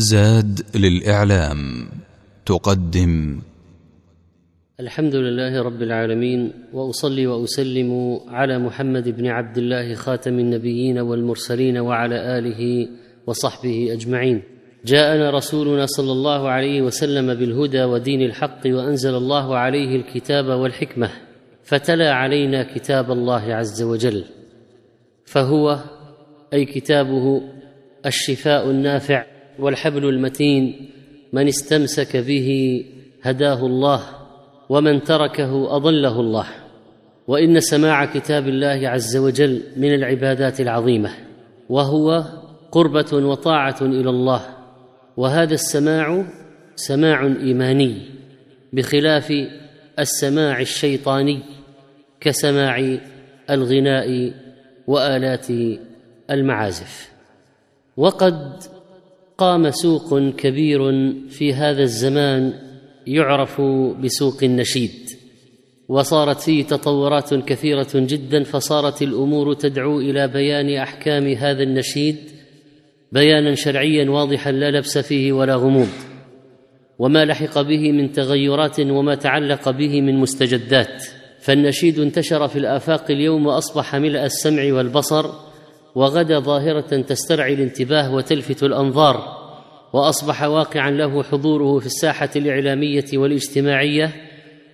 زاد للإعلام. تقدم. الحمد لله رب العالمين وأصلي وأسلم على محمد بن عبد الله خاتم النبيين والمرسلين وعلى آله وصحبه أجمعين. جاءنا رسولنا صلى الله عليه وسلم بالهدى ودين الحق وأنزل الله عليه الكتاب والحكمة فتلا علينا كتاب الله عز وجل فهو أي كتابه الشفاء النافع والحبل المتين من استمسك به هداه الله ومن تركه أضله الله. وإن سماع كتاب الله عز وجل من العبادات العظيمة وهو قربة وطاعة إلى الله. وهذا السماع سماع إيماني بخلاف السماع الشيطاني كسماع الغناء وآلات المعازف. وقد قام سوق كبير في هذا الزمان يعرف بسوق النشيد وصارت فيه تطورات كثيرة جدا فصارت الأمور تدعو إلى بيان أحكام هذا النشيد بيانا شرعيا واضحا لا لبس فيه ولا غموض وما لحق به من تغيرات وما تعلق به من مستجدات. فالنشيد انتشر في الآفاق اليوم وأصبح ملء السمع والبصر وغدا ظاهرة تسترعي الانتباه وتلفت الأنظار وأصبح واقعا له حضوره في الساحة الإعلامية والاجتماعية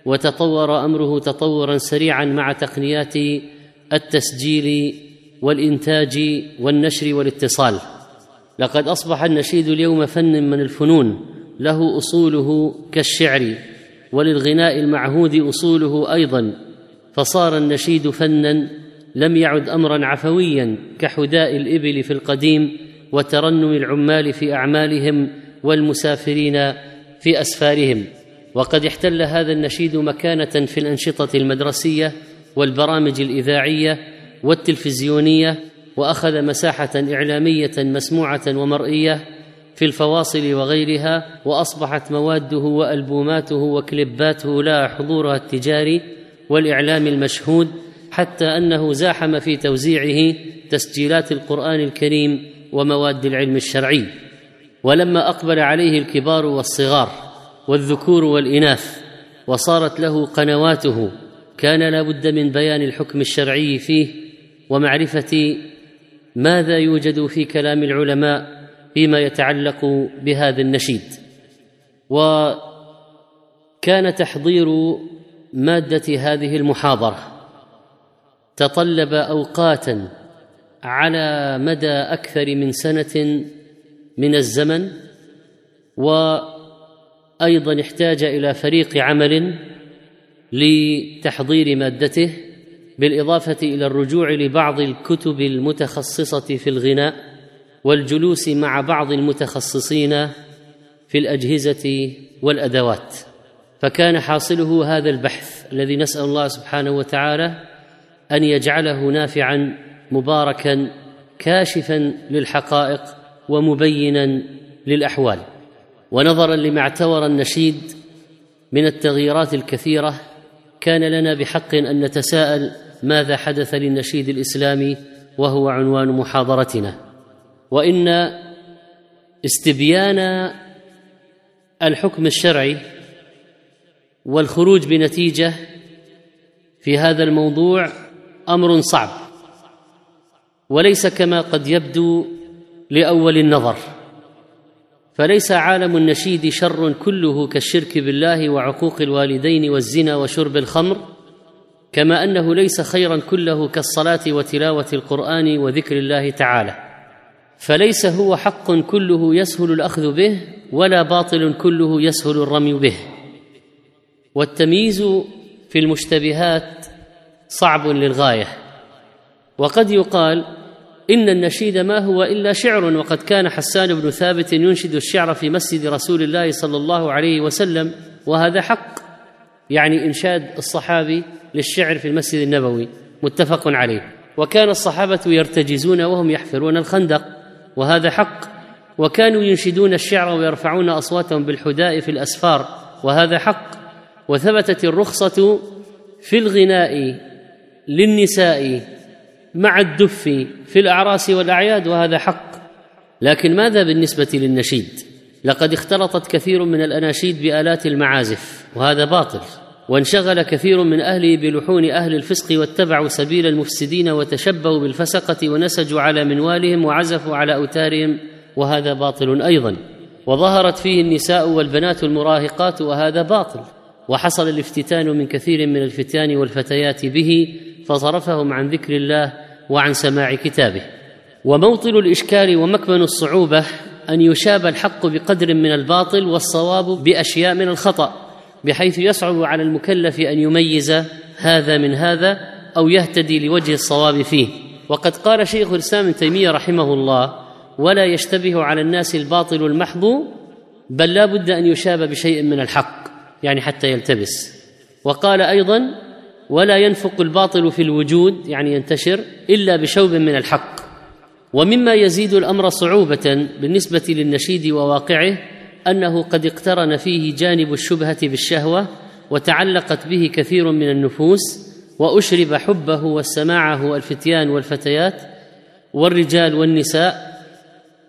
وتطور أمره تطورا سريعا مع تقنيات التسجيل والإنتاج والنشر والاتصال. لقد أصبح النشيد اليوم فن من الفنون له أصوله كالشعر وللغناء المعهود أصوله أيضا فصار النشيد فنا لم يعد امرا عفويا كحداء الإبل في القديم وترنم العمال في أعمالهم والمسافرين في أسفارهم. وقد احتل هذا النشيد مكانة في الأنشطة المدرسية والبرامج الإذاعية والتلفزيونية وأخذ مساحة إعلامية مسموعة ومرئية في الفواصل وغيرها وأصبحت مواده وألبوماته وكليباته لها حضورها التجاري والإعلام المشهود حتى أنه زاحم في توزيعه تسجيلات القرآن الكريم ومواد العلم الشرعي ولما أقبل عليه الكبار والصغار والذكور والإناث وصارت له قنواته كان لا بد من بيان الحكم الشرعي فيه ومعرفة ماذا يوجد في كلام العلماء فيما يتعلق بهذا النشيد. وكان تحضير مادة هذه المحاضرة. تطلب أوقاتا على مدى أكثر من سنة من الزمن وأيضا احتاج إلى فريق عمل لتحضير مادته بالإضافة إلى الرجوع لبعض الكتب المتخصصة في الغناء والجلوس مع بعض المتخصصين في الأجهزة والأدوات. فكان حاصله هذا البحث الذي نسأل الله سبحانه وتعالى أن يجعله نافعا مباركا كاشفا للحقائق ومبينا للأحوال. ونظرا لما اعتور النشيد من التغييرات الكثيرة كان لنا بحق أن نتساءل ماذا حدث للنشيد الإسلامي وهو عنوان محاضرتنا. وإن استبيان الحكم الشرعي والخروج بنتيجة في هذا الموضوع أمر صعب وليس كما قد يبدو لأول النظر فليس عالم النشيد شر كله كالشرك بالله وعقوق الوالدين والزنا وشرب الخمر كما أنه ليس خيرا كله كالصلاة وتلاوة القرآن وذكر الله تعالى فليس هو حق كله يسهل الأخذ به ولا باطل كله يسهل الرمي به. والتمييز في المشتبهات صعب للغاية. وقد يقال إن النشيد ما هو إلا شعر وقد كان حسان بن ثابت ينشد الشعر في مسجد رسول الله صلى الله عليه وسلم وهذا حق يعني إنشاد الصحابي للشعر في المسجد النبوي متفق عليه. وكان الصحابة يرتجزون وهم يحفرون الخندق وهذا حق. وكانوا ينشدون الشعر ويرفعون أصواتهم بالحداء في الأسفار وهذا حق. وثبتت الرخصة في الغناء للنساء مع الدف في الأعراس والأعياد وهذا حق. لكن ماذا بالنسبة للنشيد؟ لقد اختلطت كثير من الأناشيد بآلات المعازف وهذا باطل. وانشغل كثير من أهله بلحون أهل الفسق واتبعوا سبيل المفسدين وتشبهوا بالفسقة ونسجوا على منوالهم وعزفوا على أوتارهم وهذا باطل أيضا. وظهرت فيه النساء والبنات المراهقات وهذا باطل. وحصل الافتتان من كثير من الفتيان والفتيات به فصرفهم عن ذكر الله وعن سماع كتابه. وموطن الإشكال ومكمن الصعوبة أن يشاب الحق بقدر من الباطل والصواب بأشياء من الخطأ بحيث يصعب على المكلف أن يميز هذا من هذا أو يهتدي لوجه الصواب فيه. وقد قال شيخ الإسلام ابن تيمية رحمه الله ولا يشتبه على الناس الباطل المحض بل لا بد أن يشاب بشيء من الحق يعني حتى يلتبس. وقال أيضا ولا ينفق الباطل في الوجود يعني ينتشر إلا بشوب من الحق. ومما يزيد الأمر صعوبة بالنسبة للنشيد وواقعه أنه قد اقترن فيه جانب الشبهة بالشهوة وتعلقت به كثير من النفوس وأشرب حبه وسماعه الفتيان والفتيات والرجال والنساء.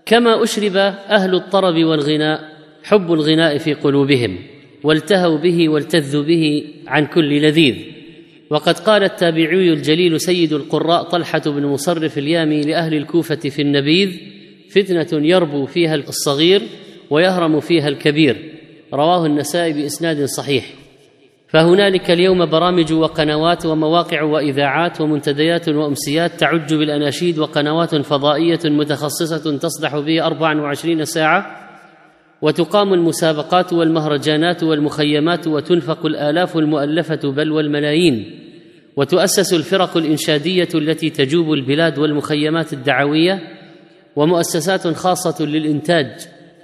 كما أشرب أهل الطرب والغناء حب الغناء في قلوبهم والتهوا به والتذوا به عن كل لذيذ. وقد قال التابعي الجليل سيد القراء طلحة بن مصرف اليامي لأهل الكوفة في النبيذ فتنة يربو فيها الصغير ويهرم فيها الكبير. رواه النسائي بإسناد صحيح. فهنالك اليوم برامج وقنوات ومواقع وإذاعات ومنتديات وأمسيات تعج بالأناشيد وقنوات فضائية متخصصة تصدح به 24 ساعة وتقام المسابقات والمهرجانات والمخيمات وتنفق الآلاف المؤلفة بل والملايين. وتؤسس الفرق الإنشادية التي تجوب البلاد والمخيمات الدعوية. ومؤسسات خاصة للإنتاج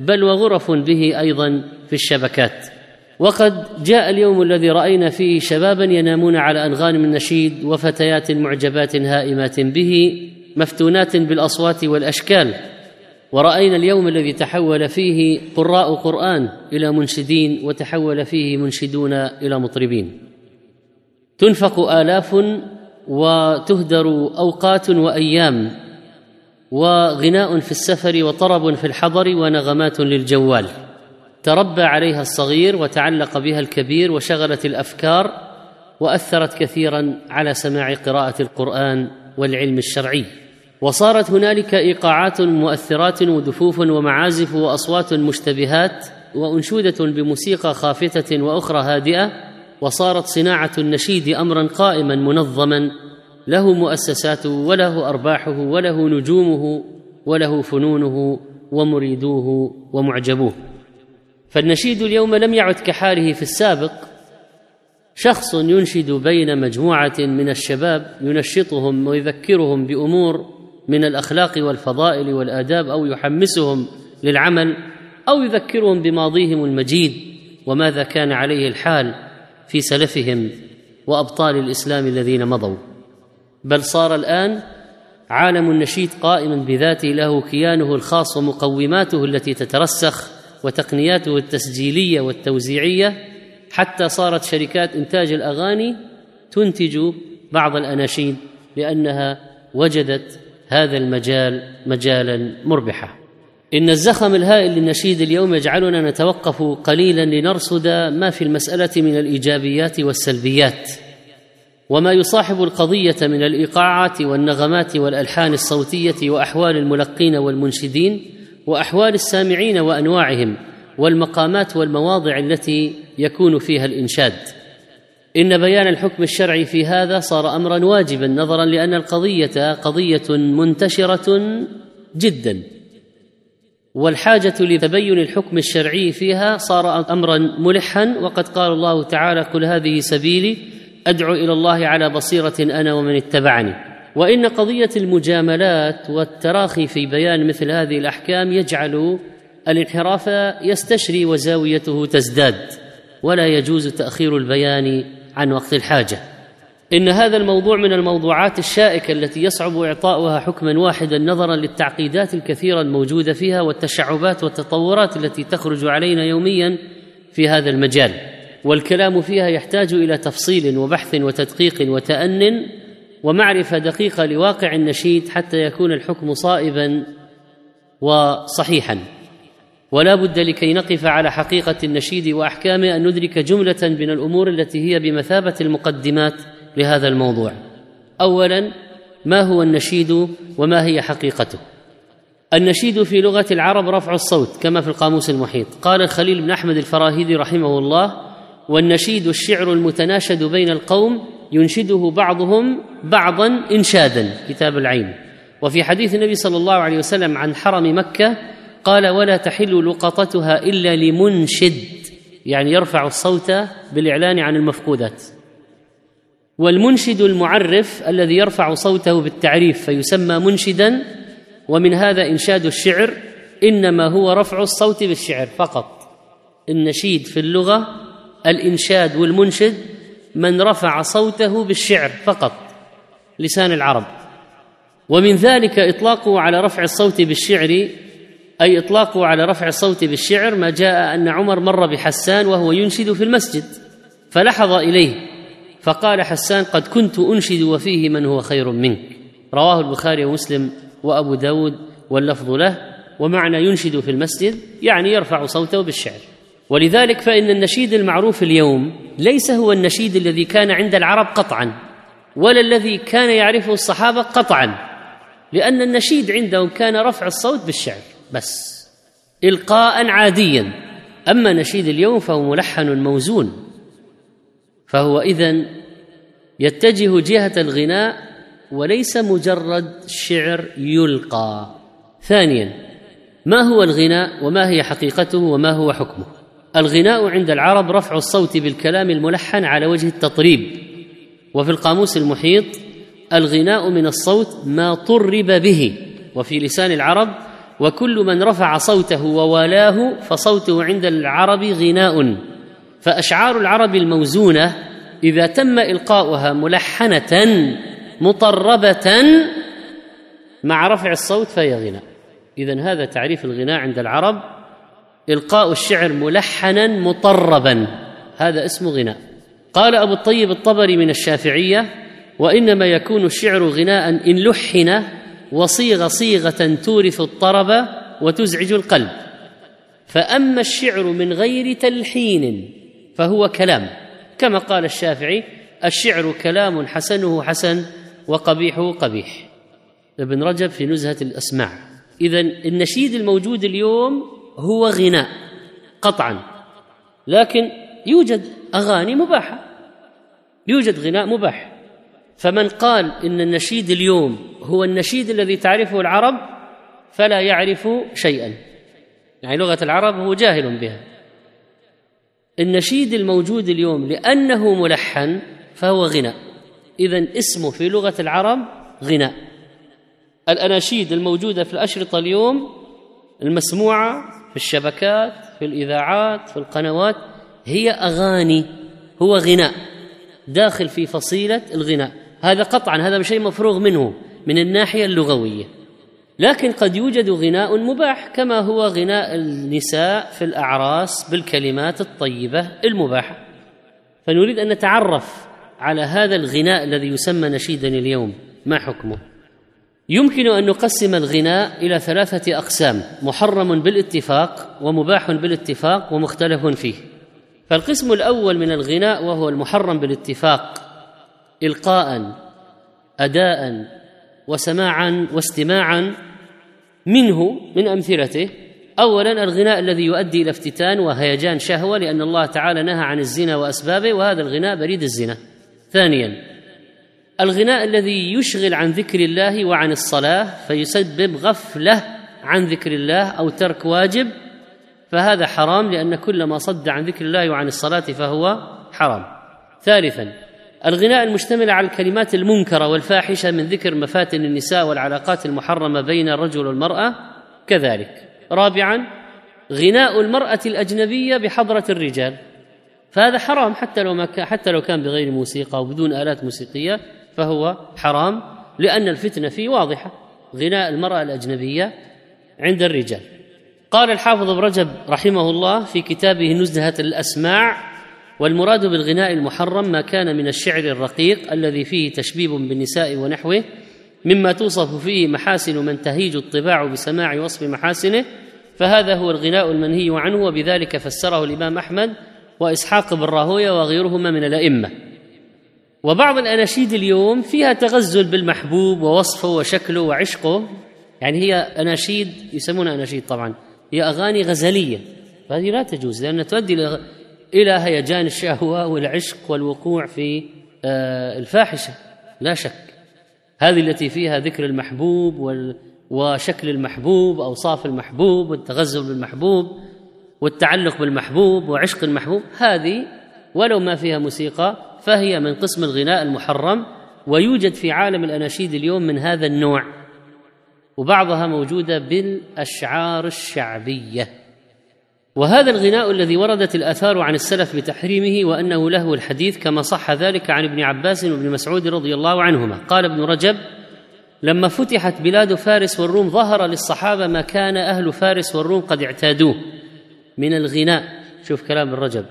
بل وغرف به أيضا في الشبكات. وقد جاء اليوم الذي رأينا فيه شبابا ينامون على أنغام النشيد وفتيات معجبات هائمات به مفتونات بالأصوات والأشكال. ورأينا اليوم الذي تحول فيه قراء قرآن إلى منشدين وتحول فيه منشدون إلى مطربين. تنفق آلاف وتهدر أوقات وأيام وغناء في السفر وطرب في الحضر ونغمات للجوال. تربى عليها الصغير وتعلق بها الكبير وشغلت الأفكار وأثرت كثيرا على سماع قراءة القرآن والعلم الشرعي. وصارت هنالك إيقاعات مؤثرات ودفوف ومعازف وأصوات مشتبهات وأنشودة بموسيقى خافتة وأخرى هادئة وصارت صناعة النشيد امرا قائما منظما له مؤسساته وله أرباحه وله نجومه وله فنونه ومريدوه ومعجبوه. فالنشيد اليوم لم يعد كحاله في السابق. شخص ينشد بين مجموعة من الشباب ينشطهم ويذكرهم بأمور من الأخلاق والفضائل والآداب أو يحمسهم للعمل أو يذكرهم بماضيهم المجيد وماذا كان عليه الحال في سلفهم وأبطال الإسلام الذين مضوا. بل صار الآن عالم النشيد قائما بذاته له كيانه الخاص ومقوماته التي تترسخ وتقنياته التسجيلية والتوزيعية. حتى صارت شركات إنتاج الأغاني تنتج بعض الأناشيد لأنها وجدت هذا المجال مجالا مربحا. إن الزخم الهائل للنشيد اليوم يجعلنا نتوقف قليلا لنرصد ما في المسألة من الإيجابيات والسلبيات وما يصاحب القضية من الإيقاعات والنغمات والألحان الصوتية وأحوال الملقين والمنشدين وأحوال السامعين وأنواعهم والمقامات والمواضع التي يكون فيها الإنشاد. إن بيان الحكم الشرعي في هذا صار أمرا واجبا نظرا لأن القضية قضية منتشرة جدا. والحاجة لتبين الحكم الشرعي فيها صار امرا ملحا وقد قال الله تعالى قل هذه سبيلي أدعو إلى الله على بصيرة أنا ومن اتبعني. وإن قضية المجاملات والتراخي في بيان مثل هذه الأحكام يجعل الانحراف يستشري وزاويته تزداد ولا يجوز تأخير البيان عن وقت الحاجة. إن هذا الموضوع من الموضوعات الشائكة التي يصعب إعطاؤها حكما واحدا نظرا للتعقيدات الكثيرة الموجودة فيها والتشعبات والتطورات التي تخرج علينا يوميا في هذا المجال. والكلام فيها يحتاج إلى تفصيل وبحث وتدقيق وتأن ومعرفة دقيقة لواقع النشيد حتى يكون الحكم صائبا وصحيحا. ولا بد لكي نقف على حقيقة النشيد واحكامه أن ندرك جملة من الأمور التي هي بمثابة المقدمات لهذا الموضوع. اولا ما هو النشيد وما هي حقيقته؟ النشيد في لغة العرب رفع الصوت كما في القاموس المحيط. قال الخليل بن أحمد الفراهيدي رحمه الله والنشيد الشعر المتناشد بين القوم ينشده بعضهم بعضا انشادا. كتاب العين. وفي حديث النبي صلى الله عليه وسلم عن حرم مكة قال ولا تحل لقطتها إلا لمنشد يعني يرفع الصوت بالإعلان عن المفقودات. والمنشد المعرف الذي يرفع صوته بالتعريف فيسمى منشدا ومن هذا إنشاد الشعر إنما هو رفع الصوت بالشعر فقط. النشيد في اللغة الإنشاد والمنشد من رفع صوته بالشعر فقط. لسان العرب. ومن ذلك إطلاقه على رفع الصوت بالشعر أي إطلاقه على رفع الصوت بالشعر ما جاء أن عمر مر بحسان وهو ينشد في المسجد فلحظ إليه فقال حسان قد كنت أنشد وفيه من هو خير منك. رواه البخاري ومسلم وأبو داود واللفظ له ومعنى ينشد في المسجد يعني يرفع صوته بالشعر. ولذلك فإن النشيد المعروف اليوم ليس هو النشيد الذي كان عند العرب قطعا ولا الذي كان يعرفه الصحابة قطعا لأن النشيد عندهم كان رفع الصوت بالشعر. بس القاء عاديا. أما نشيد اليوم فهو ملحن موزون. فهو اذن يتجه جهة الغناء وليس مجرد شعر يلقى. ثانيا ما هو الغناء وما هي حقيقته وما هو حكمه؟ الغناء عند العرب رفع الصوت بالكلام الملحن على وجه التطريب. وفي القاموس المحيط الغناء من الصوت ما طرب به. وفي لسان العرب وكل من رفع صوته ووالاه فصوته عند العرب غناء. فأشعار العرب الموزونة إذا تم إلقاؤها ملحنة مطربة مع رفع الصوت فهي غناء. اذا هذا تعريف الغناء عند العرب. إلقاء الشعر ملحنا مطربا. هذا اسمه غناء. قال أبو الطيب الطبري من الشافعية وإنما يكون الشعر غناء إن لحن وصيغ صيغة تورث الطرب وتزعج القلب. فأما الشعر من غير تلحين فهو كلام. كما قال الشافعي الشعر كلام حسنه حسن وقبيحه قبيح. ابن رجب في نزهة الأسماع. اذا النشيد الموجود اليوم هو غناء قطعا. لكن يوجد أغاني مباحة. يوجد غناء مباح. فمن قال إن النشيد اليوم هو النشيد الذي تعرفه العرب فلا يعرف شيئا. يعني لغة العرب هو جاهل بها. النشيد الموجود اليوم لأنه ملحن فهو غناء. اذا اسمه في لغة العرب غناء. الأناشيد الموجودة في الأشرطة اليوم المسموعة في الشبكات في الإذاعات في القنوات هي أغاني هو غناء. داخل في فصيلة الغناء. هذا قطعا هذا شيء مفروغ منه من الناحية اللغوية. لكن قد يوجد غناء مباح كما هو غناء النساء في الأعراس بالكلمات الطيبة المباحة. فنريد أن نتعرف على هذا الغناء الذي يسمى نشيدا اليوم. ما حكمه؟ يمكن أن نقسم الغناء إلى ثلاثة أقسام محرم بالاتفاق ومباح بالاتفاق ومختلف فيه. فالقسم الأول من الغناء وهو المحرم بالاتفاق القاء اداء وسماعا واستماعا منه من أمثلته. اولا الغناء الذي يؤدي إلى افتتان وهيجان شهوة لأن الله تعالى نهى عن الزنا وأسبابه وهذا الغناء بريد الزنا. ثانيا الغناء الذي يشغل عن ذكر الله وعن الصلاة فيسبب غفلة عن ذكر الله أو ترك واجب فهذا حرام لأن كل ما صد عن ذكر الله وعن الصلاة فهو حرام. ثالثا الغناء المشتمل على الكلمات المنكرة والفاحشة من ذكر مفاتن النساء والعلاقات المحرمة بين الرجل والمرأة كذلك. رابعا غناء المرأة الأجنبية بحضرة الرجال. فهذا حرام حتى لو ما حتى لو كان بغير موسيقى وبدون آلات موسيقية فهو حرام لأن الفتنة فيه واضحة. غناء المرأة الأجنبية عند الرجال. قال الحافظ ابن رجب رحمه الله في كتابه نزهة الأسماع والمراد بالغناء المحرم ما كان من الشعر الرقيق الذي فيه تشبيب بالنساء ونحوه مما توصف فيه محاسن من تهيج الطباع بسماع وصف محاسنه فهذا هو الغناء المنهي عنه وبذلك فسره الإمام أحمد وإسحاق بن راهوية وغيرهما من الأئمة. وبعض الأناشيد اليوم فيها تغزل بالمحبوب ووصفه وشكله وعشقه يعني هي أناشيد يسمونها أناشيد طبعا هي أغاني غزلية فهذه لا تجوز لأنها تؤدي إلى هيجان الشهوة والعشق والوقوع في آه، الفاحشة. لا شك. هذه التي فيها ذكر المحبوب وشكل المحبوب أوصاف المحبوب والتغزل بالمحبوب والتعلق بالمحبوب وعشق المحبوب. هذه ولو ما فيها موسيقى فهي من قسم الغناء المحرم ويوجد في عالم الأناشيد اليوم من هذا النوع. وبعضها موجودة بالأشعار الشعبية. وهذا الغناء الذي وردت الآثار عن السلف بتحريمه وأنه له الحديث كما صح ذلك عن ابن عباس وابن مسعود رضي الله عنهما. قال ابن رجب لما فتحت بلاد فارس والروم ظهر للصحابة ما كان أهل فارس والروم قد اعتادوه. من الغناء شوف كلام الرجب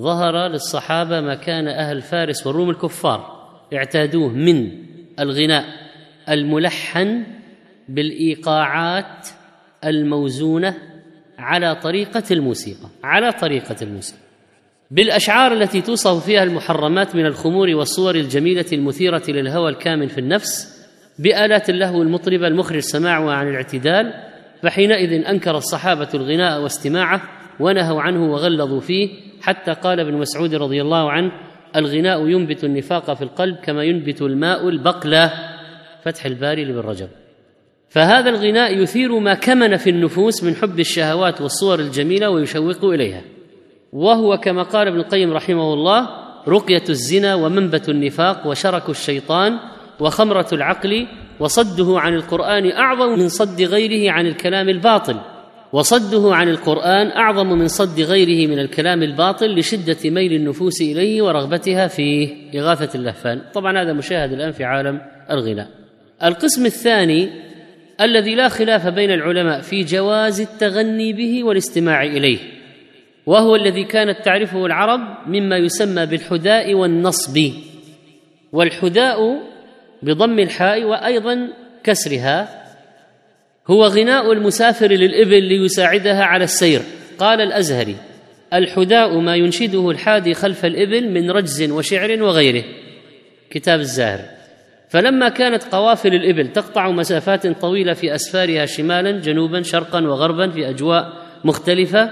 ظهر للصحابة ما كان أهل فارس والروم الكفار اعتادوه من الغناء الملحن بالإيقاعات الموزونة على طريقة الموسيقى على طريقة الموسيقى. بالأشعار التي توصف فيها المحرمات من الخمور والصور الجميلة المثيرة للهوى الكامن في النفس بآلات اللهو المطربة المخرج سماعها عن الاعتدال فحينئذ أنكر الصحابة الغناء واستماعه ونهوا عنه وغلظوا فيه حتى قال ابن مسعود رضي الله عنه الغناء ينبت النفاق في القلب كما ينبت الماء البقلة. فتح الباري لابن رجب. فهذا الغناء يثير ما كمن في النفوس من حب الشهوات والصور الجميلة ويشوق إليها. وهو كما قال ابن القيم رحمه الله رقية الزنا ومنبت النفاق وشرك الشيطان وخمرة العقل وصده عن القرآن أعظم من صد غيره عن الكلام الباطل. وصده عن القرآن أعظم من صد غيره من الكلام الباطل لشدة ميل النفوس إليه ورغبتها فيه. إغاثة اللهفان طبعا هذا مشاهد الآن في عالم الغناء. القسم الثاني الذي لا خلاف بين العلماء في جواز التغني به والاستماع إليه وهو الذي كانت تعرفه العرب مما يسمى بالحداء والنصب والحداء بضم الحاء وأيضا كسرها هو غناء المسافر للإبل ليساعدها على السير. قال الأزهري الحداء ما ينشده الحادي خلف الإبل من رجز وشعر وغيره. كتاب الزاهر فلما كانت قوافل الإبل تقطع مسافات طويلة في أسفارها شمالا جنوبا شرقا وغربا في أجواء مختلفة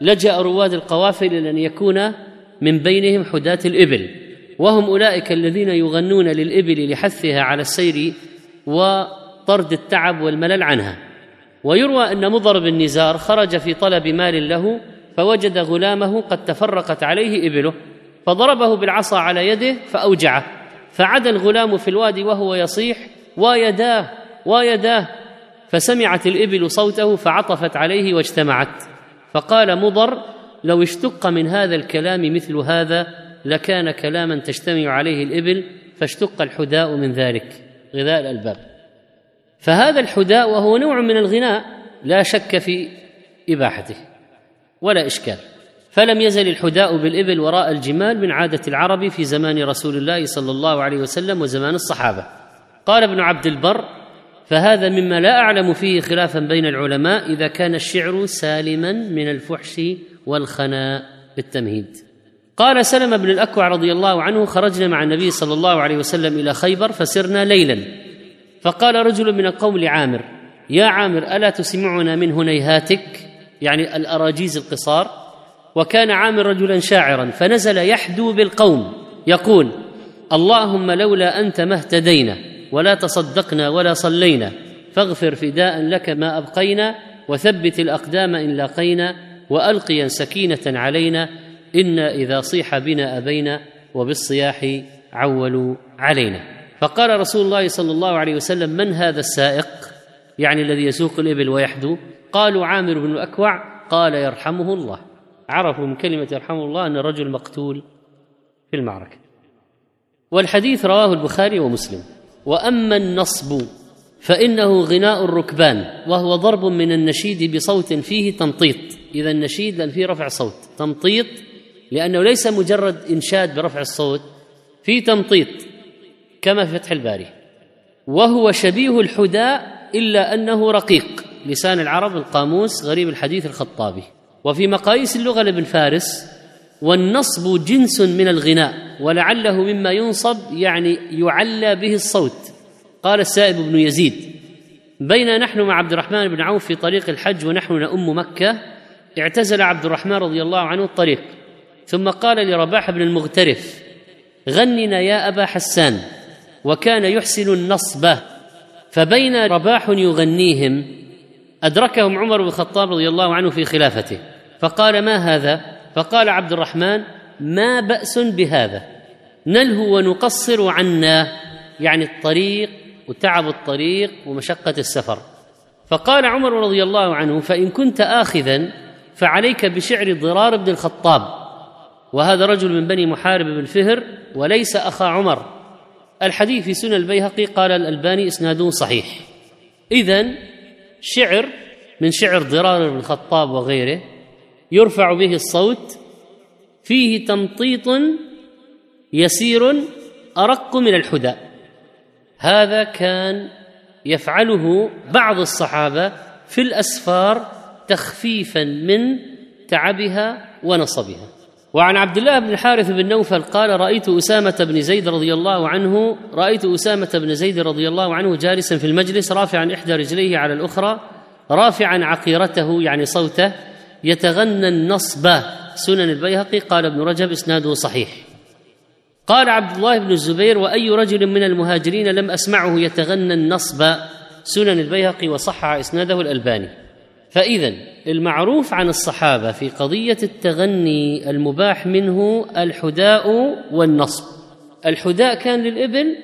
لجأ رواد القوافل إلى أن يكون من بينهم حداة الإبل. وهم أولئك الذين يغنون للإبل لحثها على السير وطرد التعب والملل عنها. ويروى أن مضر بن نزار خرج في طلب مال له فوجد غلامه قد تفرقت عليه إبله فضربه بالعصا على يده فأوجعه. فعدا الغلام في الوادي وهو يصيح ويداه ويداه فسمعت الإبل صوته فعطفت عليه واجتمعت. فقال مضر لو اشتق من هذا الكلام مثل هذا لكان كلاما تجتمع عليه الإبل فاشتق الحداء من ذلك. غذاء الألباب. فهذا الحداء وهو نوع من الغناء لا شك في إباحته ولا إشكال. فلم يزل الحداء بالإبل وراء الجمال من عادة العرب في زمان رسول الله صلى الله عليه وسلم وزمان الصحابة. قال ابن عبد البر فهذا مما لا أعلم فيه خلافا بين العلماء إذا كان الشعر سالما من الفحش والخناء بالتمهيد. قال سلم بن الأكوع رضي الله عنه خرجنا مع النبي صلى الله عليه وسلم إلى خيبر فسرنا ليلا. فقال رجل من القوم لعامر يا عامر ألا تسمعنا من هنيهاتك؟ يعني الأراجيز القصار. وكان عامر رجلا شاعرا فنزل يحدو بالقوم يقول اللهم لولا أنت ما اهتدينا ولا تصدقنا ولا صلينا فاغفر فداء لك ما أبقينا وثبت الأقدام إن لاقينا وألقيا سكينة علينا إنا إذا صيح بنا أبينا وبالصياح عولوا علينا. فقال رسول الله صلى الله عليه وسلم من هذا السائق؟ يعني الذي يسوق الإبل ويحدو. قالوا عامر بن الأكوع قال يرحمه الله. عرفوا من كلمة يرحمه الله أن الرجل مقتول في المعركة. والحديث رواه البخاري ومسلم. وأما النصب فإنه غناء الركبان وهو ضرب من النشيد بصوت فيه تمطيط إذا النشيد لأن فيه رفع صوت. تمطيط لأنه ليس مجرد إنشاد برفع الصوت في تمطيط كما في فتح الباري. وهو شبيه الحداء إلا أنه رقيق. لسان العرب القاموس غريب الحديث الخطابي. وفي مقاييس اللغة لابن فارس والنصب جنس من الغناء ولعله مما ينصب يعني يعلى به الصوت. قال السائب بن يزيد بين نحن مع عبد الرحمن بن عوف في طريق الحج ونحن نؤم مكة اعتزل عبد الرحمن رضي الله عنه الطريق ثم قال لرباح بن المغترف غننا يا أبا حسان وكان يحسن النصب. فبين رباح يغنيهم أدركهم عمر بن الخطاب رضي الله عنه في خلافته. فقال ما هذا؟ فقال عبد الرحمن ما بأس بهذا. نلهو ونقصر عنا يعني الطريق وتعب الطريق ومشقة السفر. فقال عمر رضي الله عنه فإن كنت آخذا فعليك بشعر ضرار بن الخطاب. وهذا رجل من بني محارب بن فهر وليس أخا عمر. الحديث في سنن البيهقي قال الألباني إسناده صحيح. إذا شعر من شعر ضرار بن الخطاب وغيره يرفع به الصوت فيه تمطيط يسير أرق من الحدى هذا كان يفعله بعض الصحابة في الأسفار تخفيفا من تعبها ونصبها. وعن عبد الله بن الحارث بن نوفل قال رأيت أسامة بن زيد رضي الله عنه رأيت أسامة بن زيد رضي الله عنه جالسا في المجلس رافعا إحدى رجليه على الأخرى رافعا عقيرته يعني صوته يتغنى النصب سنن البيهقي قال ابن رجب إسناده صحيح. قال عبد الله بن الزبير وأي رجل من المهاجرين لم أسمعه يتغنى النصب سنن البيهقي؟ وصحح إسناده الألباني. فإذا المعروف عن الصحابة في قضية التغني المباح منه الحداء والنصب. الحداء كان للإبل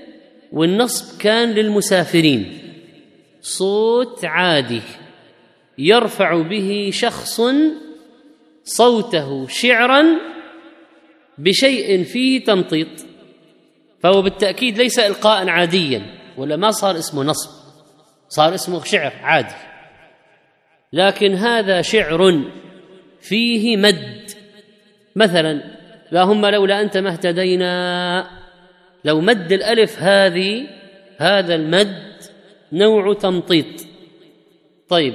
والنصب كان للمسافرين. صوت عادي. يرفع به شخص صوته شعرا بشيء فيه تمطيط فهو بالتأكيد ليس إلقاء عاديا ولا ما صار اسمه نصب صار اسمه شعر عادي. لكن هذا شعر فيه مد. مثلا اللهم لولا أنت ما اهتدينا لو مد الألف هذه هذا المد نوع تمطيط طيب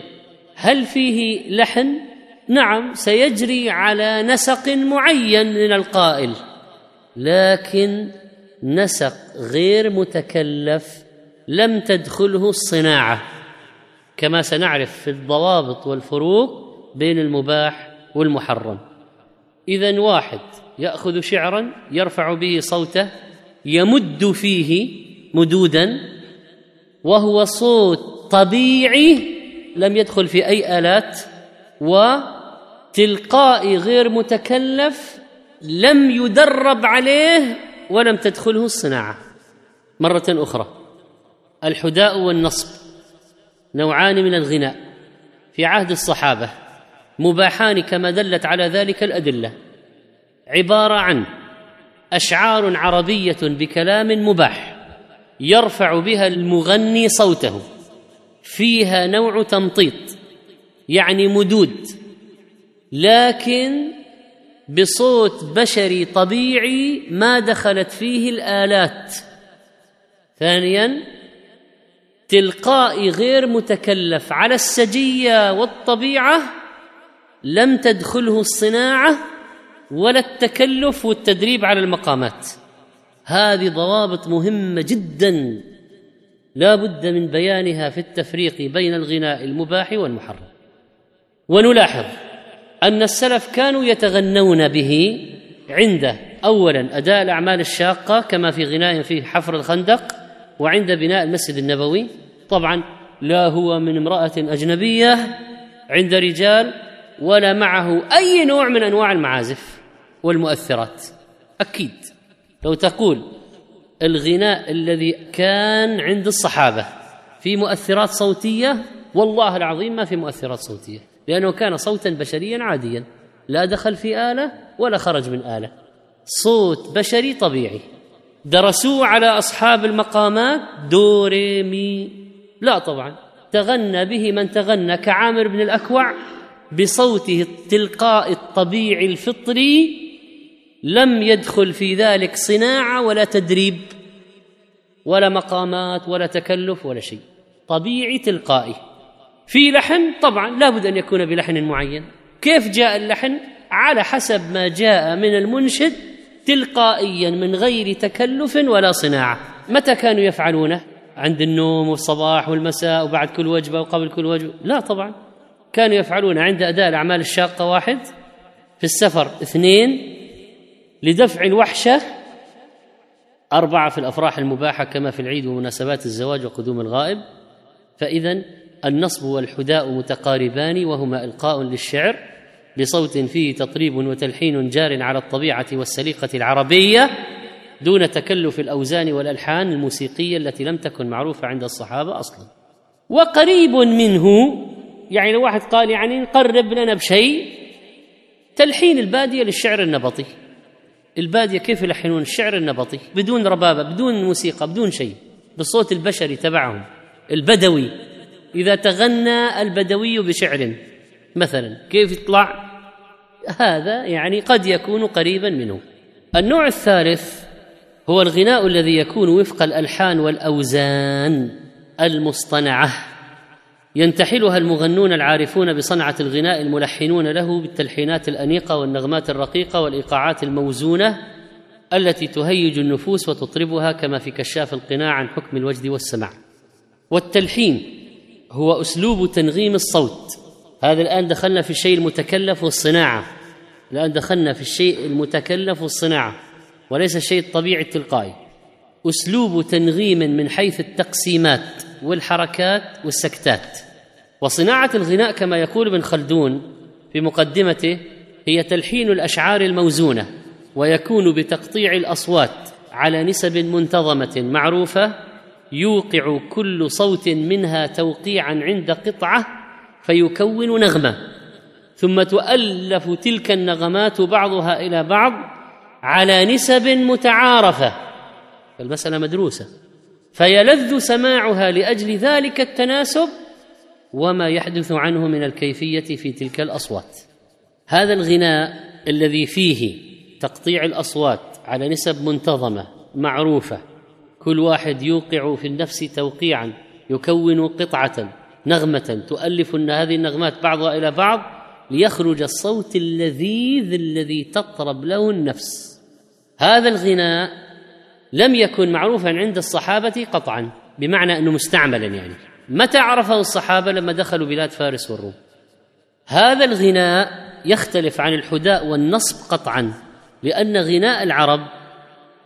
هل فيه لحن؟ نعم سيجري على نسق معين من القائل. لكن نسق غير متكلف لم تدخله الصناعة. كما سنعرف في الضوابط والفروق بين المباح والمحرم. إذا واحد يأخذ شعرا يرفع به صوته يمد فيه مدودا وهو صوت طبيعي لم يدخل في أي آلات وتلقائي غير متكلف لم يدرب عليه ولم تدخله الصناعة. مرة أخرى الحداء والنصب نوعان من الغناء في عهد الصحابة مباحان كما دلت على ذلك الأدلة. عبارة عن أشعار عربية بكلام مباح يرفع بها المغني صوته. فيها نوع تمطيط يعني مدود لكن بصوت بشري طبيعي ما دخلت فيه الآلات. ثانيا تلقائي غير متكلف على السجية والطبيعة لم تدخله الصناعة ولا التكلف والتدريب على المقامات. هذه ضوابط مهمة جدا. لا بد من بيانها في التفريق بين الغناء المباح والمحرم. ونلاحظ أن السلف كانوا يتغنون به عند اولا أداء الأعمال الشاقة كما في غناء في حفر الخندق وعند بناء المسجد النبوي. طبعا لا هو من امرأة أجنبية عند رجال ولا معه أي نوع من أنواع المعازف والمؤثرات. أكيد لو تقول الغناء الذي كان عند الصحابة في مؤثرات صوتية والله العظيم ما في مؤثرات صوتية لأنه كان صوتا بشريا عاديا لا دخل في آلة ولا خرج من آلة. صوت بشري طبيعي. درسوه على أصحاب المقامات دو ري مي. لا طبعا. تغنى به من تغنى كعامر بن الأكوع بصوته التلقاء الطبيعي الفطري لم يدخل في ذلك صناعة ولا تدريب ولا مقامات ولا تكلف ولا شيء. طبيعي تلقائي. في لحن؟ طبعا لابد أن يكون بلحن معين. كيف جاء اللحن؟ على حسب ما جاء من المنشد تلقائيا من غير تكلف ولا صناعة. متى كانوا يفعلونه؟ عند النوم والصباح والمساء وبعد كل وجبة وقبل كل وجبة. لا طبعا. كانوا يفعلون عند أداء الأعمال الشاقة واحد في السفر اثنين لدفع الوحشة أربعة في الأفراح المباحة كما في العيد ومناسبات الزواج وقدوم الغائب. فاذا النصب والحداء متقاربان وهما إلقاء للشعر بصوت فيه تطريب وتلحين جار على الطبيعة والسليقة العربية دون تكلف الأوزان والألحان الموسيقية التي لم تكن معروفة عند الصحابة أصلا. وقريب منه يعني لو واحد قال يعني قرب لنا بشيء تلحين البادية للشعر النبطي. البادية كيف يلحنون؟ الشعر النبطي بدون ربابة بدون موسيقى بدون شيء بالصوت البشري تبعهم. البدوي إذا تغنى البدوي بشعر مثلا كيف يطلع؟ هذا يعني قد يكون قريبا منه. النوع الثالث هو الغناء الذي يكون وفق الألحان والأوزان المصطنعة. ينتحلها المغنون العارفون بصنعة الغناء الملحنون له بالتلحينات الأنيقة والنغمات الرقيقة والإيقاعات الموزونة التي تهيج النفوس وتطربها كما في كشاف القناع عن حكم الوجد والسمع والتلحين هو أسلوب تنغيم الصوت. هذا الآن دخلنا في الشيء المتكلف والصناعة. الآن دخلنا في الشيء المتكلف والصناعة. وليس الشيء الطبيعي التلقائي. أسلوب تنغيم من حيث التقسيمات. والحركات والسكتات. وصناعة الغناء كما يقول ابن خلدون في مقدمته هي تلحين الأشعار الموزونة ويكون بتقطيع الأصوات على نسب منتظمة معروفة يوقع كل صوت منها توقيعا عند قطعة فيكون نغمة. ثم تؤلف تلك النغمات بعضها إلى بعض على نسب متعارفة. المسألة مدروسة. فيلذ سماعها لأجل ذلك التناسب وما يحدث عنه من الكيفية في تلك الأصوات. هذا الغناء الذي فيه تقطيع الأصوات على نسب منتظمة معروفة كل واحد يوقع في النفس توقيعا يكون قطعة نغمة تؤلف هذه النغمات بعضها إلى بعض ليخرج الصوت اللذيذ الذي تطرب له النفس. هذا الغناء لم يكن معروفا عند الصحابة قطعا بمعنى أنه مستعملا يعني. متى عرفه الصحابة؟ لما دخلوا بلاد فارس والروم. هذا الغناء يختلف عن الحداء والنصب قطعا لأن غناء العرب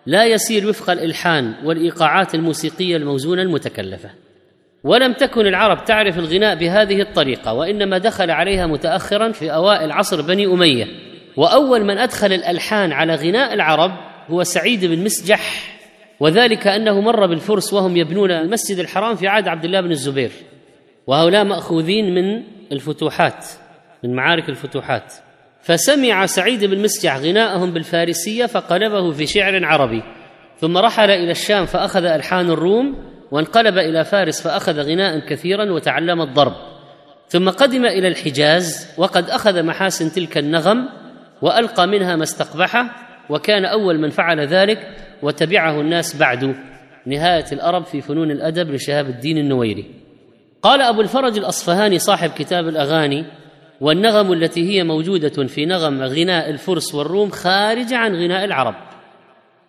لا يسير وفق الإلحان والإيقاعات الموسيقية الموزونة المتكلفة. ولم تكن العرب تعرف الغناء بهذه الطريقة وإنما دخل عليها متاخرا في أوائل عصر بني أمية. وأول من أدخل الألحان على غناء العرب هو سعيد بن مسجح. وذلك أنه مر بالفرس وهم يبنون المسجد الحرام في عهد عبد الله بن الزبير. وهؤلاء مأخوذين من الفتوحات من معارك الفتوحات. فسمع سعيد بن مسجح غناءهم بالفارسية فقلبه في شعر عربي. ثم رحل إلى الشام فأخذ ألحان الروم وانقلب إلى فارس فأخذ غناء كثيرا وتعلم الضرب. ثم قدم إلى الحجاز وقد أخذ محاسن تلك النغم وألقى منها ما استقبحه وكان أول من فعل ذلك. وتبعه الناس بعد نهاية الأرب في فنون الأدب لشهاب الدين النويري. قال أبو الفرج الأصفهاني صاحب كتاب الأغاني والنغم التي هي موجودة في نغم غناء الفرس والروم خارجه عن غناء العرب.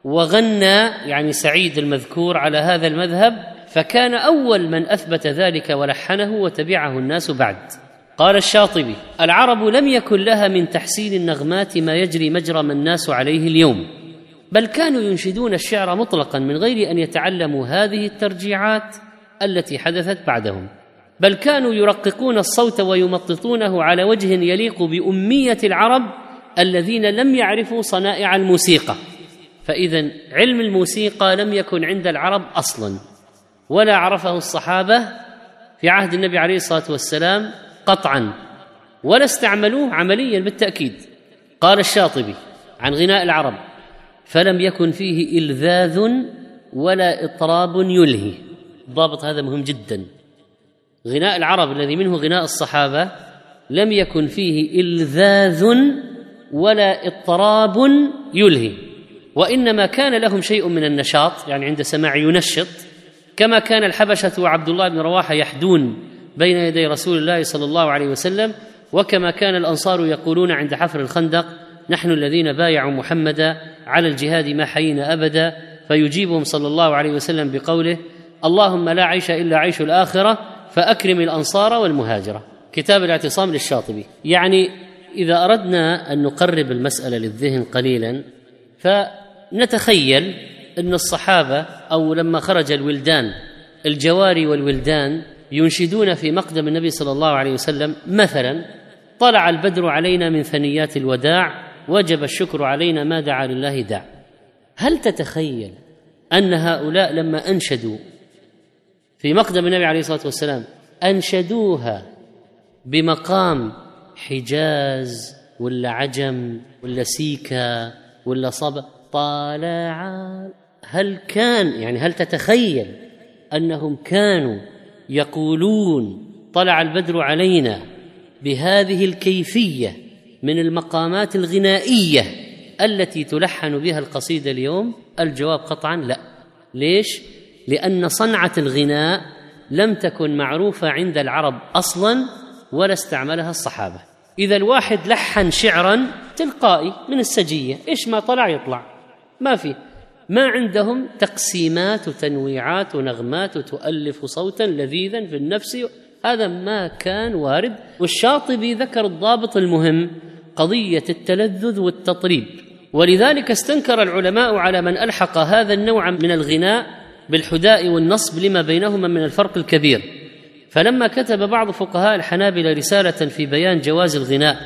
وغنى يعني سعيد المذكور على هذا المذهب فكان أول من أثبت ذلك ولحنه وتبعه الناس بعد. قال الشاطبي العرب لم يكن لها من تحسين النغمات ما يجري مجرى ما الناس عليه اليوم. بل كانوا ينشدون الشعر مطلقا من غير أن يتعلموا هذه الترجيعات التي حدثت بعدهم. بل كانوا يرققون الصوت ويمططونه على وجه يليق بأمية العرب الذين لم يعرفوا صنائع الموسيقى. فاذا علم الموسيقى لم يكن عند العرب أصلا ولا عرفه الصحابة في عهد النبي عليه الصلاة والسلام قطعا ولا استعملوه عمليا بالتأكيد. قال الشاطبي عن غناء العرب فلم يكن فيه إلذاذ ولا إطراب يلهي. الضابط هذا مهم جدا. غناء العرب الذي منه غناء الصحابة لم يكن فيه إلذاذ ولا اضطراب يلهي. وإنما كان لهم شيء من النشاط يعني عند سماع ينشط كما كان الحبشة وعبد الله بن رواحة يحدون بين يدي رسول الله صلى الله عليه وسلم وكما كان الأنصار يقولون عند حفر الخندق نحن الذين بايعوا محمدا على الجهاد ما حيينا أبدا فيجيبهم صلى الله عليه وسلم بقوله اللهم لا عيش إلا عيش الآخرة فأكرم الأنصار والمهاجرة. كتاب الاعتصام للشاطبي. يعني إذا أردنا أن نقرب المسألة للذهن قليلا فنتخيل أن الصحابة أو لما خرج الولدان الجواري والولدان ينشدون في مقدم النبي صلى الله عليه وسلم مثلا طلع البدر علينا من ثنيات الوداع وجب الشكر علينا ما دعا لله داع هل تتخيل أن هؤلاء لما أنشدوا في مقدم النبي عليه الصلاة والسلام أنشدوها بمقام حجاز ولا عجم ولا سيكا ولا صبا؟ طالع هل كان يعني هل تتخيل أنهم كانوا يقولون طلع البدر علينا بهذه الكيفية من المقامات الغنائية التي تلحن بها القصيده اليوم؟ الجواب قطعا لا. ليش؟ لأن صنعة الغناء لم تكن معروفة عند العرب أصلا ولا استعملها الصحابة. إذا الواحد لحن شعرا تلقائي من السجية. إيش ما طلع يطلع. ما في. ما عندهم تقسيمات وتنويعات ونغمات وتؤلف صوتا لذيذا في النفس هذا ما كان وارد. والشاطبي ذكر الضابط المهم قضية التلذذ والتطريب. ولذلك استنكر العلماء على من ألحق هذا النوع من الغناء بالحداء والنصب لما بينهما من الفرق الكبير. فلما كتب بعض فقهاء الحنابلة رسالة في بيان جواز الغناء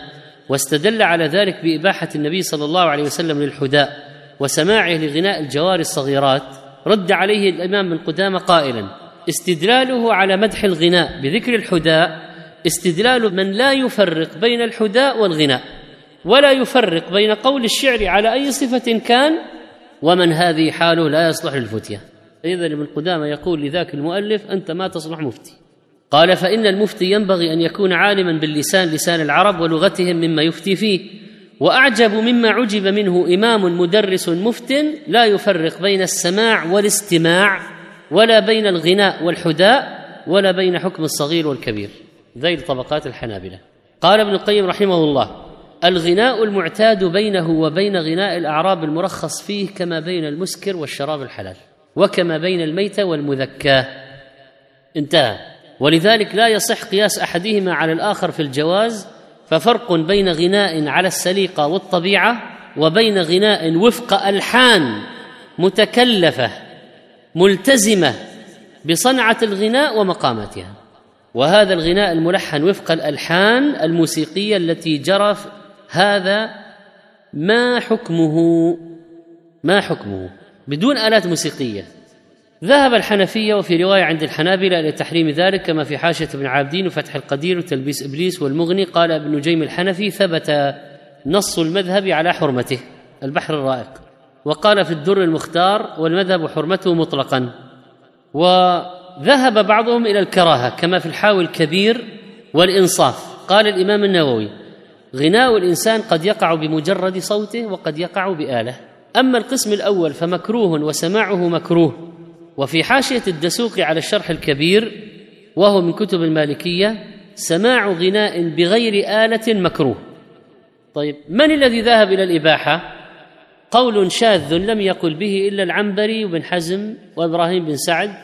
واستدل على ذلك بإباحة النبي صلى الله عليه وسلم للحداء وسماعه لغناء الجوار الصغيرات رد عليه الإمام بن قدامة قائلا استدلاله على مدح الغناء بذكر الحداء استدلال من لا يفرق بين الحداء والغناء ولا يفرق بين قول الشعر على أي صفة كان ومن هذه حاله لا يصلح للفتية. إذا ابن قدامة يقول لذاك المؤلف أنت ما تصلح مفتي. قال فإن المفتي ينبغي أن يكون عالما باللسان لسان العرب ولغتهم مما يفتي فيه. وأعجب مما عجب منه إمام مدرس مفت لا يفرق بين السماع والاستماع. ولا بين الغناء والحداء ولا بين حكم الصغير والكبير. ذيل طبقات الحنابلة. قال ابن القيم رحمه الله الغناء المعتاد بينه وبين غناء الأعراب المرخص فيه كما بين المسكر والشراب الحلال وكما بين الميت والمذكاه انتهى. ولذلك لا يصح قياس أحدهما على الآخر في الجواز ففرق بين غناء على السليقه والطبيعة وبين غناء وفق ألحان متكلفة. ملتزمة بصنعة الغناء ومقاماتها. وهذا الغناء الملحن وفق الألحان الموسيقية التي جرى هذا ما حكمه ما حكمه؟ بدون آلات موسيقية. ذهب الحنفية وفي رواية عند الحنابلة إلى تحريم ذلك كما في حاشية ابن عابدين وفتح القدير وتلبيس إبليس والمغني قال ابن نجيم الحنفي ثبت نص المذهب على حرمته. البحر الرائق. وقال في الدر المختار والمذهب حرمته مطلقا. وذهب بعضهم إلى الكراهة كما في الحاوي الكبير والإنصاف. قال الإمام النووي غناء الإنسان قد يقع بمجرد صوته وقد يقع بآلة. أما القسم الأول فمكروه وسماعه مكروه. وفي حاشية الدسوقي على الشرح الكبير وهو من كتب المالكية سماع غناء بغير آلة مكروه. طيب من الذي ذهب إلى الإباحة؟ قول شاذ لم يقل به إلا العنبري وابن حزم وإبراهيم بن سعد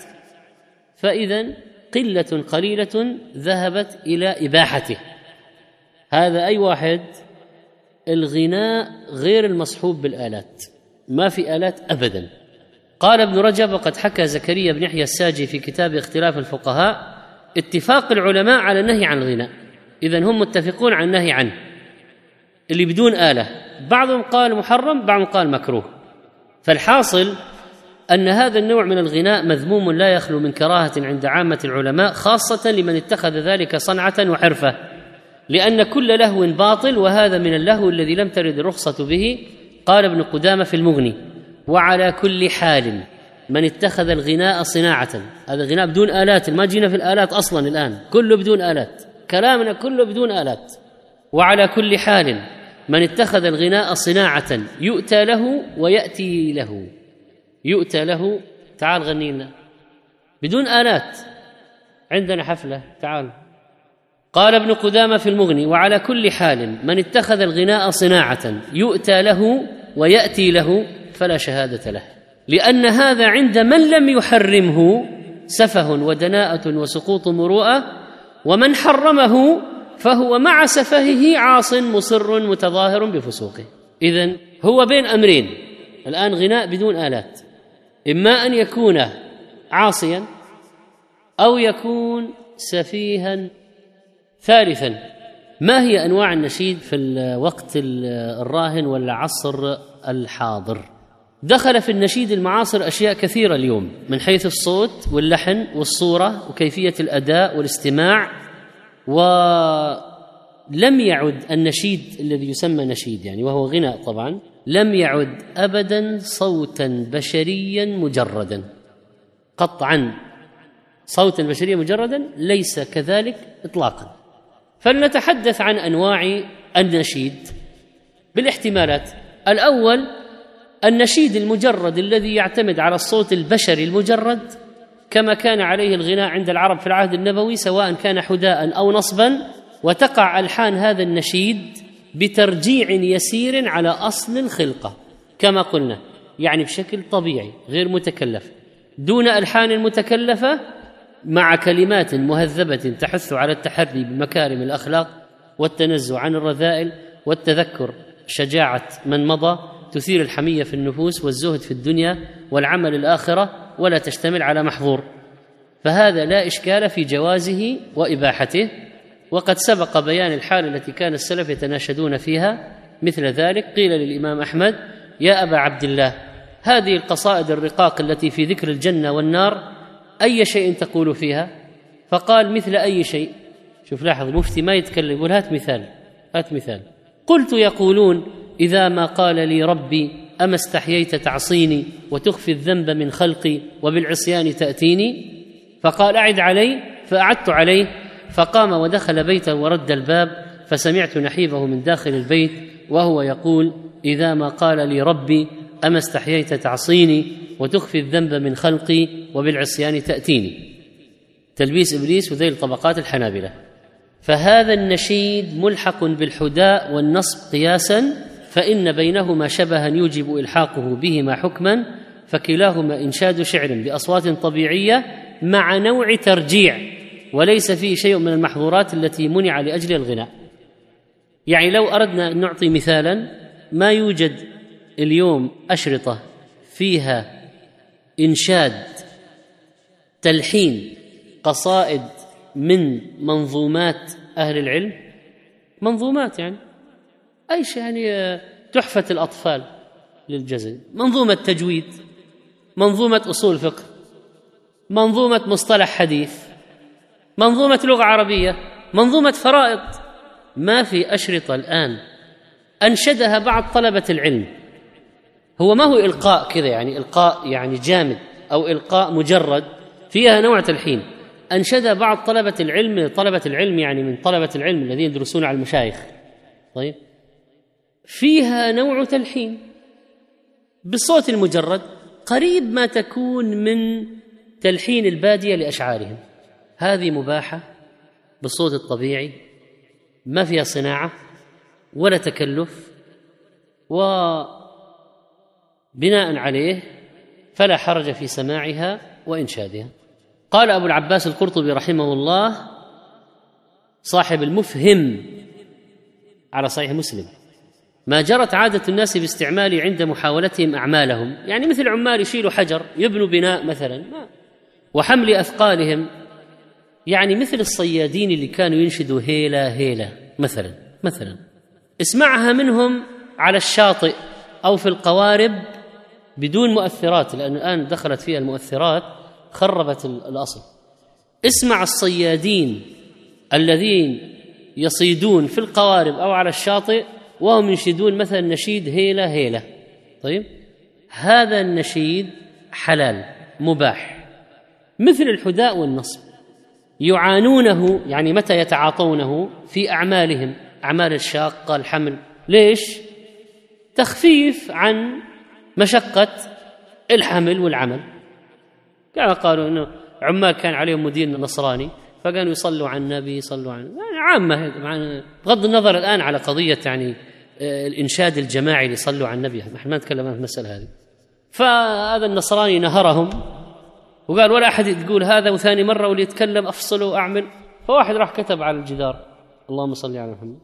فإذا قلة قليلة ذهبت إلى إباحته. هذا أي واحد؟ الغناء غير المصحوب بالآلات ما في آلات ابدا. قال ابن رجب وقد حكى زكريا بن يحيى الساجي في كتاب اختلاف الفقهاء اتفاق العلماء على النهي عن الغناء اذا هم متفقون على النهي عنه. اللي بدون آلة. بعضهم قال محرم بعضهم قال مكروه. فالحاصل أن هذا النوع من الغناء مذموم لا يخلو من كراهة عند عامة العلماء خاصة لمن اتخذ ذلك صنعة وحرفة. لأن كل لهو باطل وهذا من اللهو الذي لم ترد الرخصة به قال ابن قدامة في المغني وعلى كل حال من اتخذ الغناء صناعة. هذا الغناء بدون آلات ما جينا في الآلات أصلا الآن كله بدون آلات. كلامنا كله بدون آلات. وعلى كل حال من اتخذ الغناء صناعة يؤتى له ويأتي له. يؤتى له. تعال غني لنا. بدون آلات. عندنا حفلة. تعال. قال ابن قدامة في المغني وعلى كل حال من اتخذ الغناء صناعة يؤتى له ويأتي له فلا شهادة له. لأن هذا عند من لم يحرمه سفه ودناءة وسقوط مروءة ومن حرمه فهو مع سفهه عاص مصر متظاهر بفسوقه. اذا هو بين أمرين. الآن غناء بدون آلات. إما أن يكون عاصيا أو يكون سفيها ثالثا. ما هي أنواع النشيد في الوقت الراهن والعصر الحاضر؟ دخل في النشيد المعاصر أشياء كثيرة اليوم من حيث الصوت واللحن والصورة وكيفية الأداء والاستماع. ولم يعد النشيد الذي يسمى نشيد يعني وهو غناء طبعا لم يعد ابدا صوتا بشريا مجردا. قطعا صوتا بشريا مجردا ليس كذلك اطلاقا. فلنتحدث عن أنواع النشيد بالاحتمالات. الأول النشيد المجرد الذي يعتمد على الصوت البشري المجرد كما كان عليه الغناء عند العرب في العهد النبوي سواء كان حداء أو نصبا وتقع ألحان هذا النشيد بترجيع يسير على أصل الخلقة كما قلنا يعني بشكل طبيعي غير متكلف. دون ألحان متكلفة مع كلمات مهذبة تحث على التحري بمكارم الأخلاق والتنزه عن الرذائل والتذكر شجاعة من مضى تثير الحمية في النفوس والزهد في الدنيا والعمل الآخرة ولا تشتمل على محظور. فهذا لا إشكال في جوازه وإباحته. وقد سبق بيان الحال التي كان السلف يتناشدون فيها مثل ذلك. قيل للإمام أحمد يا أبا عبد الله هذه القصائد الرقاق التي في ذكر الجنة والنار أي شيء تقول فيها فقال مثل أي شيء. شوف لاحظ المفتي ما يتكلم يقول هات مثال هات مثال. قلت يقولون إذا ما قال لي ربي أما استحييت تعصيني وتخفي الذنب من خلقي وبالعصيان تأتيني؟ فقال أعد علي فأعدت عليه فقام ودخل بيته ورد الباب فسمعت نحيبه من داخل البيت وهو يقول إذا ما قال لي ربي أما استحييت تعصيني وتخفي الذنب من خلقي وبالعصيان تأتيني؟ تلبيس إبليس وذيل طبقات الحنابلة. فهذا النشيد ملحق بالحداء والنصب قياسا فإن بينهما شبها يوجب إلحاقه بهما حكما فكلاهما إنشاد شعر بأصوات طبيعية مع نوع ترجيع وليس فيه شيء من المحظورات التي منع لأجل الغناء. يعني لو أردنا أن نعطي مثالا ما يوجد اليوم أشرطة فيها إنشاد تلحين قصائد من منظومات أهل العلم؟ منظومات يعني. اي شيء يعني تحفة الأطفال للجزء؟ منظومة تجويد منظومة أصول فقه منظومة مصطلح حديث منظومة لغة عربية منظومة فرائض. ما في أشرطة الآن. أنشدها بعض طلبة العلم. هو ما هو إلقاء كذا يعني إلقاء يعني جامد أو إلقاء مجرد. فيها نوع تلحين انشد بعض طلبة العلم طلبة العلم يعني من طلبة العلم الذين يدرسون على المشايخ. طيب؟ فيها نوع تلحين. بالصوت المجرد قريب ما تكون من تلحين البادية لأشعارهم. هذه مباحة بالصوت الطبيعي ما فيها صناعة ولا تكلف و بناء عليه فلا حرج في سماعها وإنشادها. قال أبو العباس القرطبي رحمه الله صاحب المفهم على صحيح مسلم. ما جرت عادة الناس باستعمال عند محاولتهم أعمالهم. يعني مثل عمال يشيلوا حجر يبنوا بناء مثلا ما. وحمل أثقالهم. يعني مثل الصيادين اللي كانوا ينشدوا هيلا هيلا مثلا مثلا. اسمعها منهم على الشاطئ أو في القوارب بدون مؤثرات لأن الآن دخلت فيها المؤثرات خربت الأصل. اسمع الصيادين الذين يصيدون في القوارب أو على الشاطئ وهم ينشدون مثلا نشيد هيلة هيلة. طيب؟ هذا النشيد حلال مباح. مثل الحداء والنصب. يعانونه يعني متى يتعاطونه؟ في أعمالهم. أعمال الشاقة الحمل. ليش؟ تخفيف عن مشقة الحمل والعمل. كما قالوا إنه عمال كان عليهم مدير نصراني. فكانوا يصلوا على النبي يصلوا عن يعني عامة بغض النظر الآن على قضية يعني آه، الإنشاد الجماعي اللي يصلوا على النبي. نحن ما نتكلم عن المسألة هذه. فهذا النصراني نهرهم وقال ولا أحد يقول هذا وثاني مرة واللي يتكلم أفصله وأعمل. فواحد راح كتب على الجدار اللهم صل على محمد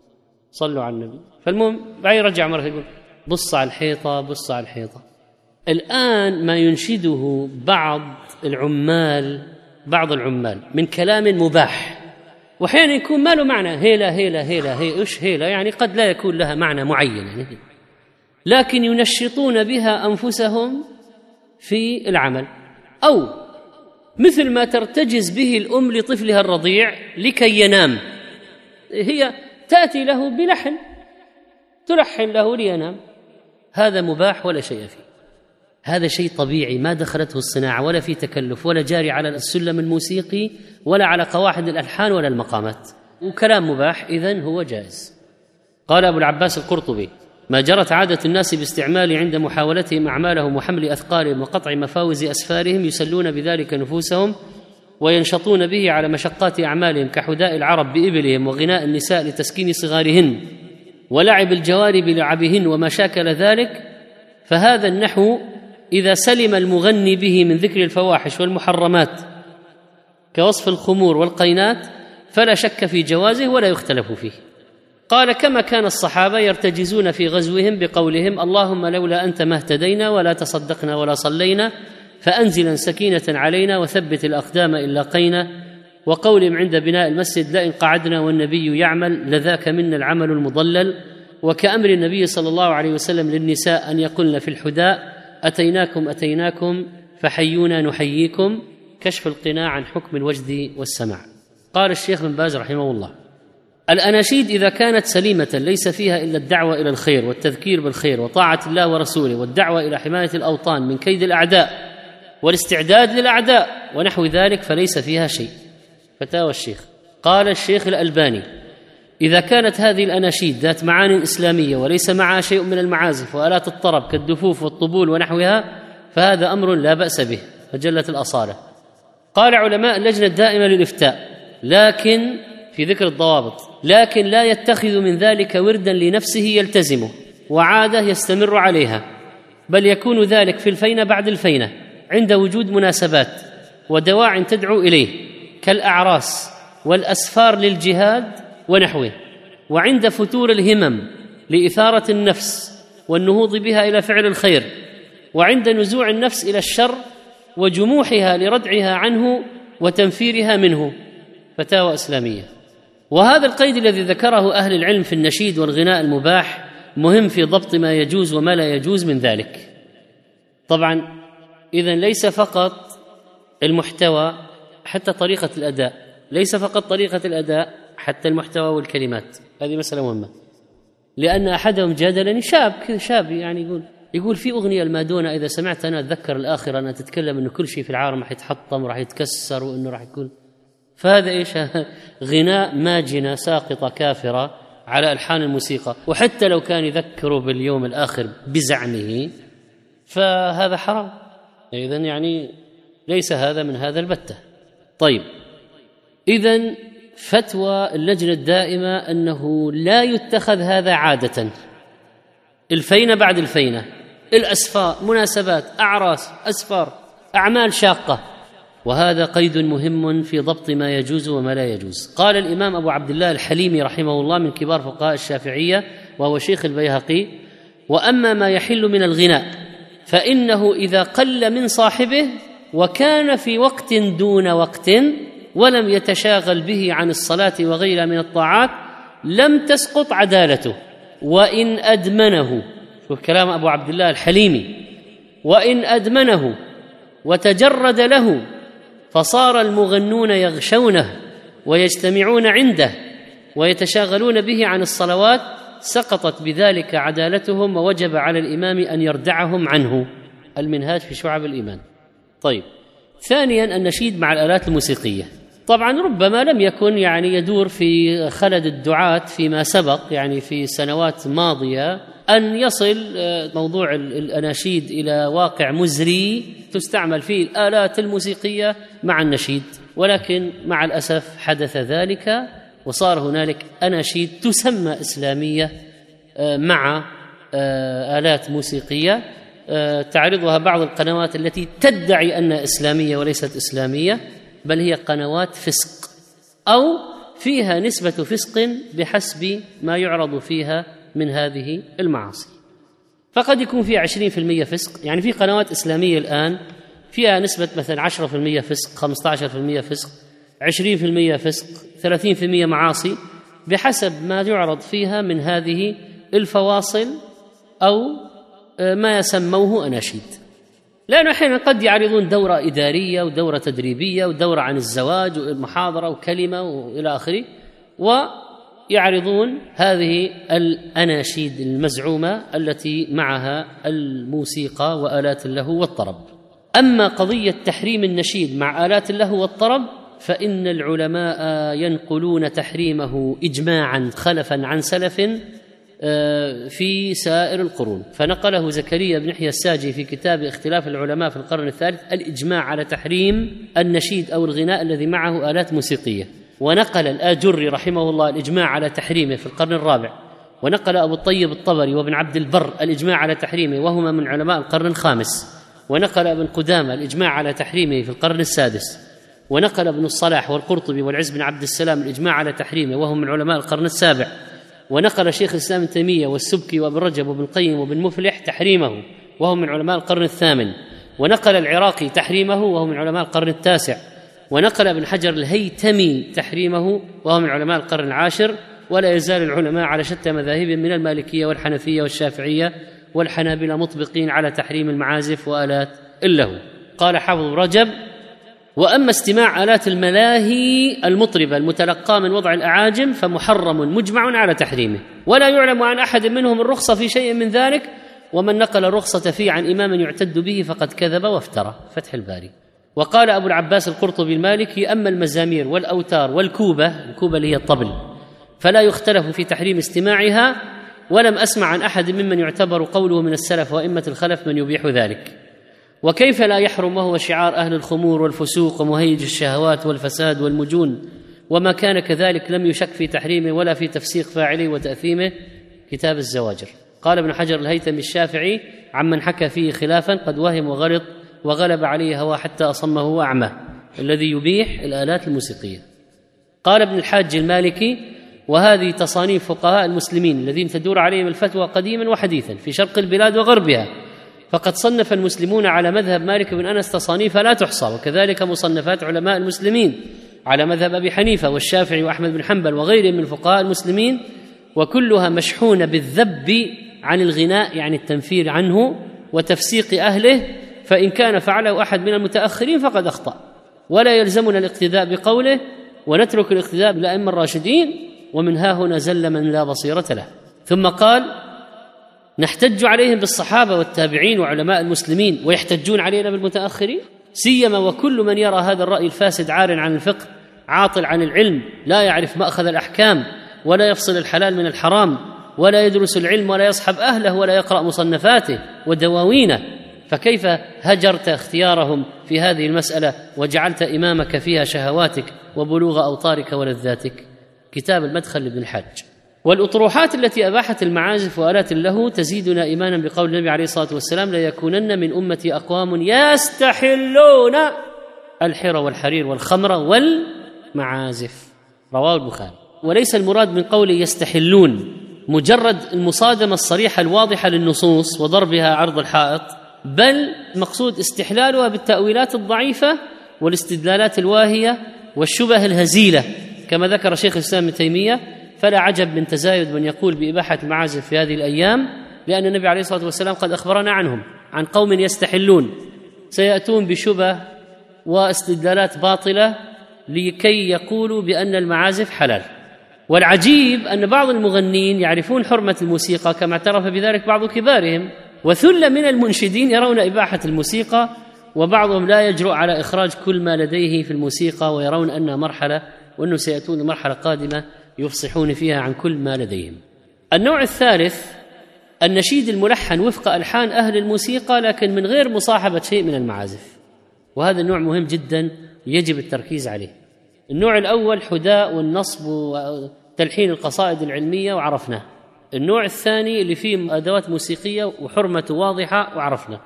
صلوا على النبي. فالمهم بعدين رجع مرة يقول بص على الحيطة بص على الحيطة. الآن ما ينشده بعض العمال بعض العمال من كلام مباح. وأحيانا يكون ما له معنى هيلا هيلا هيلا هي إيش هيلا؟ يعني قد لا يكون لها معنى معين يعني. لكن ينشطون بها أنفسهم في العمل. أو مثل ما ترتجز به الأم لطفلها الرضيع لكي ينام. هي تأتي له بلحن تلحن له لينام. هذا مباح ولا شيء فيه. هذا شيء طبيعي ما دخلته الصناعة ولا في تكلف ولا جاري على السلم الموسيقي ولا على قواعد الألحان ولا المقامات. وكلام مباح اذا هو جائز. قال أبو العباس القرطبي ما جرت عادة الناس باستعمال عند محاولتهم أعمالهم وحمل أثقالهم وقطع مفاوز أسفارهم يسلون بذلك نفوسهم وينشطون به على مشقات أعمالهم كحداء العرب بإبلهم وغناء النساء لتسكين صغارهن ولعب الجواري بلعبهن وما شاكل ذلك فهذا النحو إذا سلم المغني به من ذكر الفواحش والمحرمات كوصف الخمور والقينات فلا شك في جوازه ولا يختلف فيه. قال كما كان الصحابة يرتجزون في غزوهم بقولهم اللهم لولا أنت ما اهتدينا ولا تصدقنا ولا صلينا فانزلا سكينة علينا وثبت الأقدام ان لاقينا وقولهم عند بناء المسجد لئن قعدنا والنبي يعمل لذاك منا العمل المضلل. وكأمر النبي صلى الله عليه وسلم للنساء أن يقلن في الحداء أتيناكم أتيناكم فحيونا نحييكم كشف القناع عن حكم الوجد والسمع. قال الشيخ بن باز رحمه الله الأناشيد إذا كانت سليمة ليس فيها إلا الدعوة إلى الخير والتذكير بالخير وطاعة الله ورسوله والدعوة إلى حماية الأوطان من كيد الأعداء والاستعداد للأعداء ونحو ذلك فليس فيها شيء. فتاوى الشيخ. قال الشيخ الألباني إذا كانت هذه الأناشيد ذات معان إسلامية وليس معها شيء من المعازف وآلات الطرب كالدفوف والطبول ونحوها فهذا أمر لا بأس به فجلت الأصالة. قال علماء اللجنة الدائمة للإفتاء لكن في ذكر الضوابط لكن لا يتخذ من ذلك وردا لنفسه يلتزمه وعادة يستمر عليها بل يكون ذلك في الفينة بعد الفينة عند وجود مناسبات ودواع تدعو إليه كالأعراس والأسفار للجهاد ونحوه وعند فتور الهمم لإثارة النفس والنهوض بها إلى فعل الخير وعند نزوع النفس إلى الشر وجموحها لردعها عنه وتنفيرها منه فتاوى إسلامية. وهذا القيد الذي ذكره أهل العلم في النشيد والغناء المباح مهم في ضبط ما يجوز وما لا يجوز من ذلك. طبعا اذا ليس فقط المحتوى حتى طريقة الأداء ليس فقط طريقة الأداء حتى المحتوى والكلمات. هذه مسألة مهمة. لأن أحدهم جادلني شاب كذا شاب يعني يقول يقول في أغنية المادونا إذا سمعت أنا أتذكر الاخره انها تتكلم إنه كل شيء في العالم راح يتحطم وراح يتكسر وإنه راح يكون. فهذا إيش؟ غناء ماجنة ساقطة كافرة على ألحان الموسيقى. وحتى لو كان يذكره باليوم الآخر بزعمه فهذا حرام. اذا يعني ليس هذا من هذا البتة. طيب. اذا فتوى اللجنة الدائمة أنه لا يتخذ هذا عادة. الفينة بعد الفينة. الأسفار مناسبات أعراس أسفار أعمال شاقة. وهذا قيد مهم في ضبط ما يجوز وما لا يجوز. قال الإمام أبو عبد الله الحليمي رحمه الله من كبار فقهاء الشافعية وهو شيخ البيهقي وأما ما يحل من الغناء فإنه إذا قل من صاحبه وكان في وقت دون وقت ولم يتشاغل به عن الصلاة وغيرها من الطاعات لم تسقط عدالته. وإن أدمنه شوف كلام أبو عبد الله الحليمي. وإن أدمنه وتجرد له فصار المغنون يغشونه ويجتمعون عنده ويتشاغلون به عن الصلوات سقطت بذلك عدالتهم ووجب على الإمام أن يردعهم عنه. المنهاج في شعب الإيمان. طيب ثانيا النشيد مع الآلات الموسيقية. طبعا ربما لم يكن يعني يدور في خلد الدعاة فيما سبق يعني في سنوات ماضية أن يصل آه، موضوع الأناشيد إلى واقع مزري تستعمل فيه الآلات الموسيقية مع النشيد. ولكن مع الأسف حدث ذلك وصار هنالك أناشيد تسمى إسلامية آه، مع آه، آلات موسيقية آه، تعرضها بعض القنوات التي تدعي انها إسلامية وليست إسلامية. بل هي قنوات فسق أو فيها نسبة فسق بحسب ما يعرض فيها من هذه المعاصي. فقد يكون فيها 20% فسق يعني في قنوات إسلامية الآن فيها نسبة مثلا 10% فسق 15% فسق 20% فسق 30% معاصي بحسب ما يعرض فيها من هذه الفواصل أو آه، ما يسموه أناشيد. لأنه أحيانا قد يعرضون دورة إدارية ودورة تدريبية ودورة عن الزواج ومحاضرة وكلمة وإلى آخره ويعرضون هذه الأناشيد المزعومة التي معها الموسيقى وآلات اللهو والطرب. أما قضية تحريم النشيد مع آلات اللهو والطرب فإن العلماء ينقلون تحريمه اجماعا خلفا عن سلف في سائر القرون. فنقله زكريا بن يحيى الساجي في كتاب اختلاف العلماء في القرن الثالث الإجماع على تحريم النشيد أو الغناء الذي معه آلات موسيقية. ونقل الآجري رحمه الله الإجماع على تحريمه في القرن الرابع. ونقل أبو الطيب الطبري وابن عبد البر الإجماع على تحريمه وهما من علماء القرن الخامس. ونقل ابن قدامة الإجماع على تحريمه في القرن السادس. ونقل ابن الصلاح والقرطبي والعز بن عبد السلام الإجماع على تحريمه وهم من علماء القرن السابع. ونقل شيخ الإسلام ابن تيمية والسبكي وابن رجب وابن القيم وابن مفلح تحريمه وهو من علماء القرن الثامن. ونقل العراقي تحريمه وهو من علماء القرن التاسع. ونقل ابن حجر الهيتمي تحريمه وهو من علماء القرن العاشر. ولا يزال العلماء على شتى مذاهبهم من المالكية والحنفية والشافعية والحنابلة مطبقين على تحريم المعازف وآلات اللهو قال حافظ رجب وأما استماع آلات الملاهي المطربة المتلقاة من وضع الأعاجم فمحرم مجمع على تحريمه. ولا يعلم عن أحد منهم الرخصة في شيء من ذلك ومن نقل الرخصة فيه عن إمام يعتد به فقد كذب وافترى. فتح الباري. وقال أبو العباس القرطبي المالكي أما المزامير والأوتار والكوبة الكوبة اللي هي الطبل فلا يختلف في تحريم استماعها ولم أسمع عن أحد ممن يعتبر قوله من السلف وأئمة الخلف من يبيح ذلك. وكيف لا يحرم وهو شعار أهل الخمور والفسوق ومهيج الشهوات والفساد والمجون وما كان كذلك لم يشك في تحريمه ولا في تفسيق فاعله وتأثيمه؟ كتاب الزواجر. قال ابن حجر الهيثمي الشافعي عمن حكى فيه خلافا قد وهم وغلط وغلب عليه هوى حتى أصمه وأعمى. الذي يبيح الآلات الموسيقية. قال ابن الحاج المالكي وهذه تصانيف فقهاء المسلمين الذين تدور عليهم الفتوى قديما وحديثا في شرق البلاد وغربها فقد صنف المسلمون على مذهب مالك بن أنس تصانيف لا تحصى وكذلك مصنفات علماء المسلمين على مذهب أبي حنيفة والشافعي وأحمد بن حنبل وغيرهم من فقهاء المسلمين وكلها مشحونة بالذب عن الغناء يعني التنفير عنه وتفسيق أهله فإن كان فعله أحد من المتأخرين فقد أخطأ. ولا يلزمنا الاقتداء بقوله ونترك الاقتداء بالأئمة الراشدين ومن ها هنا زل من لا بصيرة له. ثم قال نحتج عليهم بالصحابة والتابعين وعلماء المسلمين ويحتجون علينا بالمتأخرين؟ سيما وكل من يرى هذا الرأي الفاسد عار عن الفقه عاطل عن العلم لا يعرف مأخذ الأحكام ولا يفصل الحلال من الحرام ولا يدرس العلم ولا يصحب أهله ولا يقرأ مصنفاته ودواوينه. فكيف هجرت اختيارهم في هذه المسألة وجعلت إمامك فيها شهواتك وبلوغ أوطارك ولذاتك؟ كتاب المدخل لابن الحاج والأطروحات التي أباحت المعازف وآلات له تزيدنا إيمانا بقول النبي عليه الصلاة والسلام ليكونن من أمتي أقوام يستحلون الحر والحرير والخمر والمعازف. رواه البخاري. وليس المراد من قوله يستحلون مجرد المصادمة الصريحة الواضحة للنصوص وضربها عرض الحائط بل مقصود استحلالها بالتأويلات الضعيفة والاستدلالات الواهية والشبه الهزيلة كما ذكر شيخ الإسلام ابن تيمية فلا عجب من تزايد من يقول بإباحة المعازف في هذه الأيام لأن النبي عليه الصلاة والسلام قد أخبرنا عنهم عن قوم يستحلون. سيأتون بشبه واستدلالات باطلة لكي يقولوا بأن المعازف حلال. والعجيب أن بعض المغنين يعرفون حرمة الموسيقى كما اعترف بذلك بعض كبارهم وثلة من المنشدين يرون إباحة الموسيقى وبعضهم لا يجرؤ على إخراج كل ما لديه في الموسيقى ويرون أنها مرحلة وأنه سيأتون لمرحلة قادمة. يفصحون فيها عن كل ما لديهم. النوع الثالث النشيد الملحن وفق ألحان أهل الموسيقى لكن من غير مصاحبة شيء من المعازف. وهذا النوع مهم جدا يجب التركيز عليه. النوع الأول حداء والنصب وتلحين القصائد العلمية وعرفناه. النوع الثاني اللي فيه أدوات موسيقية وحرمته واضحة وعرفنا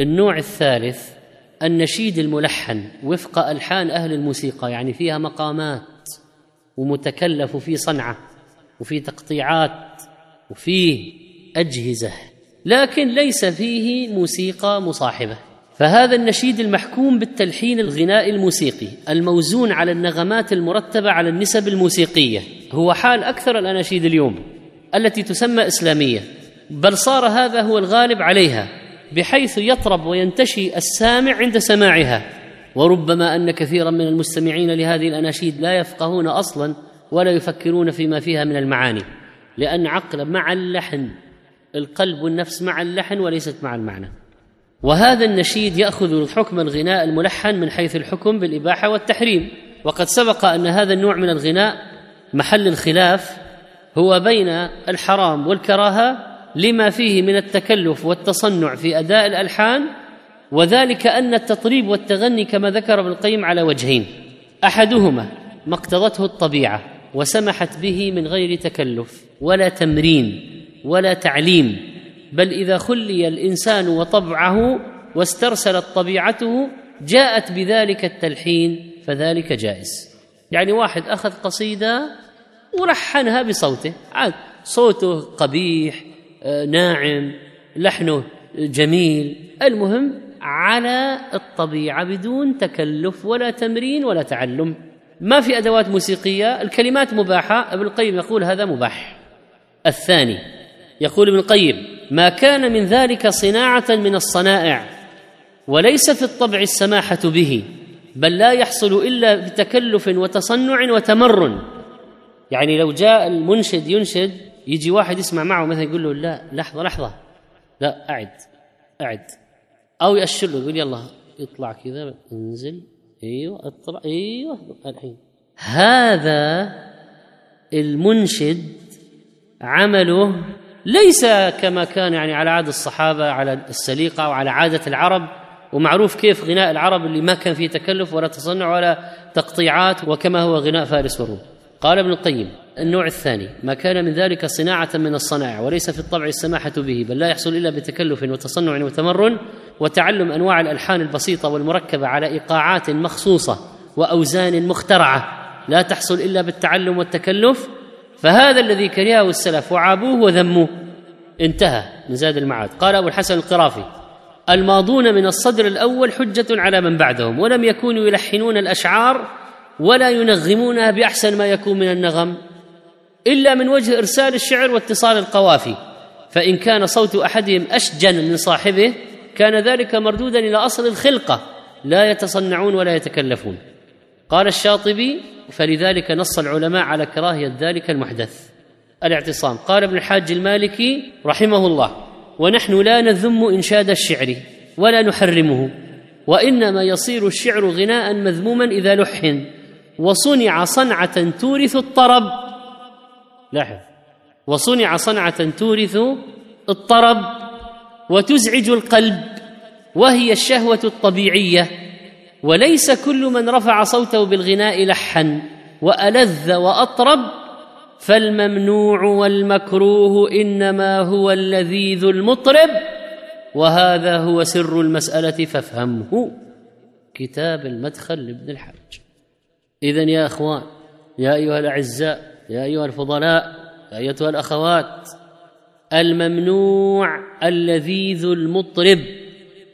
النوع الثالث النشيد الملحن وفق ألحان أهل الموسيقى يعني فيها مقامات ومتكلف وفي صنعة وفي تقطيعات وفيه أجهزة لكن ليس فيه موسيقى مصاحبة. فهذا النشيد المحكوم بالتلحين الغنائي الموسيقي الموزون على النغمات المرتبة على النسب الموسيقية. هو حال أكثر الأناشيد اليوم التي تسمى إسلامية. بل صار هذا هو الغالب عليها بحيث يطرب وينتشي السامع عند سماعها. وربما أن كثيرا من المستمعين لهذه الأناشيد لا يفقهون أصلا ولا يفكرون فيما فيها من المعاني لأن عقل مع اللحن القلب والنفس مع اللحن وليست مع المعنى. وهذا النشيد يأخذ حكم الغناء الملحن من حيث الحكم بالإباحة والتحريم. وقد سبق أن هذا النوع من الغناء محل الخلاف هو بين الحرام والكراهة لما فيه من التكلف والتصنع في أداء الألحان وذلك أن التطريب والتغني كما ذكر ابن القيم على وجهين. أحدهما ما اقتضته الطبيعة وسمحت به من غير تكلف ولا تمرين ولا تعليم بل إذا خلي الإنسان وطبعه واسترسلت طبيعته جاءت بذلك التلحين فذلك جائز. يعني واحد أخذ قصيدة ولحنها بصوته عاد صوته قبيح آه، ناعم لحنه جميل. المهم على الطبيعة بدون تكلف ولا تمرين ولا تعلم. ما في أدوات موسيقية؟ الكلمات مباحة. ابن القيم يقول هذا مباح. الثاني يقول ابن القيم ما كان من ذلك صناعة من الصنائع وليس في الطبع السماحة به بل لا يحصل إلا بتكلف وتصنع وتمرن يعني لو جاء المنشد ينشد يجي واحد يسمع معه مثلا يقول له لا لحظة لحظة. لا أعد أعد. أو يأشر له يقول يلا اطلع كذا انزل. أيوه اطلع. أيوه الحين. هذا المنشد عمله ليس كما كان يعني على عادة الصحابة على السليقة وعلى عادة العرب. ومعروف كيف غناء العرب اللي ما كان فيه تكلف ولا تصنع ولا تقطيعات وكما هو غناء فارس والروم قال ابن القيم النوع الثاني ما كان من ذلك صناعة من الصنائع وليس في الطبع السماحة به بل لا يحصل إلا بتكلف وتصنع وتمرن وتعلم أنواع الألحان البسيطة والمركبة على إيقاعات مخصوصة وأوزان مخترعة لا تحصل إلا بالتعلم والتكلف فهذا الذي كرهه السلف وعابوه وذموه. انتهى من زاد المعاد. قال أبو الحسن القرافي الماضون من الصدر الأول حجة على من بعدهم ولم يكونوا يلحنون الأشعار ولا ينغمونها بأحسن ما يكون من النغم. إلا من وجه إرسال الشعر واتصال القوافي فإن كان صوت أحدهم أشجن من صاحبه كان ذلك مردودا إلى أصل الخلقة لا يتصنعون ولا يتكلفون. قال الشاطبي فلذلك نص العلماء على كراهية ذلك المحدث. الاعتصام. قال ابن الحاج المالكي رحمه الله ونحن لا نذم إنشاد الشعر ولا نحرمه وإنما يصير الشعر غناء مذموما إذا لحن وصنع صنعة تورث الطرب. لاحظ. وصنع صنعة تورث الطرب وتزعج القلب وهي الشهوة الطبيعية. وليس كل من رفع صوته بالغناء لحا وألذ وأطرب فالممنوع والمكروه إنما هو اللذيذ المطرب. وهذا هو سر المسألة فافهمه كتاب المدخل لابن الحاج. اذا يا إخوان يا أيها الأعزاء يا أيها الفضلاء يا أيتها الأخوات الممنوع اللذيذ المطرب.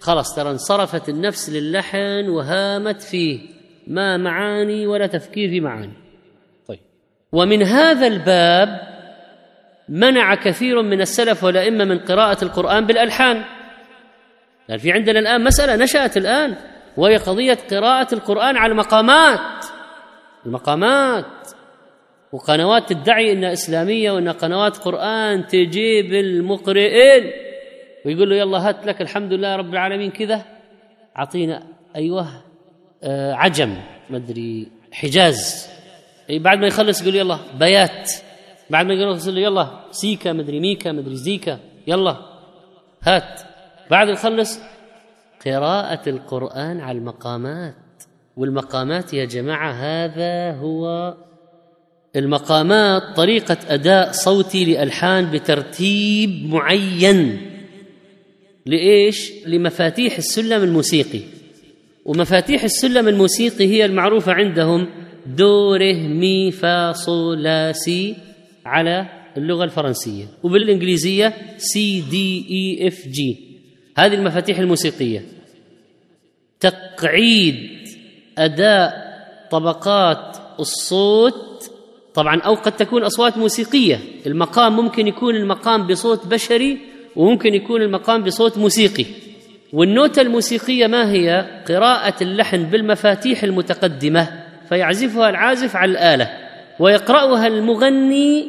خلاص ترى انصرفت النفس للحن وهامت فيه. ما معاني ولا تفكير في معاني. طيب. ومن هذا الباب منع كثير من السلف والأئمة من قراءة القرآن بالألحان. يعني في عندنا الآن مسألة نشأت الآن وهي قضية قراءة القرآن على المقامات. المقامات. وقنوات تدعي إنها إسلامية وإنها قنوات قرآن تجيب المقرئين ويقول له يلا هات لك الحمد لله رب العالمين كذا. أعطينا أيوه آه عجم ما أدري حجاز. بعد ما يخلص يقول يلا بيات. بعد ما يخلص يقول يلا سيكا ما أدري ميكا ما أدري زيكا. يلا هات. بعد يخلص قراءة القرآن على المقامات. والمقامات يا جماعة هذا هو المقامات طريقة أداء صوتي لألحان بترتيب معين. لإيش؟ لمفاتيح السلم الموسيقي. ومفاتيح السلم الموسيقي هي المعروفة عندهم دو ره مي فا صو لا سي على اللغة الفرنسية وبالإنجليزية C D E F G. هذه المفاتيح الموسيقية. تقعيد أداء طبقات الصوت طبعا أو قد تكون أصوات موسيقية. المقام ممكن يكون المقام بصوت بشري وممكن يكون المقام بصوت موسيقي. والنوتة الموسيقية ما هي؟ قراءة اللحن بالمفاتيح المتقدمة فيعزفها العازف على الآلة ويقرأها المغني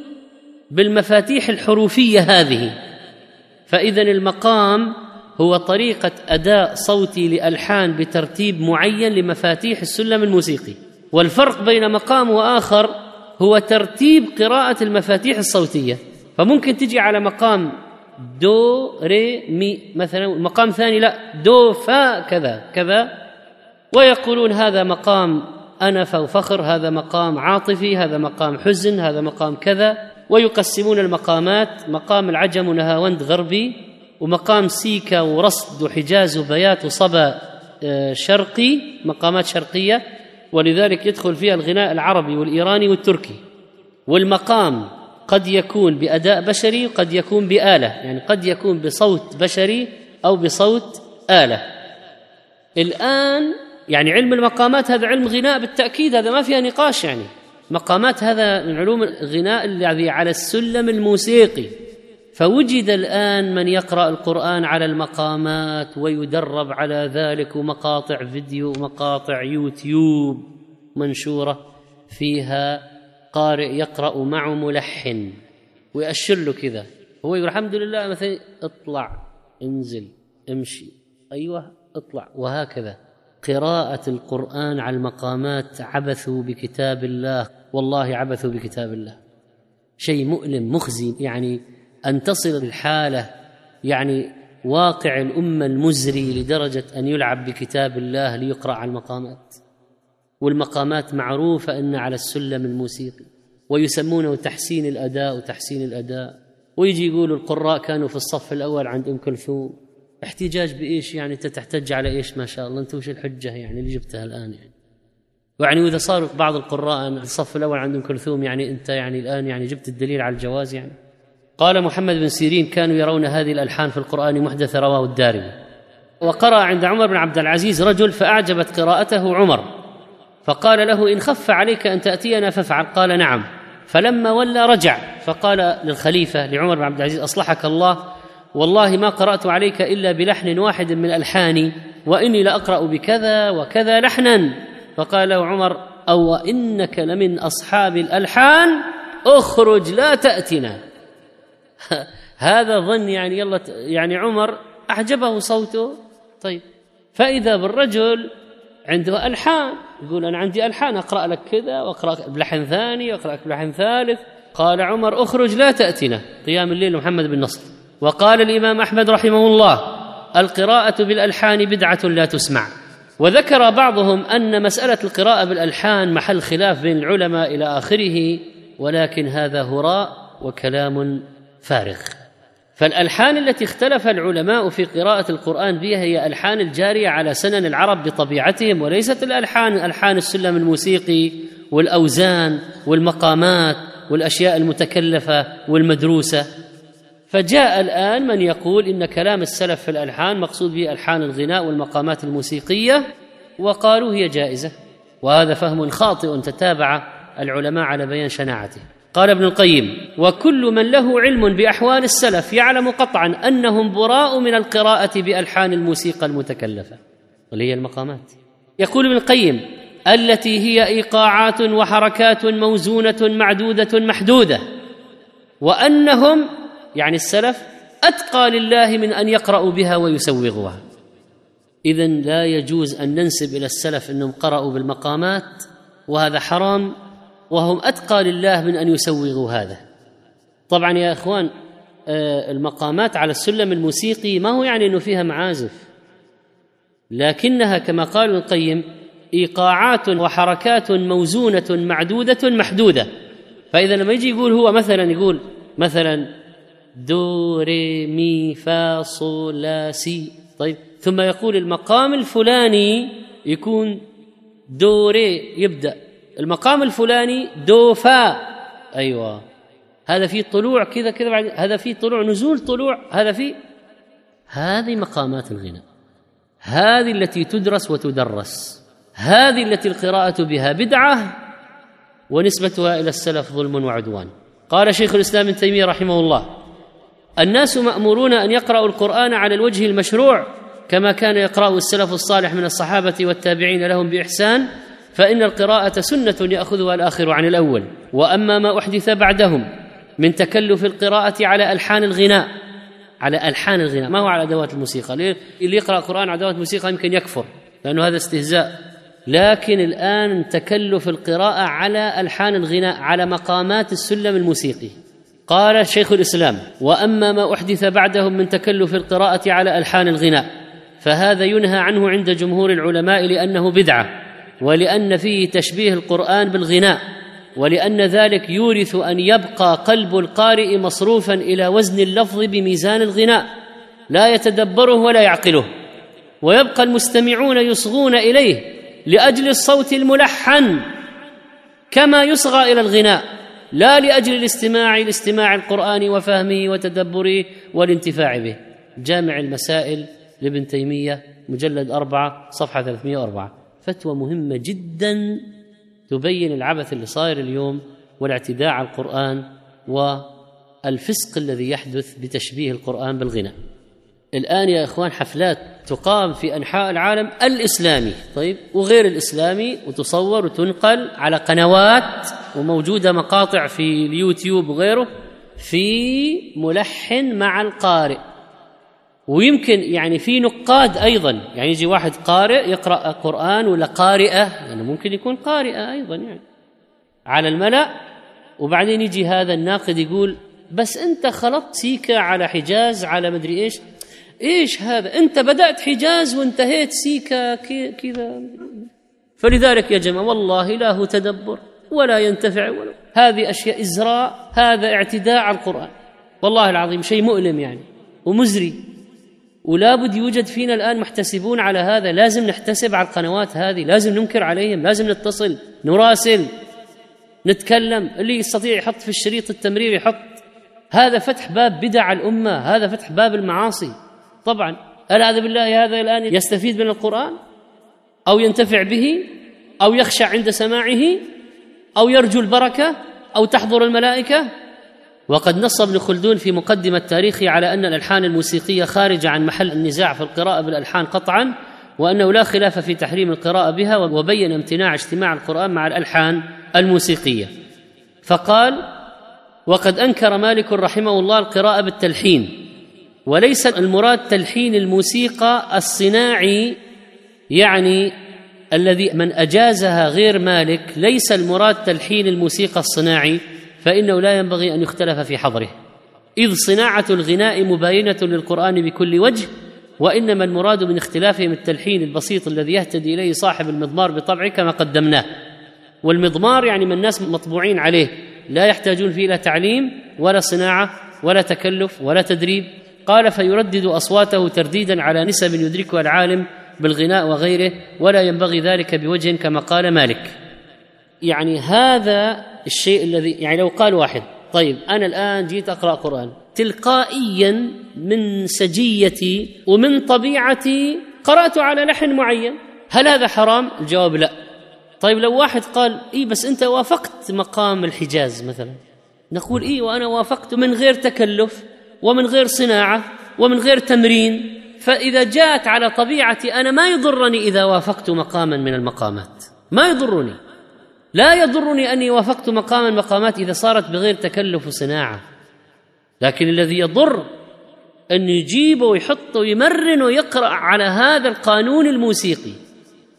بالمفاتيح الحروفية هذه. فإذا المقام هو طريقة أداء صوتي لألحان بترتيب معين لمفاتيح السلم الموسيقي. والفرق بين مقام وآخر هو ترتيب قراءة المفاتيح الصوتية. فممكن تجي على مقام دو ري مي مثلا مقام ثاني لا دو فا كذا كذا. ويقولون هذا مقام أنف وفخر هذا مقام عاطفي هذا مقام حزن هذا مقام كذا. ويقسمون المقامات مقام العجم ونهاوند غربي ومقام سيكا ورصد وحجاز وبيات وصبا آه، شرقي مقامات شرقية. ولذلك يدخل فيها الغناء العربي والإيراني والتركي. والمقام قد يكون بأداء بشري قد يكون بآلة يعني قد يكون بصوت بشري أو بصوت آلة. الآن يعني علم المقامات هذا علم غناء بالتأكيد هذا ما فيها نقاش يعني. مقامات هذا من علوم الغناء الذي على السلم الموسيقي. فوجد الآن من يقرأ القرآن على المقامات ويدرب على ذلك ومقاطع فيديو ومقاطع يوتيوب منشورة فيها قارئ يقرأ معه ملحن ويأشر له كذا. هو يقول الحمد لله مثلا اطلع انزل امشي. أيوه اطلع. وهكذا. قراءة القرآن على المقامات عبثوا بكتاب الله. والله عبثوا بكتاب الله. شيء مؤلم مخزي يعني أن تصل الحالة يعني واقع الأمة المزري لدرجة أن يلعب بكتاب الله ليقرأ على المقامات. والمقامات معروفة أن على السلم الموسيقي ويسمونه تحسين الأداء وتحسين الأداء. ويجي يقولوا القراء كانوا في الصف الأول عند أم كلثوم. احتجاج بإيش؟ يعني أنت تحتج على إيش؟ ما شاء الله أنت وش الحجة يعني اللي جبتها الآن يعني؟ يعني وإذا صار بعض القراء الصف الأول عند أم كلثوم يعني أنت يعني الآن يعني جبت الدليل على الجواز يعني؟ قال محمد بن سيرين كانوا يرون هذه الألحان في القرآن محدثة رواه الدارمي. وقرأ عند عمر بن عبد العزيز رجل فأعجبت قراءته عمر. فقال له إن خف عليك أن تأتينا فافعل. قال نعم. فلما ولى رجع. فقال للخليفة لعمر بن عبد العزيز أصلحك الله. والله ما قرأت عليك إلا بلحن واحد من الحاني وإني لأقرأ بكذا وكذا لحنا. فقال له عمر أو إنك لمن أصحاب الألحان. اخرج لا تأتنا. هذا ظن يعني يلا يعني عمر أعجبه صوته. طيب فإذا بالرجل عنده ألحان يقول أنا عندي ألحان أقرأ لك كذا وأقرأ بلحن ثاني وأقرأ لك بلحن ثالث. قال عمر اخرج لا تاتنا قيام الليل محمد بن نصر. وقال الإمام أحمد رحمه الله القراءة بالألحان بدعة لا تسمع. وذكر بعضهم أن مسألة القراءة بالألحان محل خلاف بين العلماء إلى آخره ولكن هذا هراء وكلام فارغ. فالألحان التي اختلف العلماء في قراءة القرآن بها هي ألحان الجارية على سنن العرب بطبيعتهم وليست الألحان ألحان السلم الموسيقي والأوزان والمقامات والأشياء المتكلفة والمدروسة. فجاء الآن من يقول إن كلام السلف في الألحان مقصود به ألحان الغناء والمقامات الموسيقية وقالوا هي جائزة وهذا فهم خاطئ تتابع العلماء على بيان شناعته. قال ابن القيم وكل من له علم بأحوال السلف يعلم قطعا أنهم براء من القراءة بألحان الموسيقى المتكلفة. واللي هي المقامات. يقول ابن القيم التي هي إيقاعات وحركات موزونة معدودة محدودة وأنهم يعني السلف أتقى لله من أن يقرأوا بها ويسوغوها. اذا لا يجوز أن ننسب إلى السلف أنهم قرأوا بالمقامات وهذا حرام وهم أتقى لله من أن يسوغوا هذا. طبعا يا إخوان آه، المقامات على السلم الموسيقي ما هو يعني إنه فيها معازف. لكنها كما قال القيم إيقاعات وحركات موزونة معدودة محدودة. فإذا لما يجي يقول هو مثلا يقول مثلا دو ري مي فا صو لا سي. طيب ثم يقول المقام الفلاني يكون دو ري يبدأ. المقام الفلاني دو فا أيوه. هذا في طلوع كذا كذا بعد. هذا في طلوع نزول طلوع. هذا في هذه مقامات الغناء هذه التي تدرس وتدرس. هذه التي القراءة بها بدعة ونسبتها إلى السلف ظلم وعدوان. قال شيخ الإسلام ابن تيمية رحمه الله الناس مأمورون أن يقرأوا القرآن على الوجه المشروع كما كان يقرأ السلف الصالح من الصحابة والتابعين لهم بإحسان فإن القراءة سنة يأخذها الآخر عن الأول وأما ما أحدث بعدهم من تكلف القراءة على ألحان الغناء على ألحان الغناء ما هو على أدوات الموسيقى؟ اللي يقرأ القرآن على أدوات الموسيقى يمكن يكفر لأنه هذا استهزاء. لكن الآن تكلف القراءة على ألحان الغناء على مقامات السلم الموسيقي. قال شيخ الإسلام وأما ما أحدث بعدهم من تكلف القراءة على ألحان الغناء فهذا ينهى عنه عند جمهور العلماء لأنه بدعة. ولأن فيه تشبيه القرآن بالغناء ولأن ذلك يورث أن يبقى قلب القارئ مصروفا إلى وزن اللفظ بميزان الغناء لا يتدبره ولا يعقله. ويبقى المستمعون يصغون إليه لأجل الصوت الملحن كما يصغى إلى الغناء لا لأجل الاستماع لاستماع القرآن وفهمه وتدبره والانتفاع به. جامع المسائل لابن تيمية مجلد أربعة صفحة 304 فتوى مهمة جدا تبين العبث اللي صاير اليوم والاعتداء على القرآن والفسق الذي يحدث بتشبيه القرآن بالغناء. الآن يا إخوان حفلات تقام في أنحاء العالم الإسلامي طيب وغير الإسلامي وتصور وتنقل على قنوات وموجودة مقاطع في اليوتيوب وغيره في ملحن مع القارئ. ويمكن يعني في نقاد أيضا. يعني يجي واحد قارئ يقرأ قرآن ولا قارئة يعني ممكن يكون قارئه أيضا يعني. على الملأ وبعدين يجي هذا الناقد يقول بس أنت خلطت سيكا على حجاز على مدري إيش. إيش هذا؟ أنت بدأت حجاز وانتهيت سيكا كذا. فلذلك يا جماعة والله لا هو تدبر ولا ينتفع ولا. هذه أشياء إزراء هذا اعتداء على القرآن. والله العظيم شيء مؤلم يعني ومزري. ولا بد يوجد فينا الآن محتسبون على هذا. لازم نحتسب على القنوات هذه. لازم ننكر عليهم. لازم نتصل نراسل نتكلم. اللي يستطيع يحط في الشريط التمرير يحط. هذا فتح باب بدع الأمة. هذا فتح باب المعاصي. طبعا. العياذ بالله هذا الآن يستفيد من القرآن؟ أو ينتفع به؟ أو يخشع عند سماعه؟ أو يرجو البركة؟ أو تحضر الملائكة؟ وقد نص ابن خلدون في مقدمة تاريخه على أن الألحان الموسيقية خارجة عن محل النزاع في القراءة بالألحان قطعا وأنه لا خلاف في تحريم القراءة بها وبين امتناع اجتماع القرآن مع الألحان الموسيقية. فقال وقد أنكر مالك رحمه الله القراءة بالتلحين وليس المراد تلحين الموسيقى الصناعي يعني الذي من أجازها غير مالك ليس المراد تلحين الموسيقى الصناعي فإنه لا ينبغي أن يختلف في حظره. إذ صناعة الغناء مباينة للقرآن بكل وجه وإنما المراد من اختلافهم التلحين البسيط الذي يهتدي إليه صاحب المضمار بطبعه كما قدمناه. والمضمار يعني من الناس مطبوعين عليه لا يحتاجون فيه لا تعليم ولا صناعة ولا تكلف ولا تدريب. قال فيردد أصواته ترديدا على نسب يدركها العالم بالغناء وغيره ولا ينبغي ذلك بوجه كما قال مالك. يعني هذا الشيء الذي يعني لو قال واحد طيب أنا الآن جيت أقرأ قرآن تلقائيا من سجيتي ومن طبيعتي قرأت على لحن معين هل هذا حرام؟ الجواب لا. طيب لو واحد قال اي بس أنت وافقت مقام الحجاز مثلا نقول اي وأنا وافقت من غير تكلف ومن غير صناعة ومن غير تمرين فإذا جاءت على طبيعتي أنا ما يضرني إذا وافقت مقاما من المقامات ما يضرني. لا يضرني أني وافقت مقاما مقامات إذا صارت بغير تكلف وصناعه لكن الذي يضر أن يجيب ويحط ويمرن ويقرأ على هذا القانون الموسيقي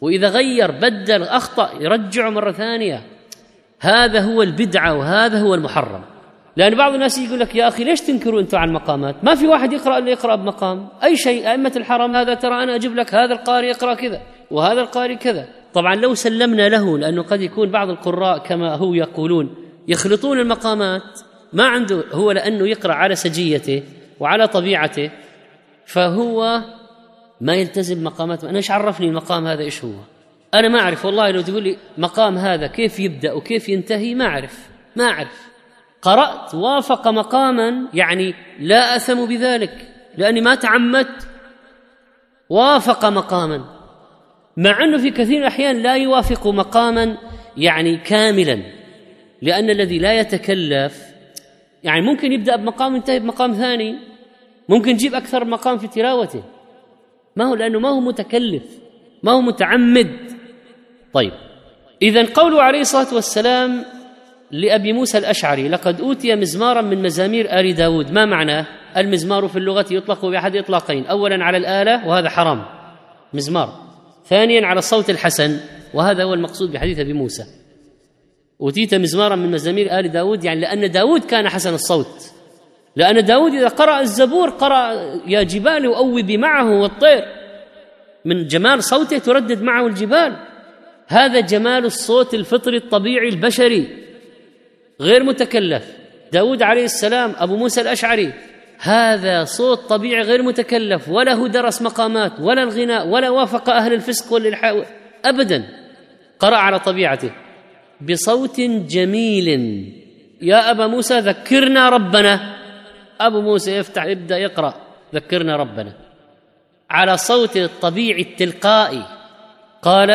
وإذا غير بدل أخطأ يرجعه مرة ثانية. هذا هو البدعة وهذا هو المحرم. لأن بعض الناس يقول لك يا أخي ليش تنكروا أنتم عن المقامات؟ ما في واحد يقرأ إلا يقرأ بمقام. أي شيء أئمة الحرم هذا ترى أنا أجيب لك هذا القارئ يقرأ كذا وهذا القارئ كذا. طبعا لو سلمنا له لأنه قد يكون بعض القراء كما هو يقولون يخلطون المقامات ما عنده هو لأنه يقرأ على سجيته وعلى طبيعته فهو ما يلتزم مقامات. أنا إيش عرفني المقام هذا إيش هو؟ أنا ما أعرف والله لو تقول لي مقام هذا كيف يبدأ وكيف ينتهي؟ ما أعرف ما أعرف. قرأت وافق مقاما يعني لا أثم بذلك لأني ما تعمدت. وافق مقاما. مع أنه في كثير من الأحيان لا يوافق مقاما يعني كاملا لأن الذي لا يتكلف يعني ممكن يبدأ بمقام ينتهي بمقام ثاني ممكن يجيب أكثر مقام في تلاوته. ما هو؟ لأنه ما هو متكلف ما هو متعمد. طيب إذا قوله عليه الصلاة والسلام لأبي موسى الأشعري لقد أوتي مزمارا من مزامير آل داود. ما معناه المزمار في اللغة يطلق بأحد إطلاقين أولا على الآلة وهذا حرام. مزمار. ثانيا على الصوت الحسن وهذا هو المقصود بحديث أبي موسى. أوتيت مزمارا من مزامير آل داود يعني لأن داود كان حسن الصوت. لأن داود إذا قرأ الزبور قرأ يا جبال أوبي معه والطير. من جمال صوته تردد معه الجبال. هذا جمال الصوت الفطري الطبيعي البشري. غير متكلف. داود عليه السلام أبو موسى الأشعري. هذا صوت طبيعي غير متكلف ولا هو درس مقامات ولا الغناء ولا وافق أهل الفسق والإلحاء. أبدا. قرأ على طبيعته. بصوت جميل. يا أبا موسى ذكرنا ربنا. أبو موسى يفتح يبدأ يقرأ. ذكرنا ربنا. على صوت الطبيعي التلقائي. قال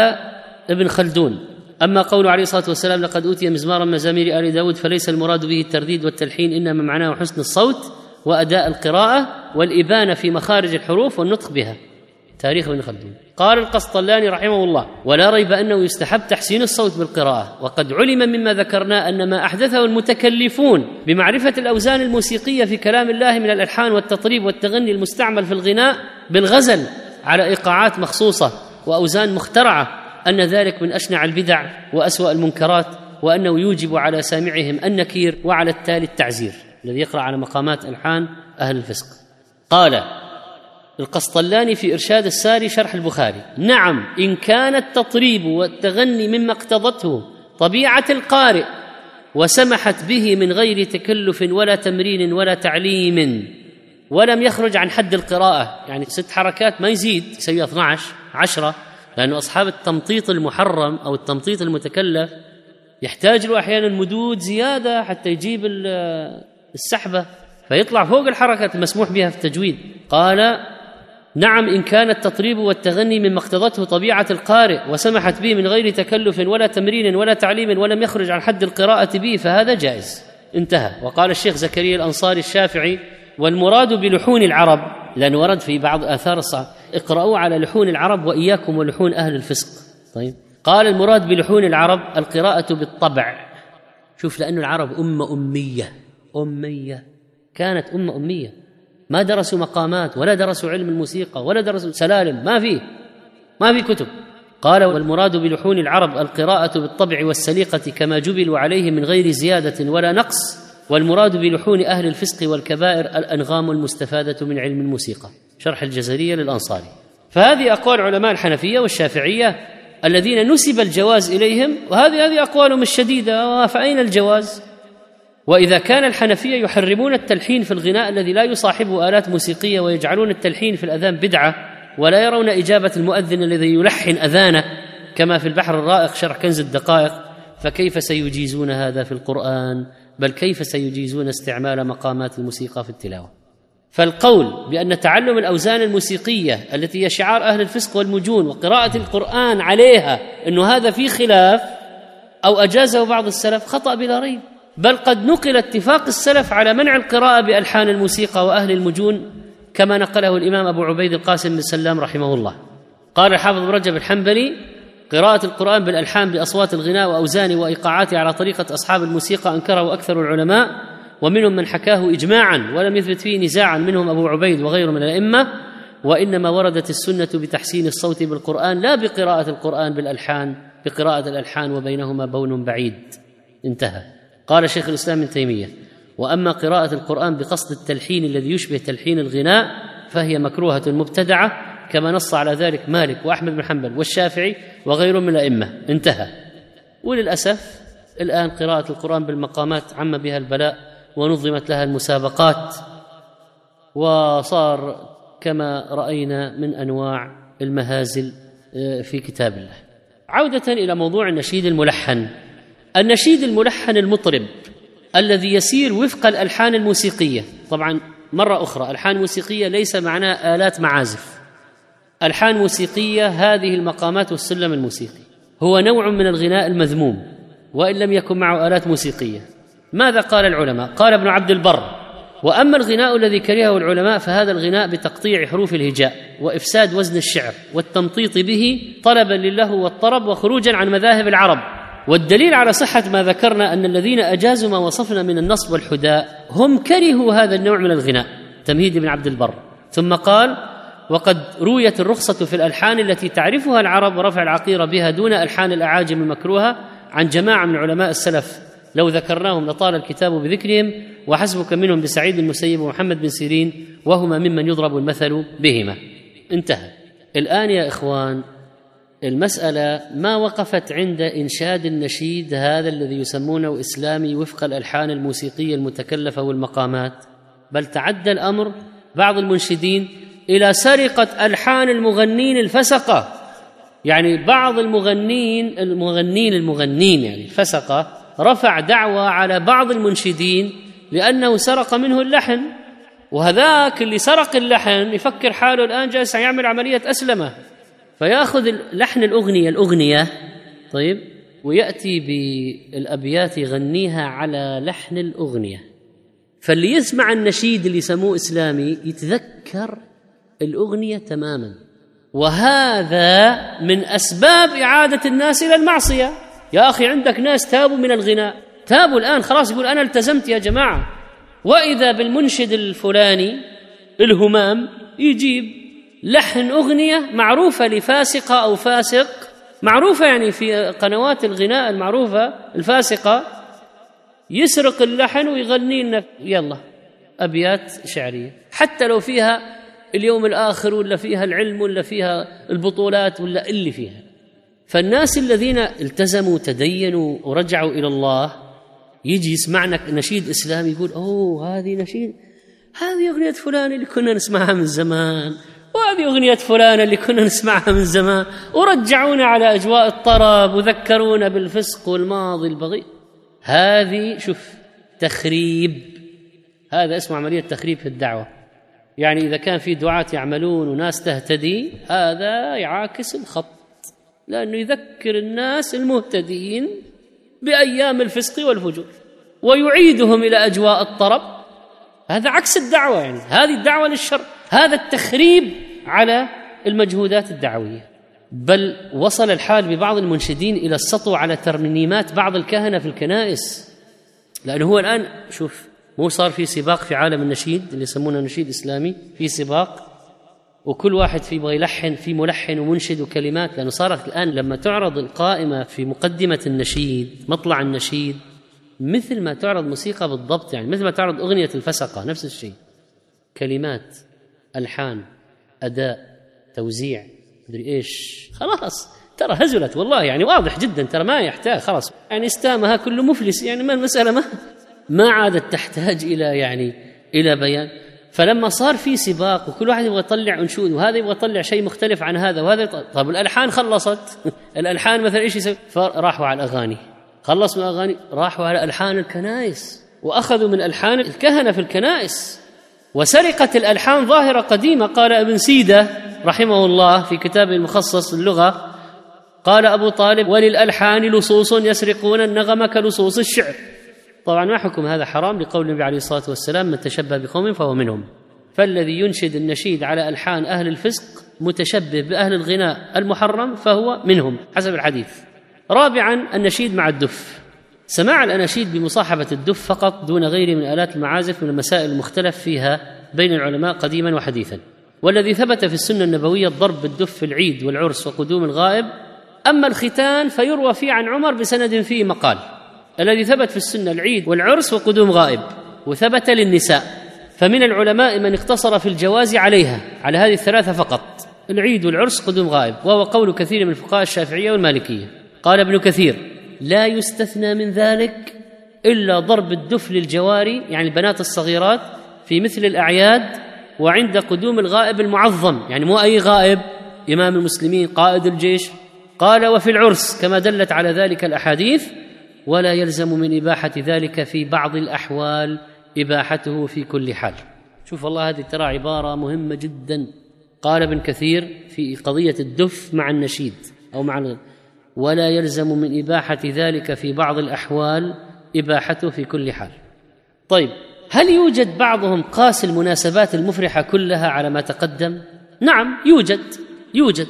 ابن خلدون أما قول عليه الصلاة والسلام لقد أوتي مزمارا مزامير آل داود فليس المراد به الترديد والتلحين إنما معناه حسن الصوت وأداء القراءة والإبانة في مخارج الحروف والنطق بها. تاريخ ابن خلدون. قال القسطلاني رحمه الله ولا ريب أنه يستحب تحسين الصوت بالقراءة وقد علم مما ذكرنا أن ما أحدثه المتكلفون بمعرفة الأوزان الموسيقية في كلام الله من الألحان والتطريب والتغني المستعمل في الغناء بالغزل على إيقاعات مخصوصة وأوزان مخترعة أن ذلك من أشنع البدع وأسوأ المنكرات وأنه يوجب على سامعهم النكير وعلى التالي التعزير. الذي يقرأ على مقامات ألحان أهل الفسق. قال القسطلاني في إرشاد الساري شرح البخاري نعم إن كان التطريب والتغني مما اقتضته طبيعة القارئ وسمحت به من غير تكلف ولا تمرين ولا تعليم ولم يخرج عن حد القراءة. يعني ست حركات ما يزيد يسوي 12 عشرة لأنه أصحاب التمطيط المحرم أو التمطيط المتكلف يحتاج له أحيانا مدود زيادة حتى يجيب السحبة فيطلع فوق الحركة المسموح بها في التجويد. قال نعم إن كان التطريب والتغني مما اقتضته طبيعة القارئ وسمحت به من غير تكلف ولا تمرين ولا تعليم ولم يخرج عن حد القراءة به فهذا جائز. انتهى. وقال الشيخ زكريا الأنصاري الشافعي والمراد بلحون العرب لأنه ورد في بعض آثار الصحابه اقرأوا على لحون العرب وإياكم ولحون أهل الفسق. طيب. قال المراد بلحون العرب القراءة بالطبع. شوف لأن العرب أمة أمية. أمية. كانت أمة أمية. ما درسوا مقامات ولا درسوا علم الموسيقى ولا درسوا سلالم ما في. ما في كتب. قال والمراد بلحون العرب القراءة بالطبع والسليقة كما جبلوا عليه من غير زيادة ولا نقص. والمراد بلحون أهل الفسق والكبائر الأنغام المستفادة من علم الموسيقى. شرح الجزرية للأنصاري. فهذه أقوال علماء الحنفية والشافعية الذين نسب الجواز إليهم وهذه هذه أقوالهم الشديدة. فأين الجواز؟ وإذا كان الحنفية يحرمون التلحين في الغناء الذي لا يصاحبه آلات موسيقية ويجعلون التلحين في الأذان بدعة ولا يرون إجابة المؤذن الذي يلحن أذانه كما في البحر الرائق شرح كنز الدقائق فكيف سيجيزون هذا في القرآن؟ بل كيف سيجيزون استعمال مقامات الموسيقى في التلاوة؟ فالقول بأن تعلم الأوزان الموسيقية التي هي شعار أهل الفسق والمجون وقراءة القرآن عليها إنه هذا في خلاف أو أجازه بعض السلف خطأ بلا ريب. بل قد نقل اتفاق السلف على منع القراءة بألحان الموسيقى وأهل المجون كما نقله الإمام أبو عبيد القاسم بن سلام رحمه الله. قال الحافظ بن رجب الحنبلي قراءة القرآن بالألحان بأصوات الغناء وأوزانه وإيقاعاته على طريقة أصحاب الموسيقى أنكره أكثر العلماء ومنهم من حكاه إجماعا ولم يثبت فيه نزاعا منهم أبو عبيد وغيره من الأئمة وإنما وردت السنة بتحسين الصوت بالقرآن لا بقراءة القرآن بالألحان بقراءة الألحان وبينهما بون بعيد. انتهى. قال شيخ الإسلام ابن تيمية وأما قراءة القرآن بقصد التلحين الذي يشبه تلحين الغناء فهي مكروهة مبتدعة كما نص على ذلك مالك وأحمد بن حنبل والشافعي وغيرهم من الأئمة. انتهى. وللأسف الآن قراءة القرآن بالمقامات عم بها البلاء ونظمت لها المسابقات وصار كما رأينا من أنواع المهازل آه، في كتاب الله. عودة إلى موضوع النشيد الملحن. النشيد الملحن المطرب الذي يسير وفق الألحان الموسيقية. طبعا مرة أخرى ألحان موسيقية ليس معناه آلات معازف. ألحان موسيقية هذه المقامات والسلم الموسيقي. هو نوع من الغناء المذموم وإن لم يكن معه آلات موسيقية. ماذا قال العلماء؟ قال ابن عبد البر وأما الغناء الذي كرهه العلماء فهذا الغناء بتقطيع حروف الهجاء وإفساد وزن الشعر والتمطيط به طلبا للهو والطرب وخروجا عن مذاهب العرب. والدليل على صحة ما ذكرنا أن الذين أجازوا ما وصفنا من النصب والحداء هم كرهوا هذا النوع من الغناء تمهيد بن عبد البر. ثم قال وقد رويت الرخصة في الألحان التي تعرفها العرب ورفع العقيرة بها دون ألحان الأعاجم المكروهة عن جماعة من علماء السلف. لو ذكرناهم لطال الكتاب بذكرهم وحسبك منهم بسعيد المسيب ومحمد بن سيرين وهما ممن يضرب المثل بهما. انتهى. الآن يا إخوان المسألة ما وقفت عند إنشاد النشيد هذا الذي يسمونه إسلامي وفق الألحان الموسيقية المتكلفة والمقامات بل تعدى الأمر بعض المنشدين إلى سرقة ألحان المغنين الفسقة. يعني بعض المغنين المغنين المغنين يعني الفسقة رفع دعوى على بعض المنشدين لأنه سرق منه اللحن وهذاك اللي سرق اللحن يفكر حاله الآن جالس يعمل عملية أسلمة. فيأخذ لحن الأغنية الأغنية طيب ويأتي بالأبيات يغنيها على لحن الأغنية. فاللي يسمع النشيد اللي يسموه إسلامي يتذكر الأغنية تماما. وهذا من أسباب إعادة الناس إلى المعصية. يا أخي عندك ناس تابوا من الغناء. تابوا الآن خلاص يقول أنا التزمت يا جماعة. وإذا بالمنشد الفلاني الهمام يجيب لحن أغنية معروفة لفاسقة أو فاسق. معروفة يعني في قنوات الغناء المعروفة الفاسقة. يسرق اللحن ويغني لنا. يلا أبيات شعرية. حتى لو فيها اليوم الآخر ولا فيها العلم ولا فيها البطولات ولا اللي فيها. فالناس الذين التزموا تدينوا ورجعوا إلى الله يجي يسمعنا نشيد اسلامي يقول أوه هذه نشيد هذه أغنية فلان اللي كنا نسمعها من زمان. وهذه أغنية فلان اللي كنا نسمعها من زمان. ورجعونا على أجواء الطرب وذكرونا بالفسق والماضي البغي هذه شوف تخريب. هذا اسمه عملية تخريب في الدعوة. يعني إذا كان في دعاة يعملون وناس تهتدي هذا يعاكس الخط. لأنه يذكر الناس المهتدين بأيام الفسق والفجور. ويعيدهم إلى أجواء الطرب. هذا عكس الدعوة يعني. هذه الدعوة للشر. هذا التخريب على المجهودات الدعوية. بل وصل الحال ببعض المنشدين إلى السطو على ترنيمات بعض الكهنة في الكنائس. لأنه هو الآن شوف مو صار في سباق في عالم النشيد اللي يسمونه نشيد إسلامي في سباق وكل واحد في يبغى يلحن في ملحن ومنشد وكلمات لأنه صارت الآن لما تعرض القائمة في مقدمة النشيد مطلع النشيد مثل ما تعرض موسيقى بالضبط يعني مثل ما تعرض أغنية الفسقة نفس الشيء. كلمات ألحان أداء توزيع مدري إيش. خلاص ترى هزلت والله يعني واضح جدا ترى ما يحتاج خلاص. يعني استامها كله مفلس يعني ما المسألة ما ما عادت تحتاج إلى يعني إلى بيان. فلما صار في سباق وكل واحد يبغى يطلع انشود وهذا يبغى يطلع شيء مختلف عن هذا وهذا طيب الألحان خلصت. الألحان مثلا إيش يسوي؟ فراحوا على الأغاني. خلصوا الأغاني راحوا على ألحان الكنائس. وأخذوا من ألحان الكهنة في الكنائس. وسرقه الألحان ظاهرة قديمة. قال ابن سيدة رحمه الله في كتابه المخصص اللغة قال أبو طالب وللألحان لصوص يسرقون النغم كلصوص الشعر. طبعا ما حكم هذا حرام؟ لقول النبي عليه الصلاة والسلام من تشبه بقوم فهو منهم. فالذي ينشد النشيد على ألحان أهل الفسق متشبه بأهل الغناء المحرم فهو منهم حسب الحديث. رابعا النشيد مع الدف. سماع الأناشيد بمصاحبة الدف فقط دون غيره من آلات المعازف من المسائل المختلف فيها بين العلماء قديما وحديثا. والذي ثبت في السنة النبوية الضرب بالدف في العيد والعرس وقدوم الغائب. أما الختان فيروى فيه عن عمر بسند فيه مقال. الذي ثبت في السنة العيد والعرس وقدوم غائب. وثبت للنساء. فمن العلماء من اقتصر في الجواز عليها على هذه الثلاثة فقط. العيد والعرس قدوم غائب. وهو قول كثير من الفقهاء الشافعية والمالكية. قال ابن كثير لا يستثنى من ذلك إلا ضرب الدف للجواري يعني البنات الصغيرات في مثل الأعياد وعند قدوم الغائب المعظم يعني مو أي غائب إمام المسلمين قائد الجيش. قال وفي العرس كما دلت على ذلك الأحاديث ولا يلزم من إباحة ذلك في بعض الأحوال إباحته في كل حال. شوف والله هذه ترى عبارة مهمة جدا. قال ابن كثير في قضية الدف مع النشيد أو مع ولا يلزم من إباحة ذلك في بعض الأحوال إباحته في كل حال. طيب هل يوجد بعضهم قاس المناسبات المفرحة كلها على ما تقدم؟ نعم يوجد يوجد.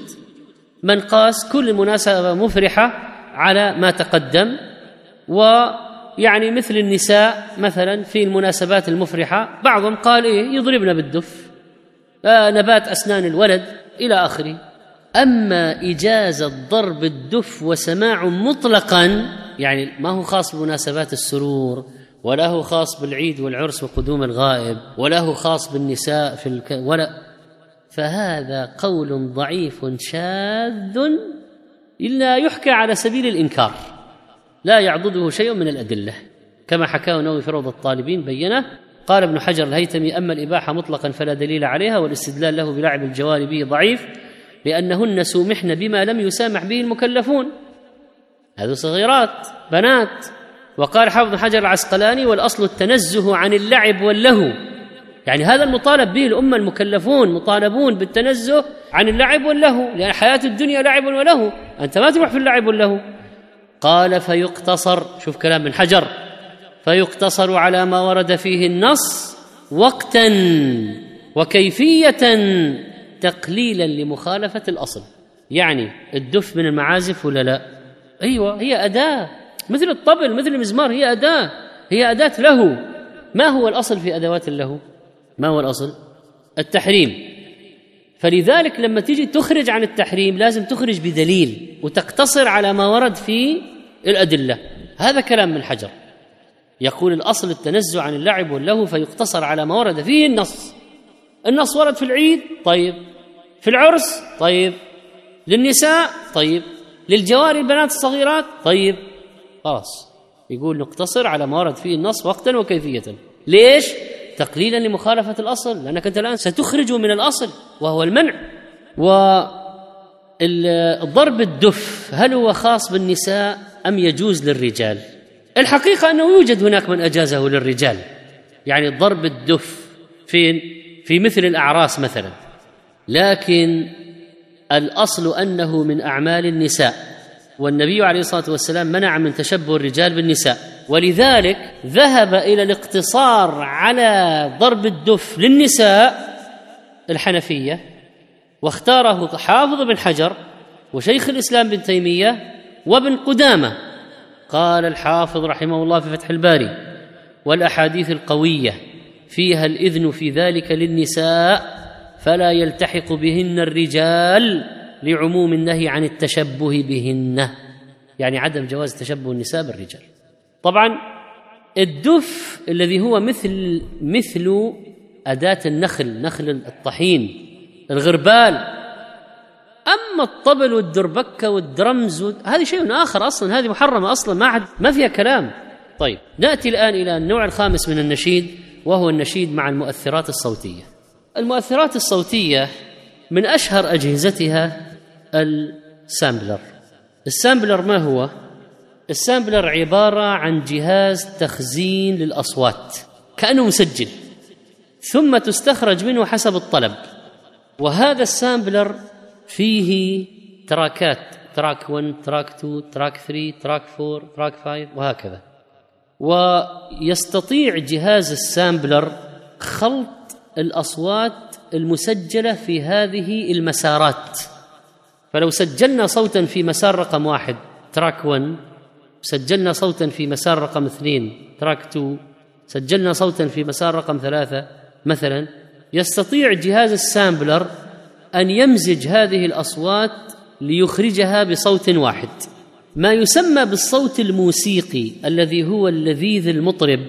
من قاس كل مناسبة مفرحة على ما تقدم ويعني مثل النساء مثلا في المناسبات المفرحة بعضهم قال إيه يضربن بالدف آه نبات أسنان الولد إلى آخره. أما إجازة ضرب الدف وسماع مطلقا يعني ما هو خاص بمناسبات السرور ولا هو خاص بالعيد والعرس وقدوم الغائب ولا هو خاص بالنساء في الك... ولا فهذا قول ضعيف شاذ إلا يحكى على سبيل الإنكار لا يعضده شيء من الأدلة. كما حكاه النووي في روض الطالبين بينه قال ابن حجر الهيتمي أما الإباحة مطلقا فلا دليل عليها والاستدلال له بلعب الجوار به ضعيف. لأنهن سومحن بما لم يسامح به المكلفون. هذه صغيرات بنات. وقال حافظ حجر العسقلاني والأصل التنزه عن اللعب واللهو. يعني هذا المطالب به الأمة المكلفون مطالبون بالتنزه عن اللعب واللهو. لأن حياة الدنيا لعب ولهو. أنت ما تروح في اللعب واللهو. قال فيقتصر شوف كلام من حجر. فيقتصر على ما ورد فيه النص وقتا وكيفية تقليلا لمخالفة الأصل. يعني الدف من المعازف ولا لا؟ أيوة هي أداة. مثل الطبل مثل المزمار هي أداة. هي أداة له. ما هو الأصل في أدوات اللهو ما هو الأصل؟ التحريم. فلذلك لما تيجي تخرج عن التحريم لازم تخرج بدليل وتقتصر على ما ورد في الأدلة. هذا كلام من حجر. يقول الأصل التنزع عن اللعب واللهو فيقتصر على ما ورد فيه النص. النص ورد في العيد؟ طيب. في العرس؟ طيب. للنساء؟ طيب. للجواري البنات الصغيرات؟ طيب. خلاص. يقول نقتصر على ما ورد فيه النص وقتا وكيفية. ليش؟ تقليلا لمخالفة الأصل لأنك أنت الآن ستخرجه من الأصل وهو المنع. والضرب الدف هل هو خاص بالنساء أم يجوز للرجال؟ الحقيقة أنه يوجد هناك من أجازه للرجال. يعني ضرب الدف فين؟ في مثل الأعراس مثلا. لكن الأصل أنه من أعمال النساء. والنبي عليه الصلاة والسلام منع من تشبه الرجال بالنساء. ولذلك ذهب إلى الاقتصار على ضرب الدف للنساء الحنفية واختاره حافظ بن حجر وشيخ الإسلام بن تيمية وابن قدامة. قال الحافظ رحمه الله في فتح الباري والأحاديث القوية فيها الإذن في ذلك للنساء فلا يلتحق بهن الرجال لعموم النهي عن التشبه بهن. يعني عدم جواز تشبه النساء بالرجال. طبعا الدف الذي هو مثل مثل أداة النخل نخل الطحين الغربال. أما الطبل والدربكة والدرمز هذه شيء آخر أصلا هذه محرمة أصلا ما ما فيها كلام. طيب نأتي الآن إلى النوع الخامس من النشيد. وهو النشيد مع المؤثرات الصوتية. المؤثرات الصوتية من أشهر أجهزتها ال sampler. ال sampler ما هو؟ ال sampler عبارة عن جهاز تخزين للأصوات كأنه مسجل ثم تستخرج منه حسب الطلب. وهذا ال sampler فيه تراكات track 1 track 2 track 3 track 4 track 5 وهكذا. ويستطيع جهاز ال sampler خلط الأصوات المسجلة في هذه المسارات. فلو سجلنا صوتا في مسار رقم واحد track 1 سجلنا صوتا في مسار رقم اثنين track 2 سجلنا صوتا في مسار رقم ثلاثة مثلا. يستطيع جهاز ال sampler أن يمزج هذه الأصوات ليخرجها بصوت واحد. ما يسمى بالصوت الموسيقي الذي هو اللذيذ المطرب.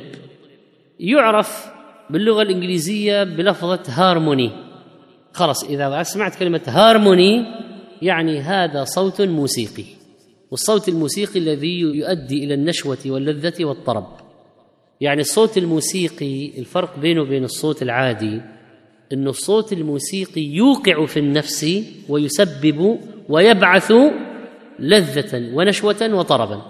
يعرف باللغة الإنجليزية بلفظة هارموني. خلاص إذا سمعت كلمة هارموني يعني هذا صوت موسيقي. والصوت الموسيقي الذي يؤدي إلى النشوة واللذة والطرب. يعني الصوت الموسيقي الفرق بينه وبين الصوت العادي أن الصوت الموسيقي يوقع في النفس ويسبب ويبعث لذة ونشوة وطربا.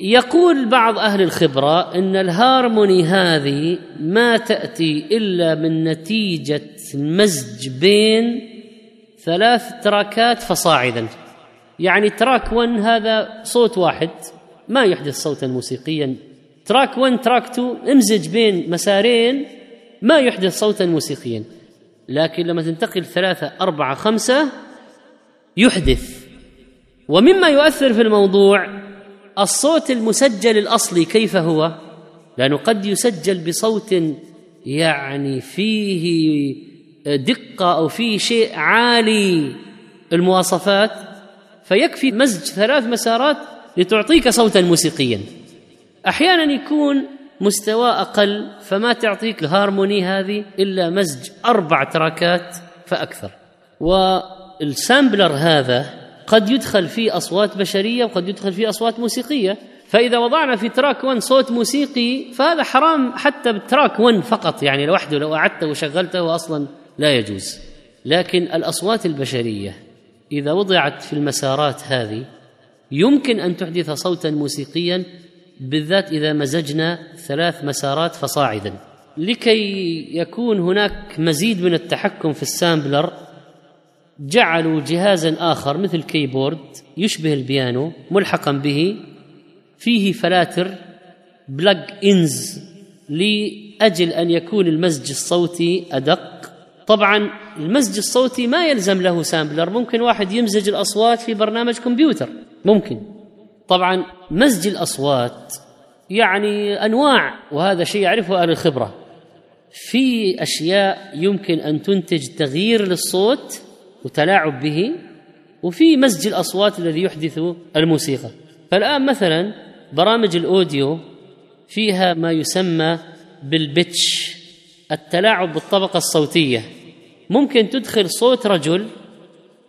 يقول بعض أهل الخبرة أن الهارموني هذه ما تأتي إلا من نتيجة مزج بين ثلاث تراكات فصاعدا. يعني track 1 هذا صوت واحد ما يحدث صوتا موسيقيا. track 1 track 2 امزج بين مسارين ما يحدث صوتا موسيقيا. لكن لما تنتقل ثلاثة أربعة خمسة يحدث. ومما يؤثر في الموضوع الصوت المسجل الأصلي كيف هو؟ لأنه قد يسجل بصوت يعني فيه دقة أو فيه شيء عالي المواصفات فيكفي مزج ثلاث مسارات لتعطيك صوتا موسيقيا. أحيانا يكون مستوى أقل فما تعطيك الهارموني هذه إلا مزج أربع تراكات فأكثر. وال sampler هذا قد يدخل فيه أصوات بشرية وقد يدخل فيه أصوات موسيقية. فإذا وضعنا في track 1 صوت موسيقي فهذا حرام حتى بال track 1 فقط. يعني لوحده لو أعدته وشغلته أصلا لا يجوز. لكن الأصوات البشرية إذا وضعت في المسارات هذه يمكن أن تحدث صوتا موسيقيا بالذات إذا مزجنا ثلاث مسارات فصاعدا. لكي يكون هناك مزيد من التحكم في ال sampler جعلوا جهازا آخر مثل keyboard يشبه البيانو ملحقا به فيه فلاتر plug-ins لأجل أن يكون المزج الصوتي أدق. طبعا المزج الصوتي ما يلزم له sampler ممكن واحد يمزج الأصوات في برنامج كمبيوتر. ممكن. طبعا مزج الأصوات يعني أنواع وهذا شيء يعرفه أهل الخبرة. في أشياء يمكن أن تنتج تغيير للصوت وتلاعب به وفي مزج الاصوات الذي يحدث الموسيقى. فالآن مثلا برامج الأوديو فيها ما يسمى بالبتش التلاعب بالطبقة الصوتية. ممكن تدخل صوت رجل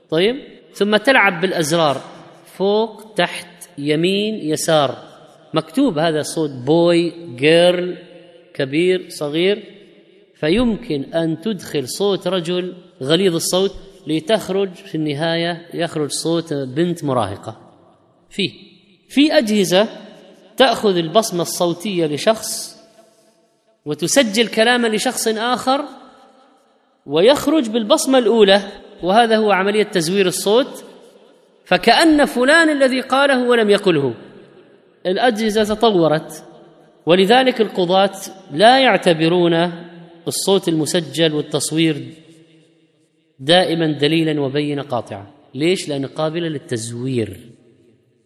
طيب ثم تلعب بالأزرار فوق تحت يمين يسار. مكتوب هذا صوت بوي جيرل كبير صغير. فيمكن أن تدخل صوت رجل غليظ الصوت. لتخرج في النهاية يخرج صوت بنت مراهقة. فيه في أجهزة تأخذ البصمة الصوتية لشخص وتسجل كلاما لشخص آخر ويخرج بالبصمة الأولى وهذا هو عملية تزوير الصوت فكأن فلان الذي قاله ولم يقله. الأجهزة تطورت ولذلك القضاة لا يعتبرون الصوت المسجل والتصوير دائما دليلا وبينة قاطعة ليش؟ لأنه قابلة للتزوير.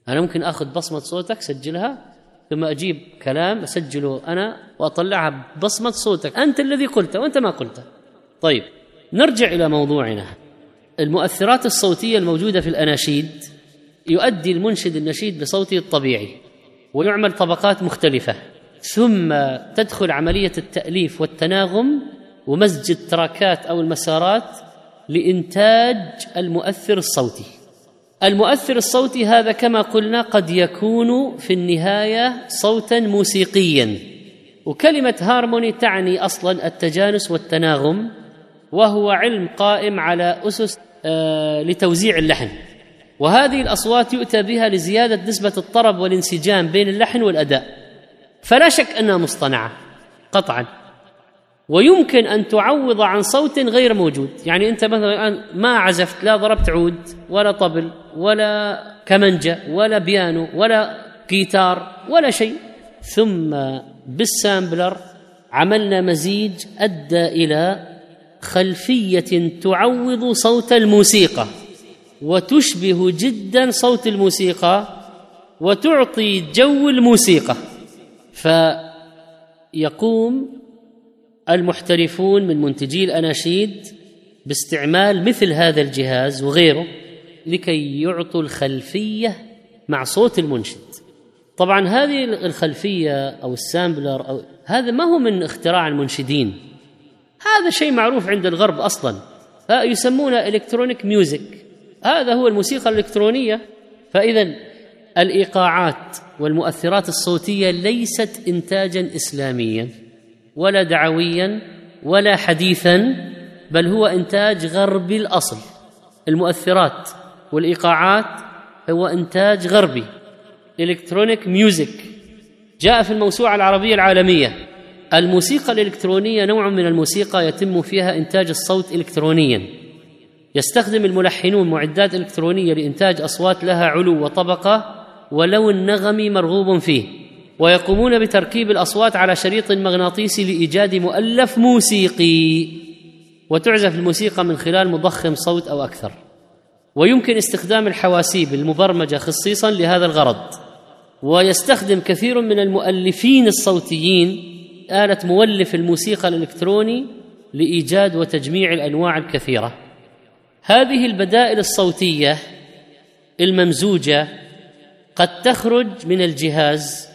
أنا ممكن أخذ بصمة صوتك سجلها. ثم أجيب كلام أسجله أنا وأطلعها بصمة صوتك. أنت الذي قلته وأنت ما قلته. طيب نرجع إلى موضوعنا. المؤثرات الصوتية الموجودة في الأناشيد يؤدي المنشد النشيد بصوته الطبيعي ويعمل طبقات مختلفة. ثم تدخل عملية التأليف والتناغم ومزج التراكات أو المسارات لإنتاج المؤثر الصوتي. المؤثر الصوتي هذا كما قلنا قد يكون في النهاية صوتا موسيقيا. وكلمة هارموني تعني أصلا التجانس والتناغم وهو علم قائم على أسس آه، لتوزيع اللحن. وهذه الأصوات يؤتى بها لزيادة نسبة الطرب والانسجام بين اللحن والأداء. فلا شك أنها مصطنعة. قطعا. ويمكن أن تعوض عن صوت غير موجود. يعني أنت مثلا الآن ما عزفت لا ضربت عود ولا طبل ولا كمنجه ولا بيانو ولا جيتار ولا شيء. ثم بالسامبلر عملنا مزيج أدى إلى خلفية تعوض صوت الموسيقى وتشبه جدا صوت الموسيقى وتعطي جو الموسيقى. فيقوم المحترفون من منتجي الأناشيد باستعمال مثل هذا الجهاز وغيره لكي يعطوا الخلفية مع صوت المنشد. طبعا هذه الخلفية أو ال sampler أو هذا ما هو من اختراع المنشدين. هذا شيء معروف عند الغرب أصلا. يسمونه electronic music هذا هو الموسيقى الإلكترونية. فاذا الإيقاعات والمؤثرات الصوتية ليست انتاجا اسلاميا. ولا دعويا ولا حديثا بل هو إنتاج غربي الأصل. المؤثرات والإيقاعات هو إنتاج غربي. electronic music جاء في الموسوعة العربية العالمية. الموسيقى الإلكترونية نوع من الموسيقى يتم فيها إنتاج الصوت الكترونيا. يستخدم الملحنون معدات إلكترونية لإنتاج أصوات لها علو وطبقة ولون نغمي مرغوب فيه. ويقومون بتركيب الأصوات على شريط مغناطيسي لإيجاد مؤلف موسيقي. وتعزف الموسيقى من خلال مضخم صوت أو أكثر. ويمكن استخدام الحواسيب المبرمجة خصيصا لهذا الغرض. ويستخدم كثير من المؤلفين الصوتيين آلة مولف الموسيقى الإلكتروني لإيجاد وتجميع الأنواع الكثيرة. هذه البدائل الصوتية الممزوجة قد تخرج من الجهاز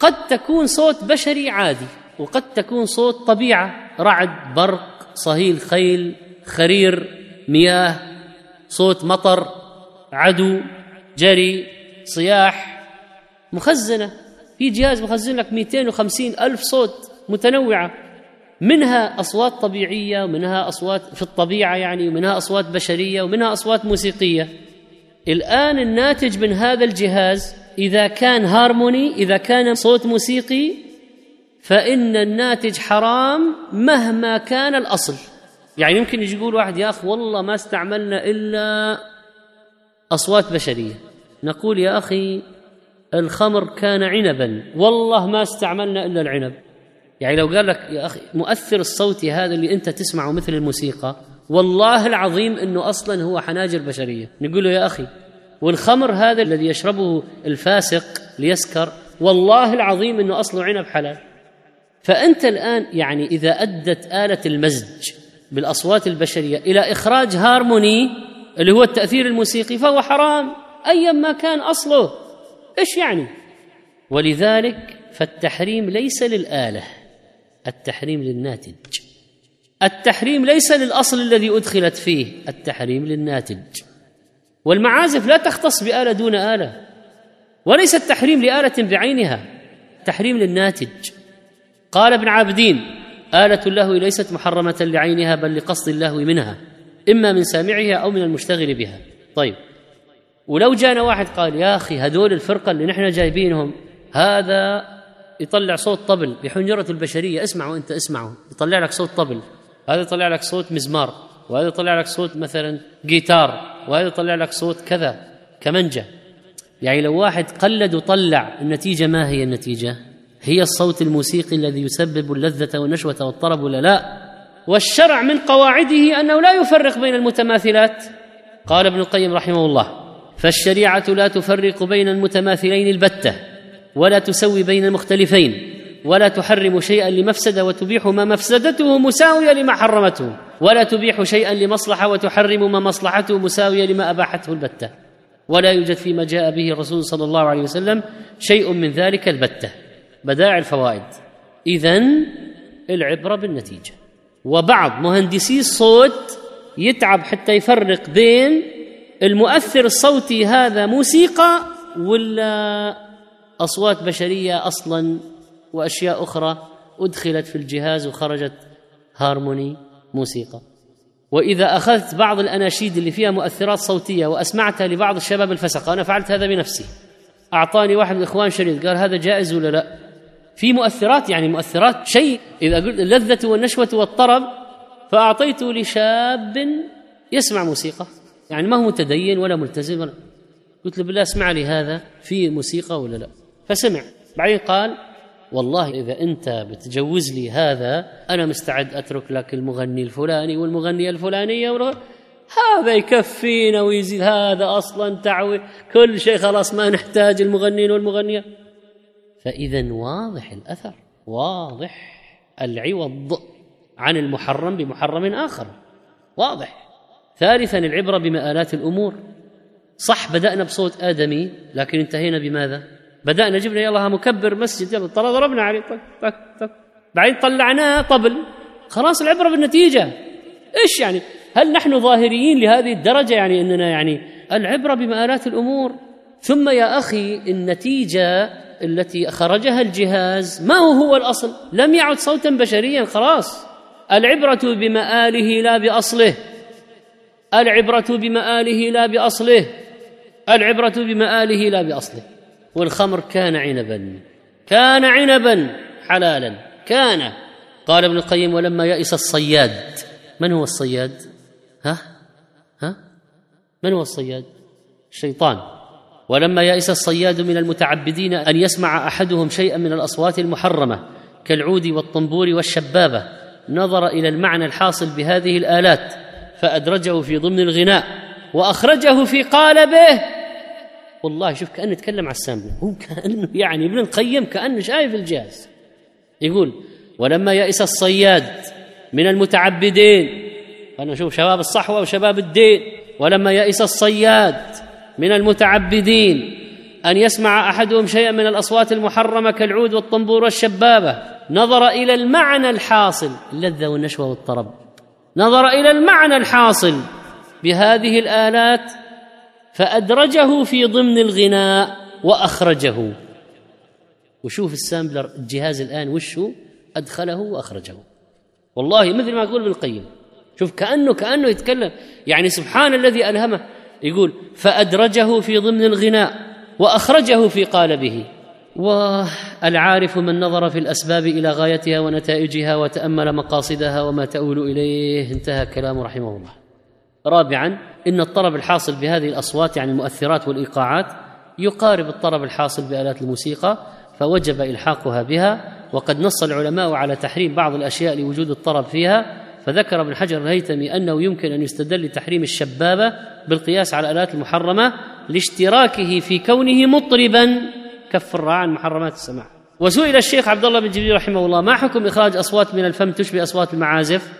قد تكون صوت بشري عادي وقد تكون صوت طبيعة رعد برق صهيل خيل خرير مياه صوت مطر عدو جري صياح مخزنة. في جهاز مخزن لك 250 ألف صوت متنوعة. منها أصوات طبيعية ومنها أصوات في الطبيعة يعني ومنها أصوات بشرية ومنها أصوات موسيقية. الآن الناتج من هذا الجهاز إذا كان هارموني إذا كان صوت موسيقي فإن الناتج حرام مهما كان الأصل. يعني يمكن يجي يقول واحد يا أخ والله ما استعملنا إلا أصوات بشرية. نقول يا أخي الخمر كان عنبا والله ما استعملنا إلا العنب. يعني لو قال لك يا أخي مؤثر الصوتي هذا اللي أنت تسمعه مثل الموسيقى والله العظيم إنه أصلا هو حناجر بشرية. نقول له يا أخي والخمر هذا الذي يشربه الفاسق ليسكر والله العظيم إنه اصله عنب حلال. فأنت الآن يعني إذا أدت آلة المزج بالأصوات البشرية إلى إخراج هارموني اللي هو التأثير الموسيقي فهو حرام ايا ما كان أصله. إيش يعني؟ ولذلك فالتحريم ليس للآلة التحريم للناتج. التحريم ليس للأصل الذي أدخلت فيه التحريم للناتج. والمعازف لا تختص بآلة دون آلة وليس التحريم لآلة بعينها تحريم للناتج. قال ابن عابدين آلة اللهو ليست محرمة لعينها بل لقصد اللهو منها إما من سامعها أو من المشتغل بها. طيب. ولو جانا واحد قال يا أخي هذول الفرقة اللي نحن جايبينهم هذا يطلع صوت طبل بحنجرة البشرية. اسمعوا أنت اسمعوا يطلع لك صوت طبل هذا يطلع لك صوت مزمار. وهذا يطلع لك صوت مثلا جيتار وهذا يطلع لك صوت كذا كمنجه يعني لو واحد قلد وطلع النتيجة ما هي النتيجة؟ هي الصوت الموسيقي الذي يسبب اللذة والنشوة والطرب ولا لا؟ والشرع من قواعده أنه لا يفرق بين المتماثلات. قال ابن القيم رحمه الله فالشريعة لا تفرق بين المتماثلين البتة ولا تسوي بين المختلفين ولا تحرم شيئا لمفسدة وتبيح ما مفسدته مساوية لما حرمته. ولا تبيح شيئا لمصلحة وتحرم ما مصلحته مساوية لما أباحته البتة. ولا يوجد فيما جاء به الرسول صلى الله عليه وسلم شيء من ذلك البتة. بدائع الفوائد. اذا العبرة بالنتيجة. وبعض مهندسي الصوت يتعب حتى يفرق بين المؤثر الصوتي هذا موسيقى ولا أصوات بشرية أصلا وأشياء أخرى أدخلت في الجهاز وخرجت هارموني. موسيقى. وإذا أخذت بعض الأناشيد اللي فيها مؤثرات صوتية وأسمعتها لبعض الشباب الفسقه أنا فعلت هذا بنفسي. أعطاني واحد من الاخوان شريط قال هذا جائز ولا لا؟ في مؤثرات يعني مؤثرات شيء إذا قلت اللذة والنشوة والطرب فأعطيته لشاب يسمع موسيقى. يعني ما هو متدين ولا ملتزم ولا قلت له بالله اسمع لي هذا في موسيقى ولا لا؟ فسمع. بعدين قال والله إذا أنت بتجوز لي هذا أنا مستعد أترك لك المغني الفلاني والمغنية الفلانية هذا يكفينا ويزيد هذا أصلا تعوي. كل شيء خلاص ما نحتاج المغنين والمغنية. فإذا واضح الأثر واضح العوض عن المحرم بمحرم آخر. واضح. ثالثا العبرة بمآلات الأمور. صح بدأنا بصوت آدمي لكن انتهينا بماذا؟ بدأنا جبنا يلا مكبر مسجد يلا ضربنا عليه طق طق طق. بعدين طلعناه طبل خلاص العبرة بالنتيجة. إيش يعني؟ هل نحن ظاهريين لهذه الدرجة يعني إننا يعني العبرة بمآلات الأمور؟ ثم يا أخي النتيجة التي خرجها الجهاز ما هو هو الأصل؟ لم يعد صوتا بشريا خلاص. العبرة بمآله لا بأصله. العبرة بمآله لا بأصله. العبرة بمآله لا بأصله. والخمر كان عنبا كان عنبا حلالا كان. قال ابن القيم ولما يئس الصياد. من هو الصياد؟ ها؟ ها؟ من هو الصياد؟ الشيطان. ولما يئس الصياد من المتعبدين أن يسمع أحدهم شيئا من الأصوات المحرمة كالعود والطنبور والشبابة نظر إلى المعنى الحاصل بهذه الآلات فأدرجه في ضمن الغناء وأخرجه في قالبه والله شوف كأنه يتكلم على السامبل هو كأنه يعني ابن القيم كأنه شايف الجهاز يقول ولما يئس الصياد من المتعبدين أنا أشوف شباب الصحوة وشباب الدين. ولما يئس الصياد من المتعبدين أن يسمع أحدهم شيئا من الأصوات المحرمة كالعود والطنبور والشبابة. نظر إلى المعنى الحاصل. اللذة والنشوة والطرب. نظر إلى المعنى الحاصل بهذه الآلات فأدرجه في ضمن الغناء وأخرجه. وشوف السامبلر الجهاز الآن وشه أدخله وأخرجه. والله مثل ما يقول ابن القيم شوف كأنه كأنه يتكلم يعني سبحان الذي ألهمه يقول فأدرجه في ضمن الغناء وأخرجه في قالبه. والعارف من نظر في الأسباب إلى غايتها ونتائجها وتأمل مقاصدها وما تؤول إليه انتهى كلامه رحمه الله. رابعا إن الطرب الحاصل بهذه الأصوات يعني المؤثرات والإيقاعات يقارب الطرب الحاصل بآلات الموسيقى فوجب إلحاقها بها وقد نص العلماء على تحريم بعض الأشياء لوجود الطرب فيها فذكر ابن حجر الهيثمي أنه يمكن أن يستدل لتحريم الشبابة بالقياس على الآلات المحرمة لاشتراكه في كونه مطربا. كف الراعي عن محرمات السماع. وسئل الشيخ عبد الله بن جبريل رحمه الله ما حكم إخراج أصوات من الفم تشبه أصوات المعازف؟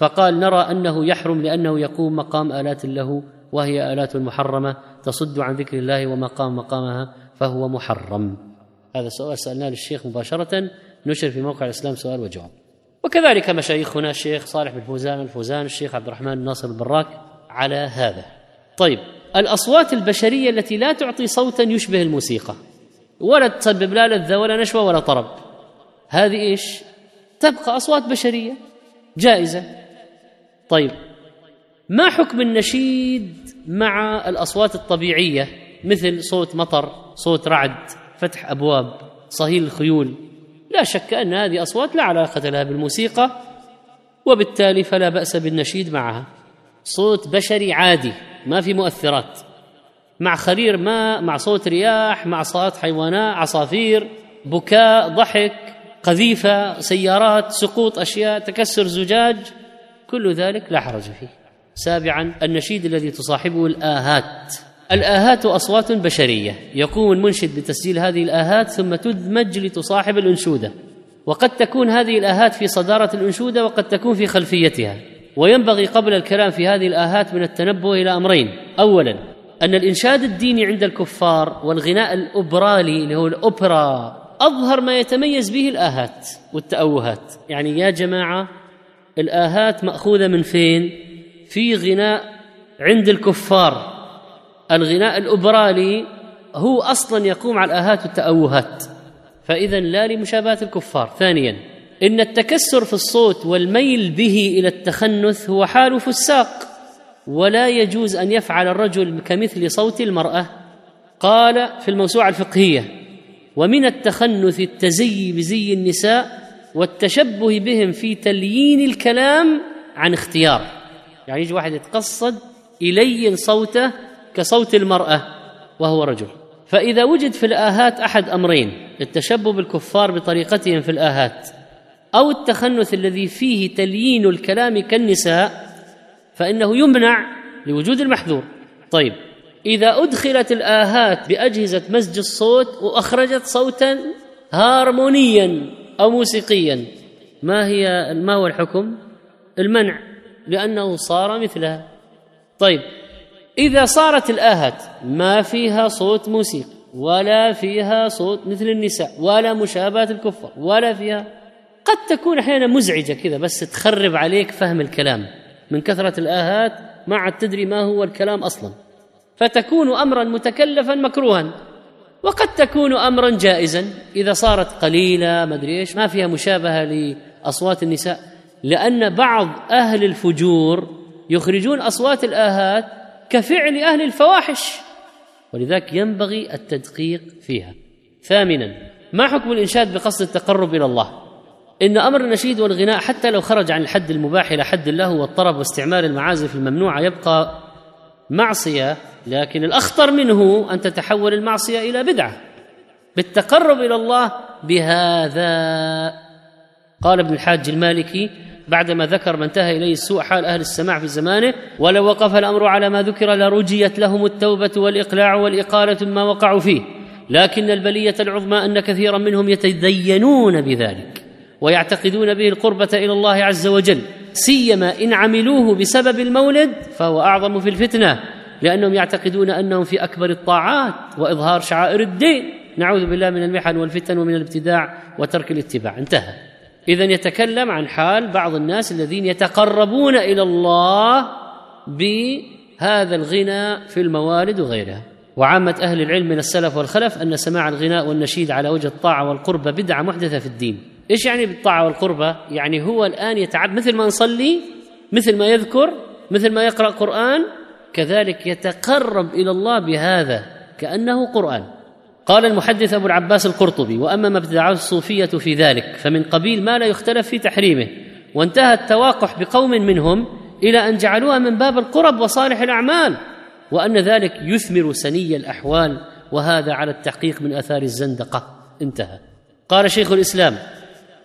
فقال نرى أنه يحرم لأنه يقوم مقام آلات له وهي آلات محرمة تصد عن ذكر الله ومقام مقامها فهو محرم. هذا سؤال سألناه للشيخ مباشرة. نشر في موقع الإسلام سؤال وجواب. وكذلك مشايخنا الشيخ صالح بن فوزان الفوزان الشيخ عبد الرحمن الناصر البراك على هذا. طيب الأصوات البشرية التي لا تعطي صوتا يشبه الموسيقى. ولا تسبب لا لذة ولا نشوة ولا طرب. هذه إيش؟ تبقى أصوات بشرية جائزة. طيب ما حكم النشيد مع الأصوات الطبيعية؟ مثل صوت مطر صوت رعد فتح أبواب صهيل الخيول. لا شك أن هذه أصوات لا علاقة لها بالموسيقى وبالتالي فلا بأس بالنشيد معها. صوت بشري عادي ما في مؤثرات. مع خرير ماء مع صوت رياح مع صوت حيوانات عصافير بكاء ضحك قذيفة سيارات سقوط أشياء تكسر زجاج. كل ذلك لا حرج فيه. سابعا النشيد الذي تصاحبه الآهات. الآهات أصوات بشرية. يقوم المنشد بتسجيل هذه الآهات ثم تدمج لتصاحب الأنشودة. وقد تكون هذه الآهات في صدارة الأنشودة وقد تكون في خلفيتها. وينبغي قبل الكلام في هذه الآهات من التنبه إلى أمرين. أولا أن الإنشاد الديني عند الكفار والغناء الأوبرالي اللي هو الأوبرا أظهر ما يتميز به الآهات والتأوهات. يعني يا جماعة الآهات مأخوذة من فين؟ في غناء عند الكفار. الغناء الأوبرالي هو أصلا يقوم على الآهات والتأوهات. فإذا لا لمشابهة الكفار. ثانيا إن التكسر في الصوت والميل به إلى التخنث هو حال فساق ولا يجوز أن يفعل الرجل كمثل صوت المرأة. قال في الموسوعة الفقهية ومن التخنث التزي بزي النساء والتشبه بهم في تليين الكلام عن اختيار. يعني يجي واحد يتقصد يلين صوته كصوت المرأة وهو رجل. فإذا وجد في الآهات أحد أمرين التشبه بالكفار بطريقتهم في الآهات أو التخنث الذي فيه تليين الكلام كالنساء فإنه يمنع لوجود المحذور. طيب إذا أدخلت الآهات بأجهزة مزج الصوت وأخرجت صوتا هارمونيا أو موسيقيا. ما هي ما هو الحكم؟ المنع لأنه صار مثلها. طيب إذا صارت الآهات ما فيها صوت موسيقى ولا فيها صوت مثل النساء ولا مشابهة الكفار ولا فيها قد تكون أحيانا مزعجة كذا بس تخرب عليك فهم الكلام. من كثرة الآهات ما عاد تدري ما هو الكلام أصلا. فتكون أمرا متكلفا مكروها. وقد تكون أمرا جائزا. إذا صارت قليلة ما أدري إيش ما فيها مشابهة لأصوات النساء. لأن بعض أهل الفجور يخرجون أصوات الآهات كفعل أهل الفواحش ولذلك ينبغي التدقيق فيها. ثامنا ما حكم الإنشاد بقصد التقرب إلى الله؟ إن أمر النشيد والغناء حتى لو خرج عن الحد المباح إلى حد الله والطرب واستعمال المعازف الممنوعة يبقى معصية لكن الأخطر منه أن تتحول المعصية إلى بدعة. بالتقرب إلى الله بهذا. قال ابن الحاج المالكي بعدما ذكر ما انتهى إليه السوء حال أهل السماع في زمانه ولو وقف الأمر على ما ذكر لرجيت لهم التوبة والإقلاع والإقالة مما وقعوا فيه. لكن البلية العظمى أن كثيرا منهم يتدينون بذلك ويعتقدون به القربة إلى الله عز وجل. سيما إن عملوه بسبب المولد فهو أعظم في الفتنة لأنهم يعتقدون أنهم في أكبر الطاعات وإظهار شعائر الدين. نعوذ بالله من المحن والفتن ومن الابتداع وترك الاتباع. انتهى. اذا يتكلم عن حال بعض الناس الذين يتقربون إلى الله بهذا الغنى في الموالد وغيرها. وعامة أهل العلم من السلف والخلف أن سماع الغناء والنشيد على وجه الطاعة والقربة بدعة محدثة في الدين. إيش يعني بالطاعة والقربة؟ يعني هو الآن يتعب مثل ما نصلي مثل ما يذكر مثل ما يقرأ قرآن كذلك يتقرب إلى الله بهذا كأنه قرآن. قال المحدث أبو العباس القرطبي وأما ما ابتدعه الصوفية في ذلك فمن قبيل ما لا يختلف في تحريمه. وانتهى التواقح بقوم منهم إلى أن جعلوها من باب القرب وصالح الأعمال وأن ذلك يثمر سني الأحوال وهذا على التحقيق من آثار الزندقة. انتهى. قال شيخ الإسلام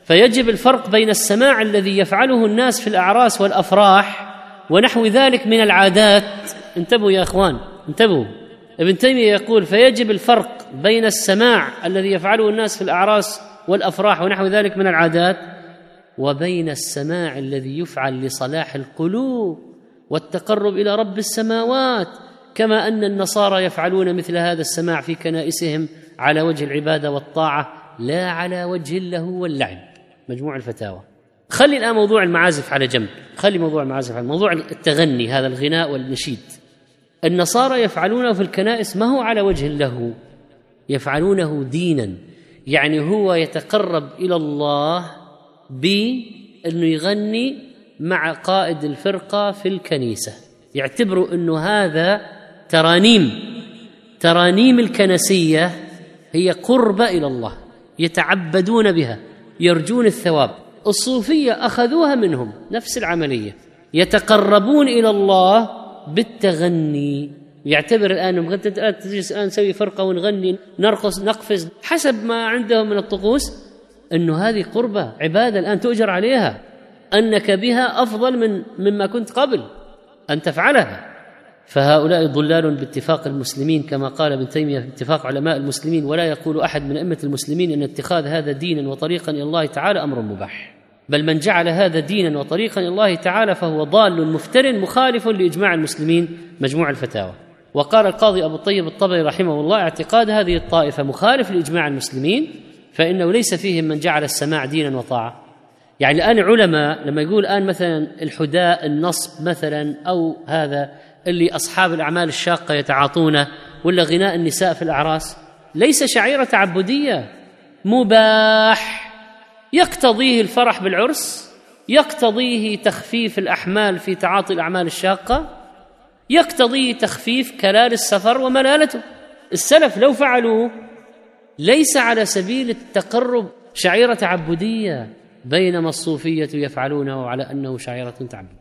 فيجب الفرق بين السماع الذي يفعله الناس في الأعراس والأفراح ونحو ذلك من العادات. انتبهوا يا إخوان انتبهوا. ابن تيمية يقول فيجب الفرق بين السماع الذي يفعله الناس في الأعراس والأفراح ونحو ذلك من العادات وبين السماع الذي يفعل لصلاح القلوب والتقرب إلى رب السماوات كما أن النصارى يفعلون مثل هذا السماع في كنائسهم على وجه العبادة والطاعة لا على وجه اللهو واللعب. مجموع الفتاوى. خلي الآن موضوع المعازف على جنب. خلي موضوع المعازف على موضوع التغني هذا الغناء والنشيد. النصارى يفعلونه في الكنائس ما هو على وجه اللهو يفعلونه دينا. يعني هو يتقرب إلى الله بانه يغني مع قائد الفرقة في الكنيسة. يعتبروا أنه هذا ترانيم. ترانيم الكنسية هي قربه إلى الله. يتعبدون بها. يرجون الثواب. الصوفية أخذوها منهم نفس العملية. يتقربون إلى الله بالتغني. يعتبر الآن تجلس الآن نسوي فرقة ونغني نرقص نقفز. حسب ما عندهم من الطقوس إنه هذه قربة عبادة الآن تؤجر عليها. أنك بها أفضل من مما كنت قبل أن تفعلها. فهؤلاء ضلال باتفاق المسلمين كما قال ابن تيمية في اتفاق علماء المسلمين ولا يقول أحد من أئمة المسلمين أن اتخاذ هذا دينا وطريقا إلى الله تعالى أمر مباح. بل من جعل هذا دينا وطريقا إلى الله تعالى فهو ضال مفتر مخالف لإجماع المسلمين مجموع الفتاوى. وقال القاضي أبو الطيب الطبري رحمه الله اعتقاد هذه الطائفة مخالف لإجماع المسلمين فإنه ليس فيهم من جعل السماع دينا وطاعة. يعني الآن علماء لما يقول الآن مثلا الحداء النصب مثلا أو هذا اللي أصحاب الأعمال الشاقة يتعاطونه ولا غناء النساء في الأعراس؟ ليس شعيرة تعبدية. مباح. يقتضيه الفرح بالعرس؟ يقتضيه تخفيف الأحمال في تعاطي الأعمال الشاقة؟ يقتضي تخفيف كلال السفر وملالته؟ السلف لو فعلوا ليس على سبيل التقرب شعيرة تعبدية بينما الصوفية يفعلونه على أنه شعيرة تعبد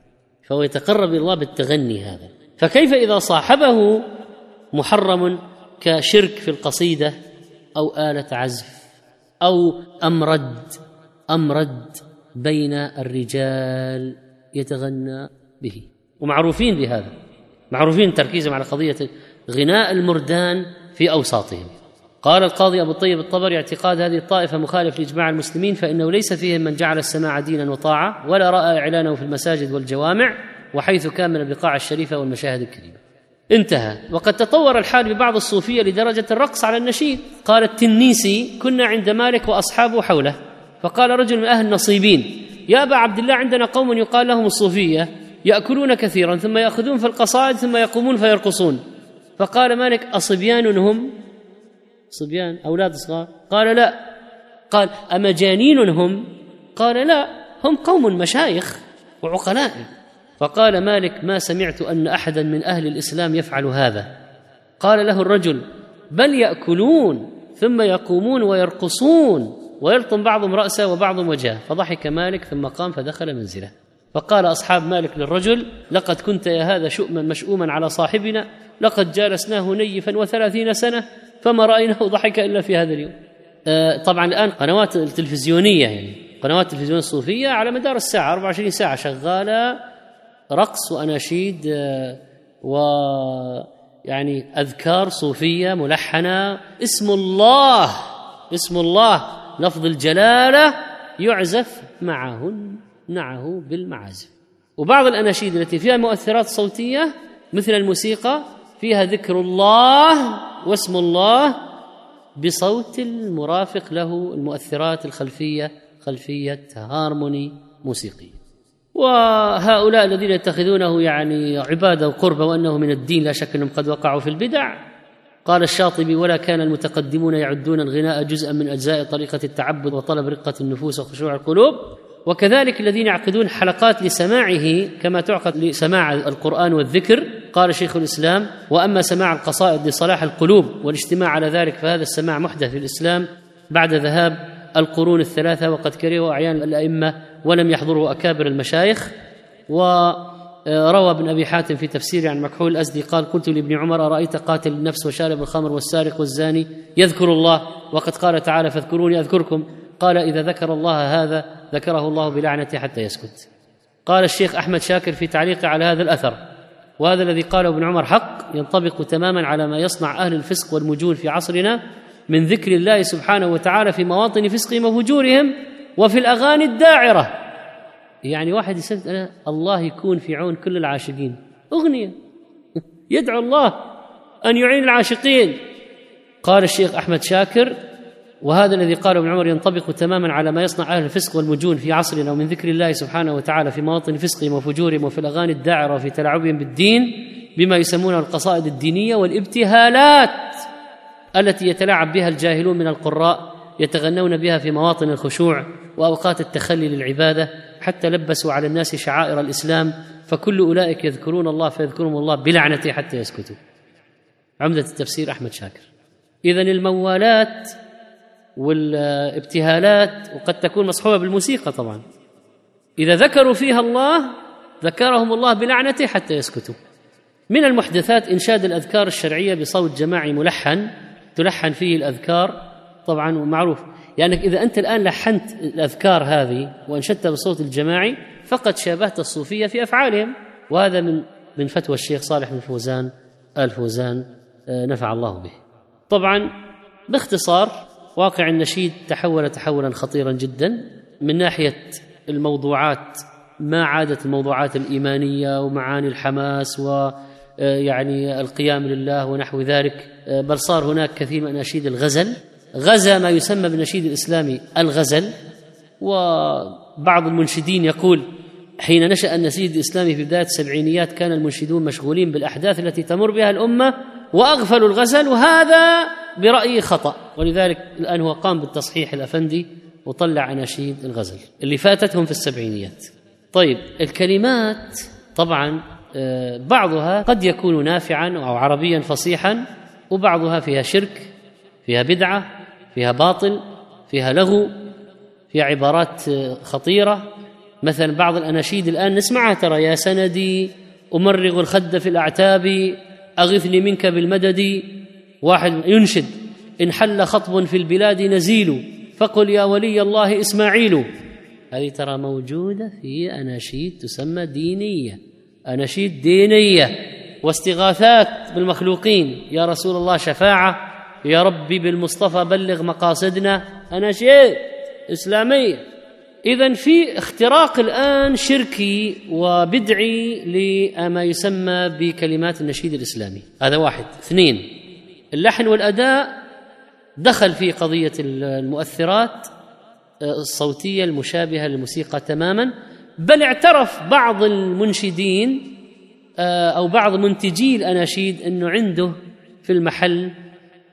فهو يتقرب إلى الله بالتغني هذا. فكيف إذا صاحبه محرم كشرك في القصيدة أو آلة عزف أو أمرد أمرد بين الرجال يتغنى به؟ ومعروفين بهذا معروفين تركيزهم على قضية غناء المردان في أوساطهم. قال القاضي أبو الطيب الطبري اعتقاد هذه الطائفة مخالف لإجماع المسلمين فإنه ليس فيهم من جعل السماع دينا وطاعة ولا رأى إعلانه في المساجد والجوامع. وحيث كان من البقاع الشريفة والمشاهد الكريمة. انتهى. وقد تطور الحال ببعض الصوفية لدرجة الرقص على النشيد. قال التنيسي كنا عند مالك وأصحابه حوله. فقال رجل من أهل النصيبين يا أبا عبد الله عندنا قوم يقال لهم الصوفية. يأكلون كثيرا ثم يأخذون في القصائد ثم يقومون فيرقصون. فقال مالك أصبيان؟ هم صبيان أولاد صغار؟ قال لا. قال أمجانين هم قال لا هم قوم مشايخ وعقلاء. فقال مالك ما سمعت أن أحدا من أهل الإسلام يفعل هذا. قال له الرجل بل يأكلون ثم يقومون ويرقصون ويلطم بعضهم رأسه وبعضهم وجهه. فضحك مالك ثم قام فدخل منزله. فقال أصحاب مالك للرجل لقد كنت يا هذا شؤما مشؤوما على صاحبنا لقد جالسناه نيفا وثلاثين سنة فما رأيناه ضحك إلا في هذا اليوم. آه طبعا الآن قنوات التلفزيونيه يعني قنوات التلفزيون الصوفيه على مدار الساعة 24 ساعة شغالة رقص وأناشيد آه، و يعني أذكار صوفية ملحنة. اسم الله اسم الله لفظ الجلالة يعزف معهن معه بالمعازف. وبعض الأناشيد التي فيها مؤثرات صوتية مثل الموسيقى فيها ذكر الله واسم الله بصوت المرافق له المؤثرات الخلفية خلفية هارموني موسيقي. وهؤلاء الذين يتخذونه يعني عباده وقربه وأنه من الدين لا شك أنهم قد وقعوا في البدع. قال الشاطبي ولا كان المتقدمون يعدون الغناء جزءا من أجزاء طريقة التعبد وطلب رقة النفوس وخشوع القلوب. وكذلك الذين يعقدون حلقات لسماعه كما تعقد لسماع القرآن والذكر. قال شيخ الإسلام وأما سماع القصائد لصلاح القلوب والاجتماع على ذلك فهذا السماع محدث في الإسلام بعد ذهاب القرون الثلاثة وقد كرهوا أعيان الأئمة ولم يحضره أكابر المشايخ وروى ابن أبي حاتم في تفسيره عن مكحول الأزدي قال قلت لابن عمر أرأيت قاتل النفس وشارب الخمر والسارق والزاني يذكر الله؟ وقد قال تعالى فاذكروني أذكركم. قال إذا ذكر الله هذا ذكره الله بلعنته حتى يسكت. قال الشيخ أحمد شاكر في تعليقه على هذا الأثر وهذا الذي قاله ابن عمر حق ينطبق تماما على ما يصنع أهل الفسق والمجون في عصرنا من ذكر الله سبحانه وتعالى في مواطن فسقهم وفجورهم وفي الأغاني الداعرة. يعني واحد أنا الله يكون في عون كل العاشقين. أغنية. يدعو الله أن يعين العاشقين. قال الشيخ أحمد شاكر وهذا الذي قاله ابن عمر ينطبق تماما على ما يصنع أهل الفسق والمجون في عصرنا ومن ذكر الله سبحانه وتعالى في مواطن فسقهم وفجورهم وفي الأغاني الداعرة وفي تلاعبهم بالدين بما يسمونه القصائد الدينية والابتهالات. التي يتلاعب بها الجاهلون من القراء يتغنون بها في مواطن الخشوع وأوقات التخلي للعبادة حتى لبسوا على الناس شعائر الإسلام فكل أولئك يذكرون الله فيذكرهم الله بلعنته حتى يسكتوا. عمدة التفسير أحمد شاكر. اذا الموالات والابتهالات وقد تكون مصحوبة بالموسيقى طبعا. إذا ذكروا فيها الله ذكرهم الله بلعنته حتى يسكتوا. من المحدثات إنشاد الأذكار الشرعية بصوت جماعي ملحن تلحن فيه الأذكار طبعا ومعروف لأنك يعني إذا أنت الآن لحنت الأذكار هذه وأنشدتها بالصوت الجماعي فقد شابهت الصوفية في أفعالهم وهذا من من فتوى الشيخ صالح بن فوزان آل فوزان آه، نفع الله به. طبعا باختصار واقع النشيد تحول تحولا خطيرا جدا من ناحية الموضوعات ما عادت الموضوعات الإيمانية ومعاني الحماس و يعني القيام لله ونحو ذلك. آه، بل صار هناك كثير من اناشيد الغزل. غزا ما يسمى بالنشيد الاسلامي الغزل. وبعض المنشدين يقول حين نشأ النشيد الإسلامي في بداية السبعينيات كان المنشدون مشغولين بالأحداث التي تمر بها الأمة وأغفلوا الغزل وهذا برأيي خطأ. ولذلك الآن هو قام بالتصحيح الأفندي وطلع اناشيد الغزل اللي فاتتهم في السبعينيات. طيب الكلمات طبعا آه، بعضها قد يكون نافعا أو عربيا فصيحا وبعضها فيها شرك فيها بدعة فيها باطل فيها لغو فيها عبارات خطيرة. مثلا بعض الأناشيد الآن نسمعها ترى يا سندي أمرغ الخد في الأعتاب أغثني منك بالمدد. واحد ينشد إن حل خطب في البلاد نزيل فقل يا ولي الله إسماعيل. هذه ترى موجودة في أناشيد تسمى دينية. اناشيد دينية واستغاثات بالمخلوقين. يا رسول الله شفاعة. يا ربي بالمصطفى بلغ مقاصدنا. أنا شيء إسلامية إذا في اختراق الآن شركي وبدعي لما يسمى بكلمات النشيد الإسلامي. هذا واحد. اثنين اللحن والأداء دخل في قضية المؤثرات الصوتية المشابهة للموسيقى تماما. بل اعترف بعض المنشدين آه، أو بعض منتجي الأناشيد أنه عنده في المحل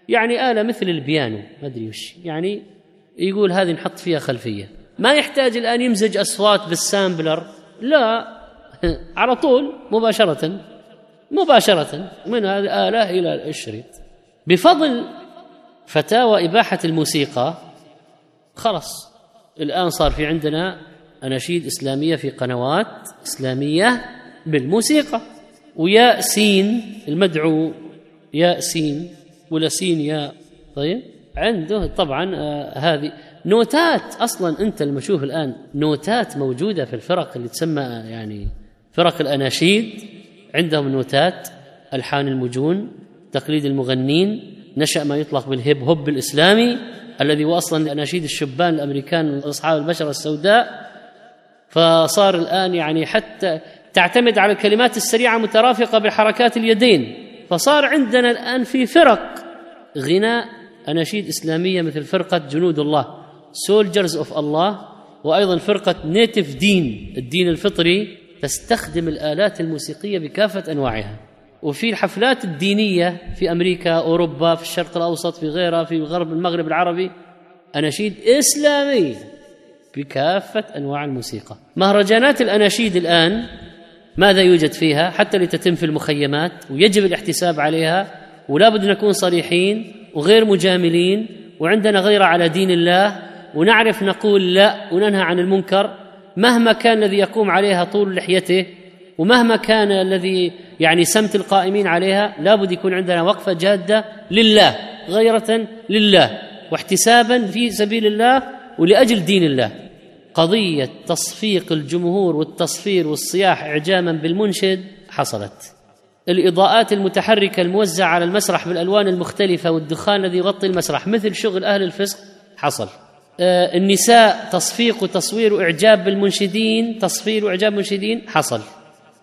يعني آلة مثل البيانو ما أدري وش. يعني يقول هذه نحط فيها خلفية. ما يحتاج الآن يمزج أصوات بالسامبلر. لا. على طول مباشرة. مباشرة. من الآلة إلى الشريط. بفضل فتاوى إباحة الموسيقى خلص الآن صار في عندنا أناشيد إسلامية في قنوات إسلامية بالموسيقى. ويا سين المدعو يا سين ولا سين يا طيب؟ عنده طبعا آه هذه نوتات أصلا أنت لما تشوف الآن نوتات موجودة في الفرق اللي تسمى يعني فرق الأناشيد. عندهم نوتات ألحان المجون تقليد المغنين نشأ ما يطلق بال hip hop الإسلامي الذي هو أصلا اناشيد الشبان الأمريكان اصحاب البشرة السوداء. فصار الآن يعني حتى تعتمد على الكلمات السريعة مترافقة بحركات اليدين. فصار عندنا الآن في فرق. غناء أناشيد إسلامية مثل فرقة جنود الله Soldiers of Allah وأيضا فرقة Native Deen الدين الفطري تستخدم الآلات الموسيقية بكافة أنواعها. وفي الحفلات الدينية في أمريكا أوروبا في الشرق الأوسط في غيرها في غرب المغرب العربي أناشيد اسلاميه بكافة أنواع الموسيقى. مهرجانات الأناشيد الآن ماذا يوجد فيها حتى لتتم في المخيمات ويجب الاحتساب عليها ولا بد نكون صريحين وغير مجاملين وعندنا غيرة على دين الله ونعرف نقول لا وننهى عن المنكر مهما كان الذي يقوم عليها طول لحيته ومهما كان الذي يعني سمت القائمين عليها لابد يكون عندنا وقفة جادة لله غيرة لله واحتسابا في سبيل الله ولأجل دين الله قضية تصفيق الجمهور والتصفير والصياح إعجاما بالمنشد حصلت. الإضاءات المتحركة الموزعة على المسرح بالألوان المختلفة والدخان الذي يغطي المسرح مثل شغل أهل الفسق حصل. آه النساء تصفيق وتصوير وإعجاب بالمنشدين تصفير وإعجاب المنشدين حصل.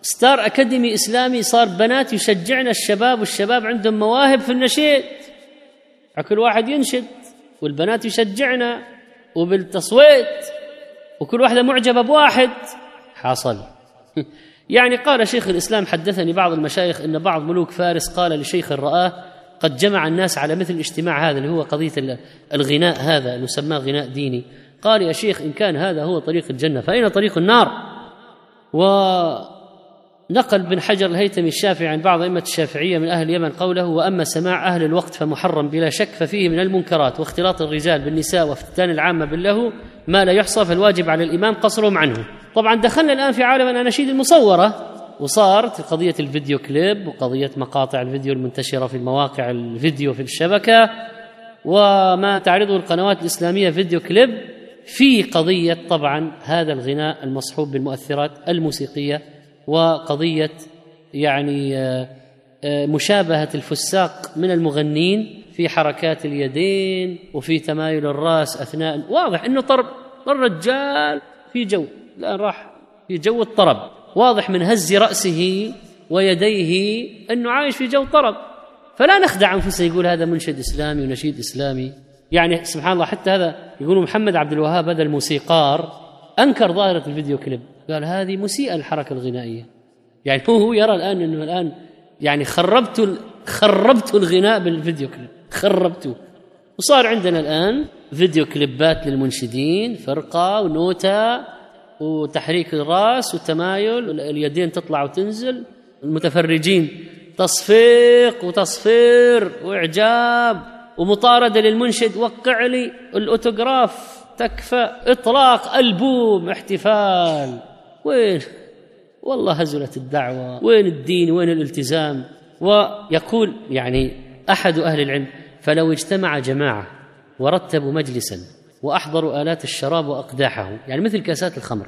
ستار أكاديمي إسلامي صار بنات يشجعنا الشباب والشباب عندهم مواهب في النشيد. كل واحد ينشد والبنات يشجعنا وبالتصويت وكل واحدة معجبة بواحد. حصل. يعني قال شيخ الإسلام حدثني بعض المشايخ أن بعض ملوك فارس قال لشيخ رآه قد جمع الناس على مثل الاجتماع هذا اللي هو قضية الغناء هذا نسماه غناء ديني. قال يا شيخ إن كان هذا هو طريق الجنة فأين طريق النار؟ ونقل بن حجر الهيثمي الشافعي عن بعض أئمة الشافعية من أهل اليمن قوله وأما سماع أهل الوقت فمحرم بلا شك ففيه من المنكرات واختلاط الرجال بالنساء وافتتان العامة بالله ما لا يحصى فالواجب على الإمام قصرهم عنه. طبعا دخلنا الآن في عالم الأناشيد المصورة وصارت قضية الفيديو كليب وقضية مقاطع الفيديو المنتشرة في المواقع الفيديو في الشبكة وما تعرضه القنوات الإسلامية فيديو كليب في قضية طبعا هذا الغناء المصحوب بالمؤثرات الموسيقية وقضية يعني آه، آه، مشابهة الفساق من المغنين في حركات اليدين وفي تمايل الرأس أثناء واضح أنه طرب الرجال في جو الآن راح في جو الطرب. واضح من هز رأسه ويديه أنه عايش في جو طرب. فلا نخدع أنفسنا يقول هذا منشد إسلامي ونشيد إسلامي. يعني سبحان الله حتى هذا يقولوا محمد عبد الوهاب هذا الموسيقار أنكر ظاهرة الفيديو كليب. قال هذه مسيئة للحركة الغنائية. يعني هو هو يرى الآن أنه الآن يعني خربت خربت الغناء بالفيديو كليب. خربته وصار عندنا الآن فيديو كليبات للمنشدين فرقة ونوتة وتحريك الرأس وتمايل اليدين تطلع وتنزل. المتفرجين تصفيق وتصفير وإعجاب. ومطاردة للمنشد وقع لي الأوتوغراف. تكفى إطلاق ألبوم احتفال. وين؟ والله هزلت الدعوة. وين الدين؟ وين الالتزام؟ ويقول يعني أحد أهل العلم فلو اجتمع جماعة ورتبوا مجلسا وأحضروا آلات الشراب وأقداحه يعني مثل كاسات الخمر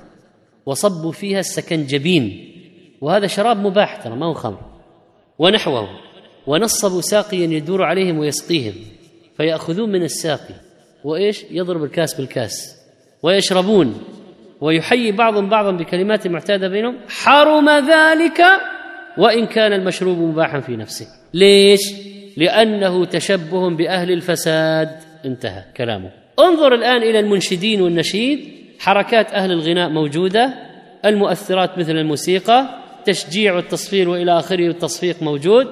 وصبوا فيها السكنجبين وهذا شراب مباح ترى ما هو خمر ونحوه ونصبوا ساقيا يدور عليهم ويسقيهم فيأخذون من الساقي وإيش؟ يضرب الكاس بالكاس ويشربون. ويحيي بعضهم بعضا بكلمات معتادة بينهم حرم ذلك وإن كان المشروب مباحا في نفسه. ليش؟ لأنه تشبه بأهل الفساد. انتهى كلامه. انظر الآن إلى المنشدين والنشيد. حركات أهل الغناء موجودة. المؤثرات مثل الموسيقى تشجيع والتصفير وإلى آخره والتصفيق موجود.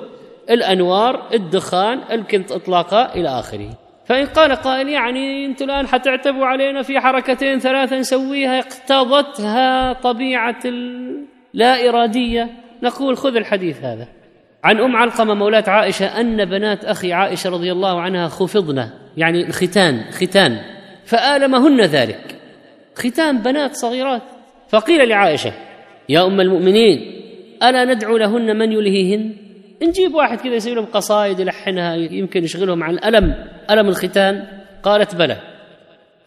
الأنوار الدخان الكنت اطلاقا إلى آخره. فإن قال قائل يعني أنتم الآن حتعتبوا علينا في حركتين ثلاثة نسويها اقتضتها طبيعة لا إرادية. نقول خذ الحديث هذا. عن أم علقمة مولاة عائشة أن بنات أخي عائشة رضي الله عنها خفضن يعني الختان ختان فآلمهن ذلك. ختان بنات صغيرات. فقيل لعائشة يا أم المؤمنين ألا ندعو لهن من يلهيهن؟ نجيب واحد كذا يسوي لهم قصائد يلحنها يمكن يشغلهم عن الألم ألم الختان. قالت بلى.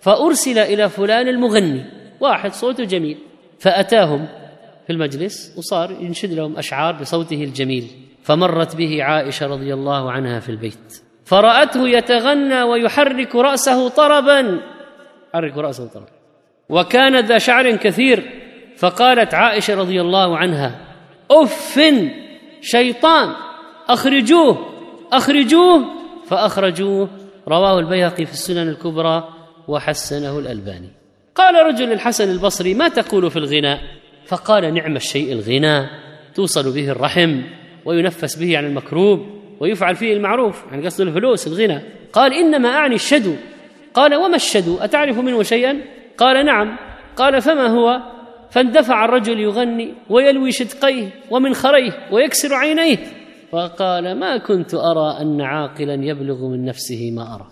فأرسل إلى فلان المغني. واحد صوته جميل. فأتاهم في المجلس وصار ينشد لهم أشعار بصوته الجميل. فمرت به عائشة رضي الله عنها في البيت. فرأته يتغنى ويحرك رأسه طربا. حرك رأسه طربا. وكان ذا شعر كثير. فقالت عائشة رضي الله عنها أف شيطان أخرجوه أخرجوه فأخرجوه. رواه البيهقي في السنن الكبرى وحسنه الألباني. قال رجل الحسن البصري ما تقول في الغناء؟ فقال نعم الشيء الغنى توصل به الرحم وينفس به عن المكروب ويفعل فيه المعروف يعني قصد الفلوس الغنى. قال إنما أعني الشدو. قال وما الشدو؟ أتعرف منه شيئا؟ قال نعم. قال فما هو؟ فاندفع الرجل يغني ويلوي شدقيه ومنخريه ويكسر عينيه. وقال ما كنت أرى أن عاقلا يبلغ من نفسه ما أرى.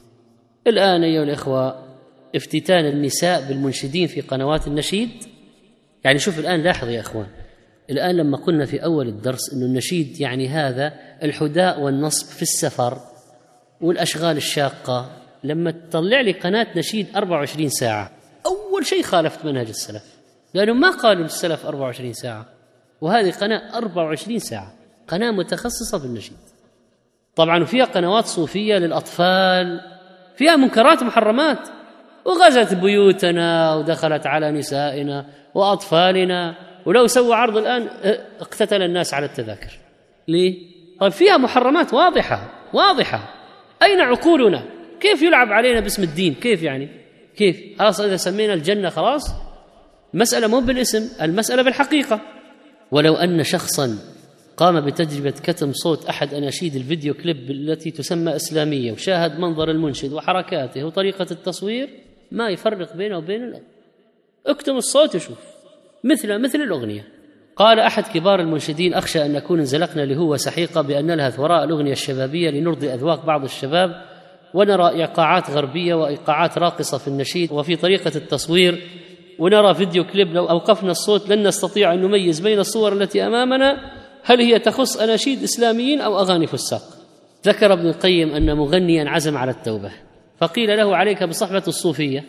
الآن أيها الإخوة افتتان النساء بالمنشدين في قنوات النشيد. يعني شوف الآن لاحظ يا إخوان الآن لما قلنا في أول الدرس إنه النشيد يعني هذا الحداء والنصب في السفر والأشغال الشاقة لما تطلع لي قناة نشيد 24 ساعة أول شيء خالفت منهج السلف. لأنه ما قالوا للسلف 24 ساعة وهذه قناة 24 ساعة قناة متخصصة بالنشيد طبعا فيها قنوات صوفية للأطفال فيها منكرات محرمات وغزت بيوتنا ودخلت على نسائنا وأطفالنا ولو سووا عرض الآن اقتتل الناس على التذاكر ليه؟ طيب فيها محرمات واضحة واضحة أين عقولنا؟ كيف يلعب علينا باسم الدين؟ كيف يعني؟ كيف؟ خلاص إذا سمينا الجنة خلاص مسألة مو بالاسم المسألة بالحقيقة. ولو أن شخصا قام بتجربة كتم صوت أحد أناشيد الفيديو كليب التي تسمى إسلامية وشاهد منظر المنشد وحركاته وطريقة التصوير ما يفرق بينه وبين الأغنية اكتم الصوت وشوف. مثل مثل الأغنية. قال أحد كبار المنشدين أخشى أن نكون انزلقنا لهو سحيقة بأن نلهث وراء الأغنية الشبابية لنرضي أذواق بعض الشباب ونرى إيقاعات غربية وإيقاعات راقصة في النشيد وفي طريقة التصوير ونرى فيديو كليب لو أوقفنا الصوت لن نستطيع أن نميز بين الصور التي أمامنا. هل هي تخص أناشيد إسلاميين أو أغاني فساق؟ ذكر ابن القيم أن مغنيا عزم على التوبة فقيل له عليك بصحبة الصوفية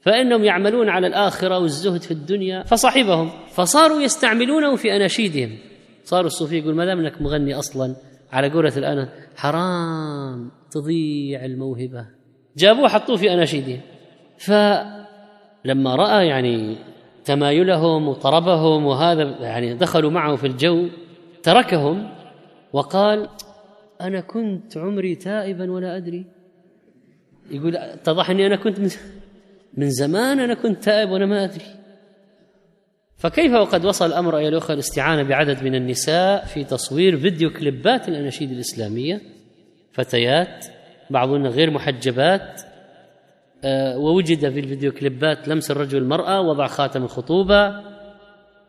فإنهم يعملون على الآخرة والزهد في الدنيا. فصحبهم فصاروا يستعملونه في أناشيدهم. صاروا الصوفيه يقول ما دام أنك مغني أصلا على قولة الآن حرام تضيع الموهبة. جابوه حطوه في أناشيدهم. ف لما رأى يعني تمايلهم وطربهم وهذا يعني دخلوا معه في الجو تركهم وقال أنا كنت عمري تائبا ولا أدري. يقول اتضح إني أنا كنت من, زمان أنا كنت تائب وأنا ما أدري. فكيف وقد وصل الأمر ايها الأخوة الاستعانة بعدد من النساء في تصوير فيديو كليبات الأناشيد الإسلامية؟ فتيات بعضهن غير محجبات ووجد في الفيديو كليبات لمس الرجل المرأة وضع خاتم الخطوبة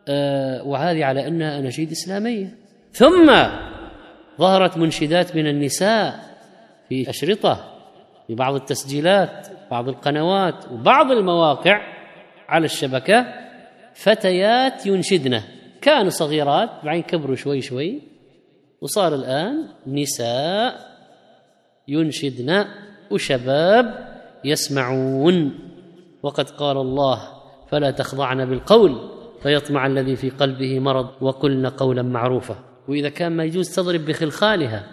آه، وهذه على أنها أناشيد إسلامية. ثم ظهرت منشدات من النساء في أشرطة في بعض التسجيلات بعض القنوات وبعض المواقع على الشبكة فتيات ينشدن كانوا صغيرات بعدين كبروا شوي شوي وصار الآن نساء ينشدن وشباب يسمعون. وقد قال الله فلا تخضعن بالقول فيطمع الذي في قلبه مرض وقلن قولا معروفا. وإذا كان ما يجوز تضرب بخلخالها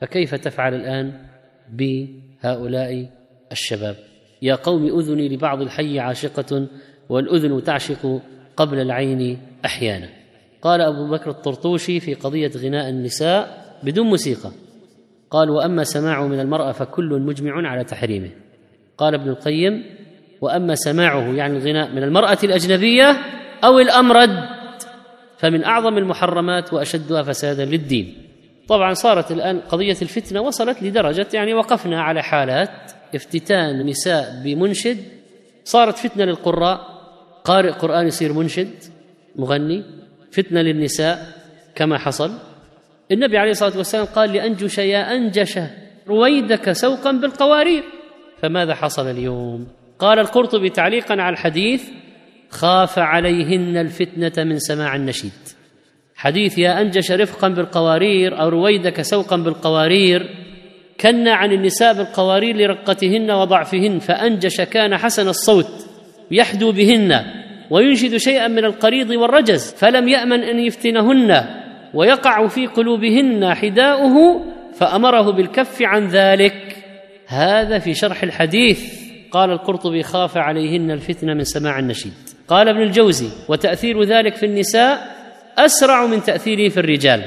فكيف تفعل الآن بهؤلاء الشباب؟ يا قوم أذني لبعض الحي عاشقة والأذن تعشق قبل العين أحيانا. قال أبو بكر الطرطوشي في قضية غناء النساء بدون موسيقى قال وأما سماعه من المرأة فكل مجمع على تحريمه. قال ابن القيم وأما سماعه يعني الغناء من المرأة الأجنبية أو الأمرد فمن أعظم المحرمات وأشدها فسادا للدين. طبعا صارت الآن قضية الفتنة وصلت لدرجة يعني وقفنا على حالات افتتان نساء بمنشد. صارت فتنة للقراء قارئ قرآن يصير منشد مغني. فتنة للنساء كما حصل. النبي عليه الصلاة والسلام قال لأنجش يا أنجش رويدك سوقا بالقوارير. فماذا حصل اليوم؟ قال القرطبي تعليقا على الحديث خاف عليهن الفتنة من سماع النشيد. حديث يا أنجش رفقا بالقوارير أو رويدك سوقا بالقوارير كنا عن النساء بالقوارير لرقتهن وضعفهن فأنجش كان حسن الصوت يحدو بهن وينشد شيئا من القريض والرجز فلم يأمن أن يفتنهن ويقع في قلوبهن حداؤه فأمره بالكف عن ذلك. هذا في شرح الحديث قال القرطبي خاف عليهن الفتنة من سماع النشيد. قال ابن الجوزي وتأثير ذلك في النساء أسرع من تأثيره في الرجال.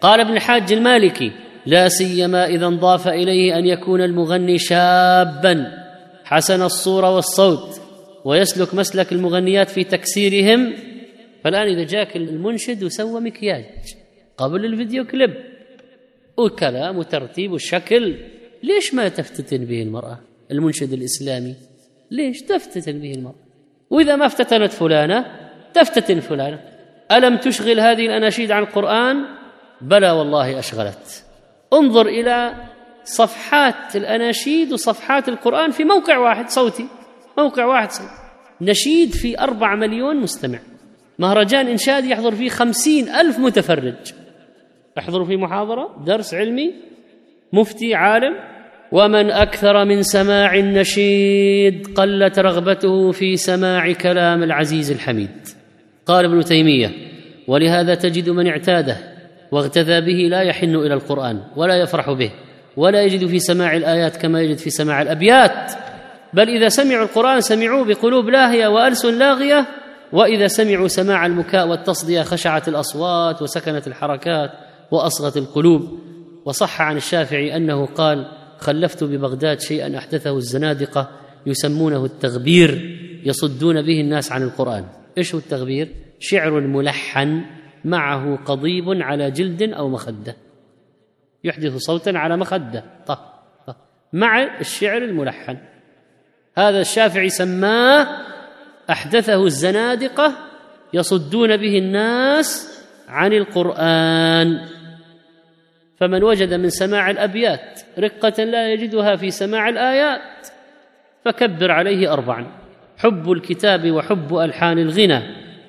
قال ابن الحاج المالكي لا سيما إذا انضاف إليه أن يكون المغني شابا. حسن الصورة والصوت ويسلك مسلك المغنيات في تكسيرهم. فالآن إذا جاك المنشد وسوى مكياج قبل الفيديو كليب. وكلام وترتيب وشكل ليش ما تفتتن به المرأة المنشد الإسلامي؟ ليش تفتتن به المرأة؟ وإذا ما افتتنت فلانة تفتتن فلانة. ألم تشغل هذه الأناشيد عن القرآن؟ بلى والله أشغلت. انظر إلى صفحات الأناشيد وصفحات القرآن في موقع واحد صوتي. موقع واحد صوتي. نشيد في أربع مليون مستمع. مهرجان إنشاد يحضر فيه خمسين ألف متفرج. يحضر في محاضرة درس علمي مفتي عالم. ومن أكثر من سماع النشيد قلت رغبته في سماع كلام العزيز الحميد. قال ابن تيمية ولهذا تجد من اعتاده واغتذى به لا يحن إلى القرآن ولا يفرح به ولا يجد في سماع الآيات كما يجد في سماع الأبيات. بل إذا سمعوا القرآن سمعوه بقلوب لاهية وألسن لاغية وإذا سمعوا سماع البكاء والتصدية خشعت الأصوات وسكنت الحركات وأصغت القلوب. وصح عن الشافعي أنه قال خلفت ببغداد شيئا أحدثه الزنادقة يسمونه التغبير يصدون به الناس عن القرآن. إيش هو التغبير؟ شعر ملحن معه قضيب على جلد أو مخدة. يحدث صوتا على مخدة. طه طه مع الشعر الملحن. هذا الشافعي سماه أحدثه الزنادقة يصدون به الناس عن القرآن. فمن وجد من سماع الأبيات رقة لا يجدها في سماع الآيات فكبر عليه اربعا. حب الكتاب وحب ألحان الغنى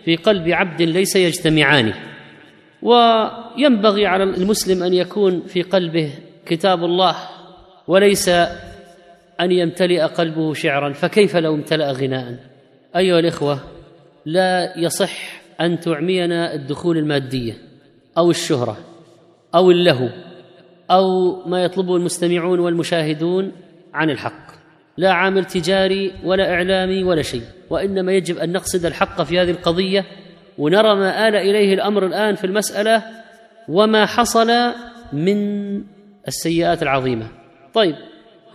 في قلب عبد ليس يجتمعان. وينبغي على المسلم أن يكون في قلبه كتاب الله وليس أن يمتلئ قلبه شعرا. فكيف لو امتلأ غناء؟ أيها الإخوة لا يصح أن تعمينا الدخول المادية أو الشهرة. أو اللهو أو ما يطلبه المستمعون والمشاهدون عن الحق. لا عامل تجاري ولا إعلامي ولا شيء. وإنما يجب أن نقصد الحق في هذه القضية ونرى ما آل إليه الأمر الآن في المسألة وما حصل من السيئات العظيمة. طيب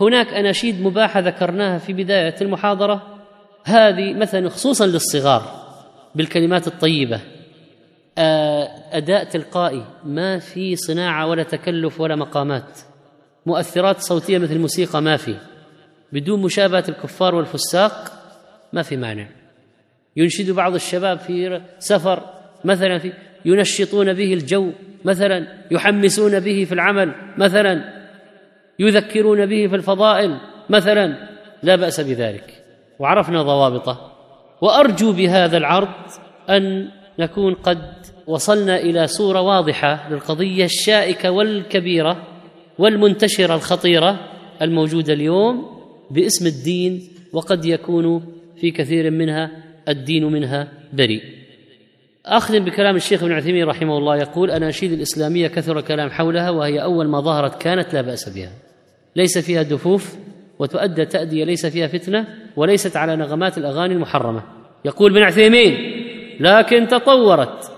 هناك أناشيد مباحة ذكرناها في بداية المحاضرة. هذه مثلا خصوصا للصغار بالكلمات الطيبة. أداء تلقائي ما في صناعة ولا تكلف ولا مقامات. مؤثرات صوتية مثل الموسيقى ما في. بدون مشابهة الكفار والفساق ما في مانع. ينشد بعض الشباب في سفر مثلا في ينشطون به الجو مثلا يحمسون به في العمل مثلا يذكرون به في الفضائل مثلا لا بأس بذلك. وعرفنا ضوابطه. وأرجو بهذا العرض أن نكون قد وصلنا إلى صوره واضحة للقضية الشائكة والكبيرة والمنتشرة الخطيرة الموجودة اليوم باسم الدين وقد يكون في كثير منها الدين منها بريء. اختم بكلام الشيخ ابن عثيمين رحمه الله يقول اناشيد الإسلامية كثر كلام حولها وهي أول ما ظهرت كانت لا بأس بها. ليس فيها دفوف وتؤدى تأدية ليس فيها فتنة وليست على نغمات الأغاني المحرمة. يقول ابن عثيمين لكن تطورت.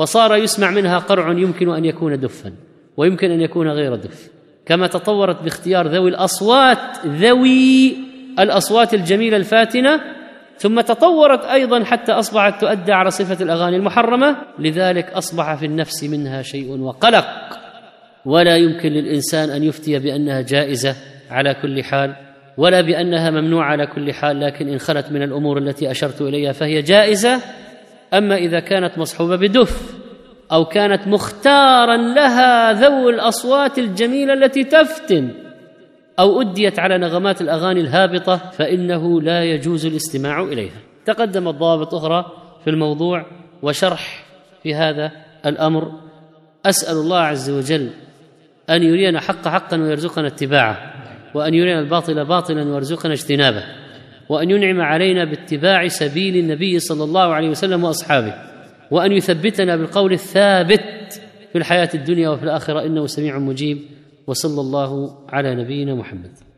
وصار يسمع منها قرع يمكن أن يكون دفا ويمكن أن يكون غير دف كما تطورت باختيار ذوي الأصوات ذوي الأصوات الجميلة الفاتنة ثم تطورت أيضا حتى أصبحت تؤدى على صفة الأغاني المحرمة. لذلك أصبح في النفس منها شيء وقلق. ولا يمكن للإنسان أن يفتي بأنها جائزة على كل حال ولا بأنها ممنوعة على كل حال لكن إن خلت من الأمور التي أشرت إليها فهي جائزة. أما إذا كانت مصحوبة بدف أو كانت مختارا لها ذو الأصوات الجميلة التي تفتن أو أديت على نغمات الأغاني الهابطة فإنه لا يجوز الاستماع إليها. تقدمت ضوابط أخرى في الموضوع وشرح في هذا الأمر. أسأل الله عز وجل أن يرينا حق حقا ويرزقنا اتباعه وأن يرينا الباطل باطلا ويرزقنا اجتنابه. وأن ينعم علينا باتباع سبيل النبي صلى الله عليه وسلم وأصحابه وأن يثبتنا بالقول الثابت في الحياة الدنيا وفي الآخرة إنه سميع مجيب وصلى الله على نبينا محمد.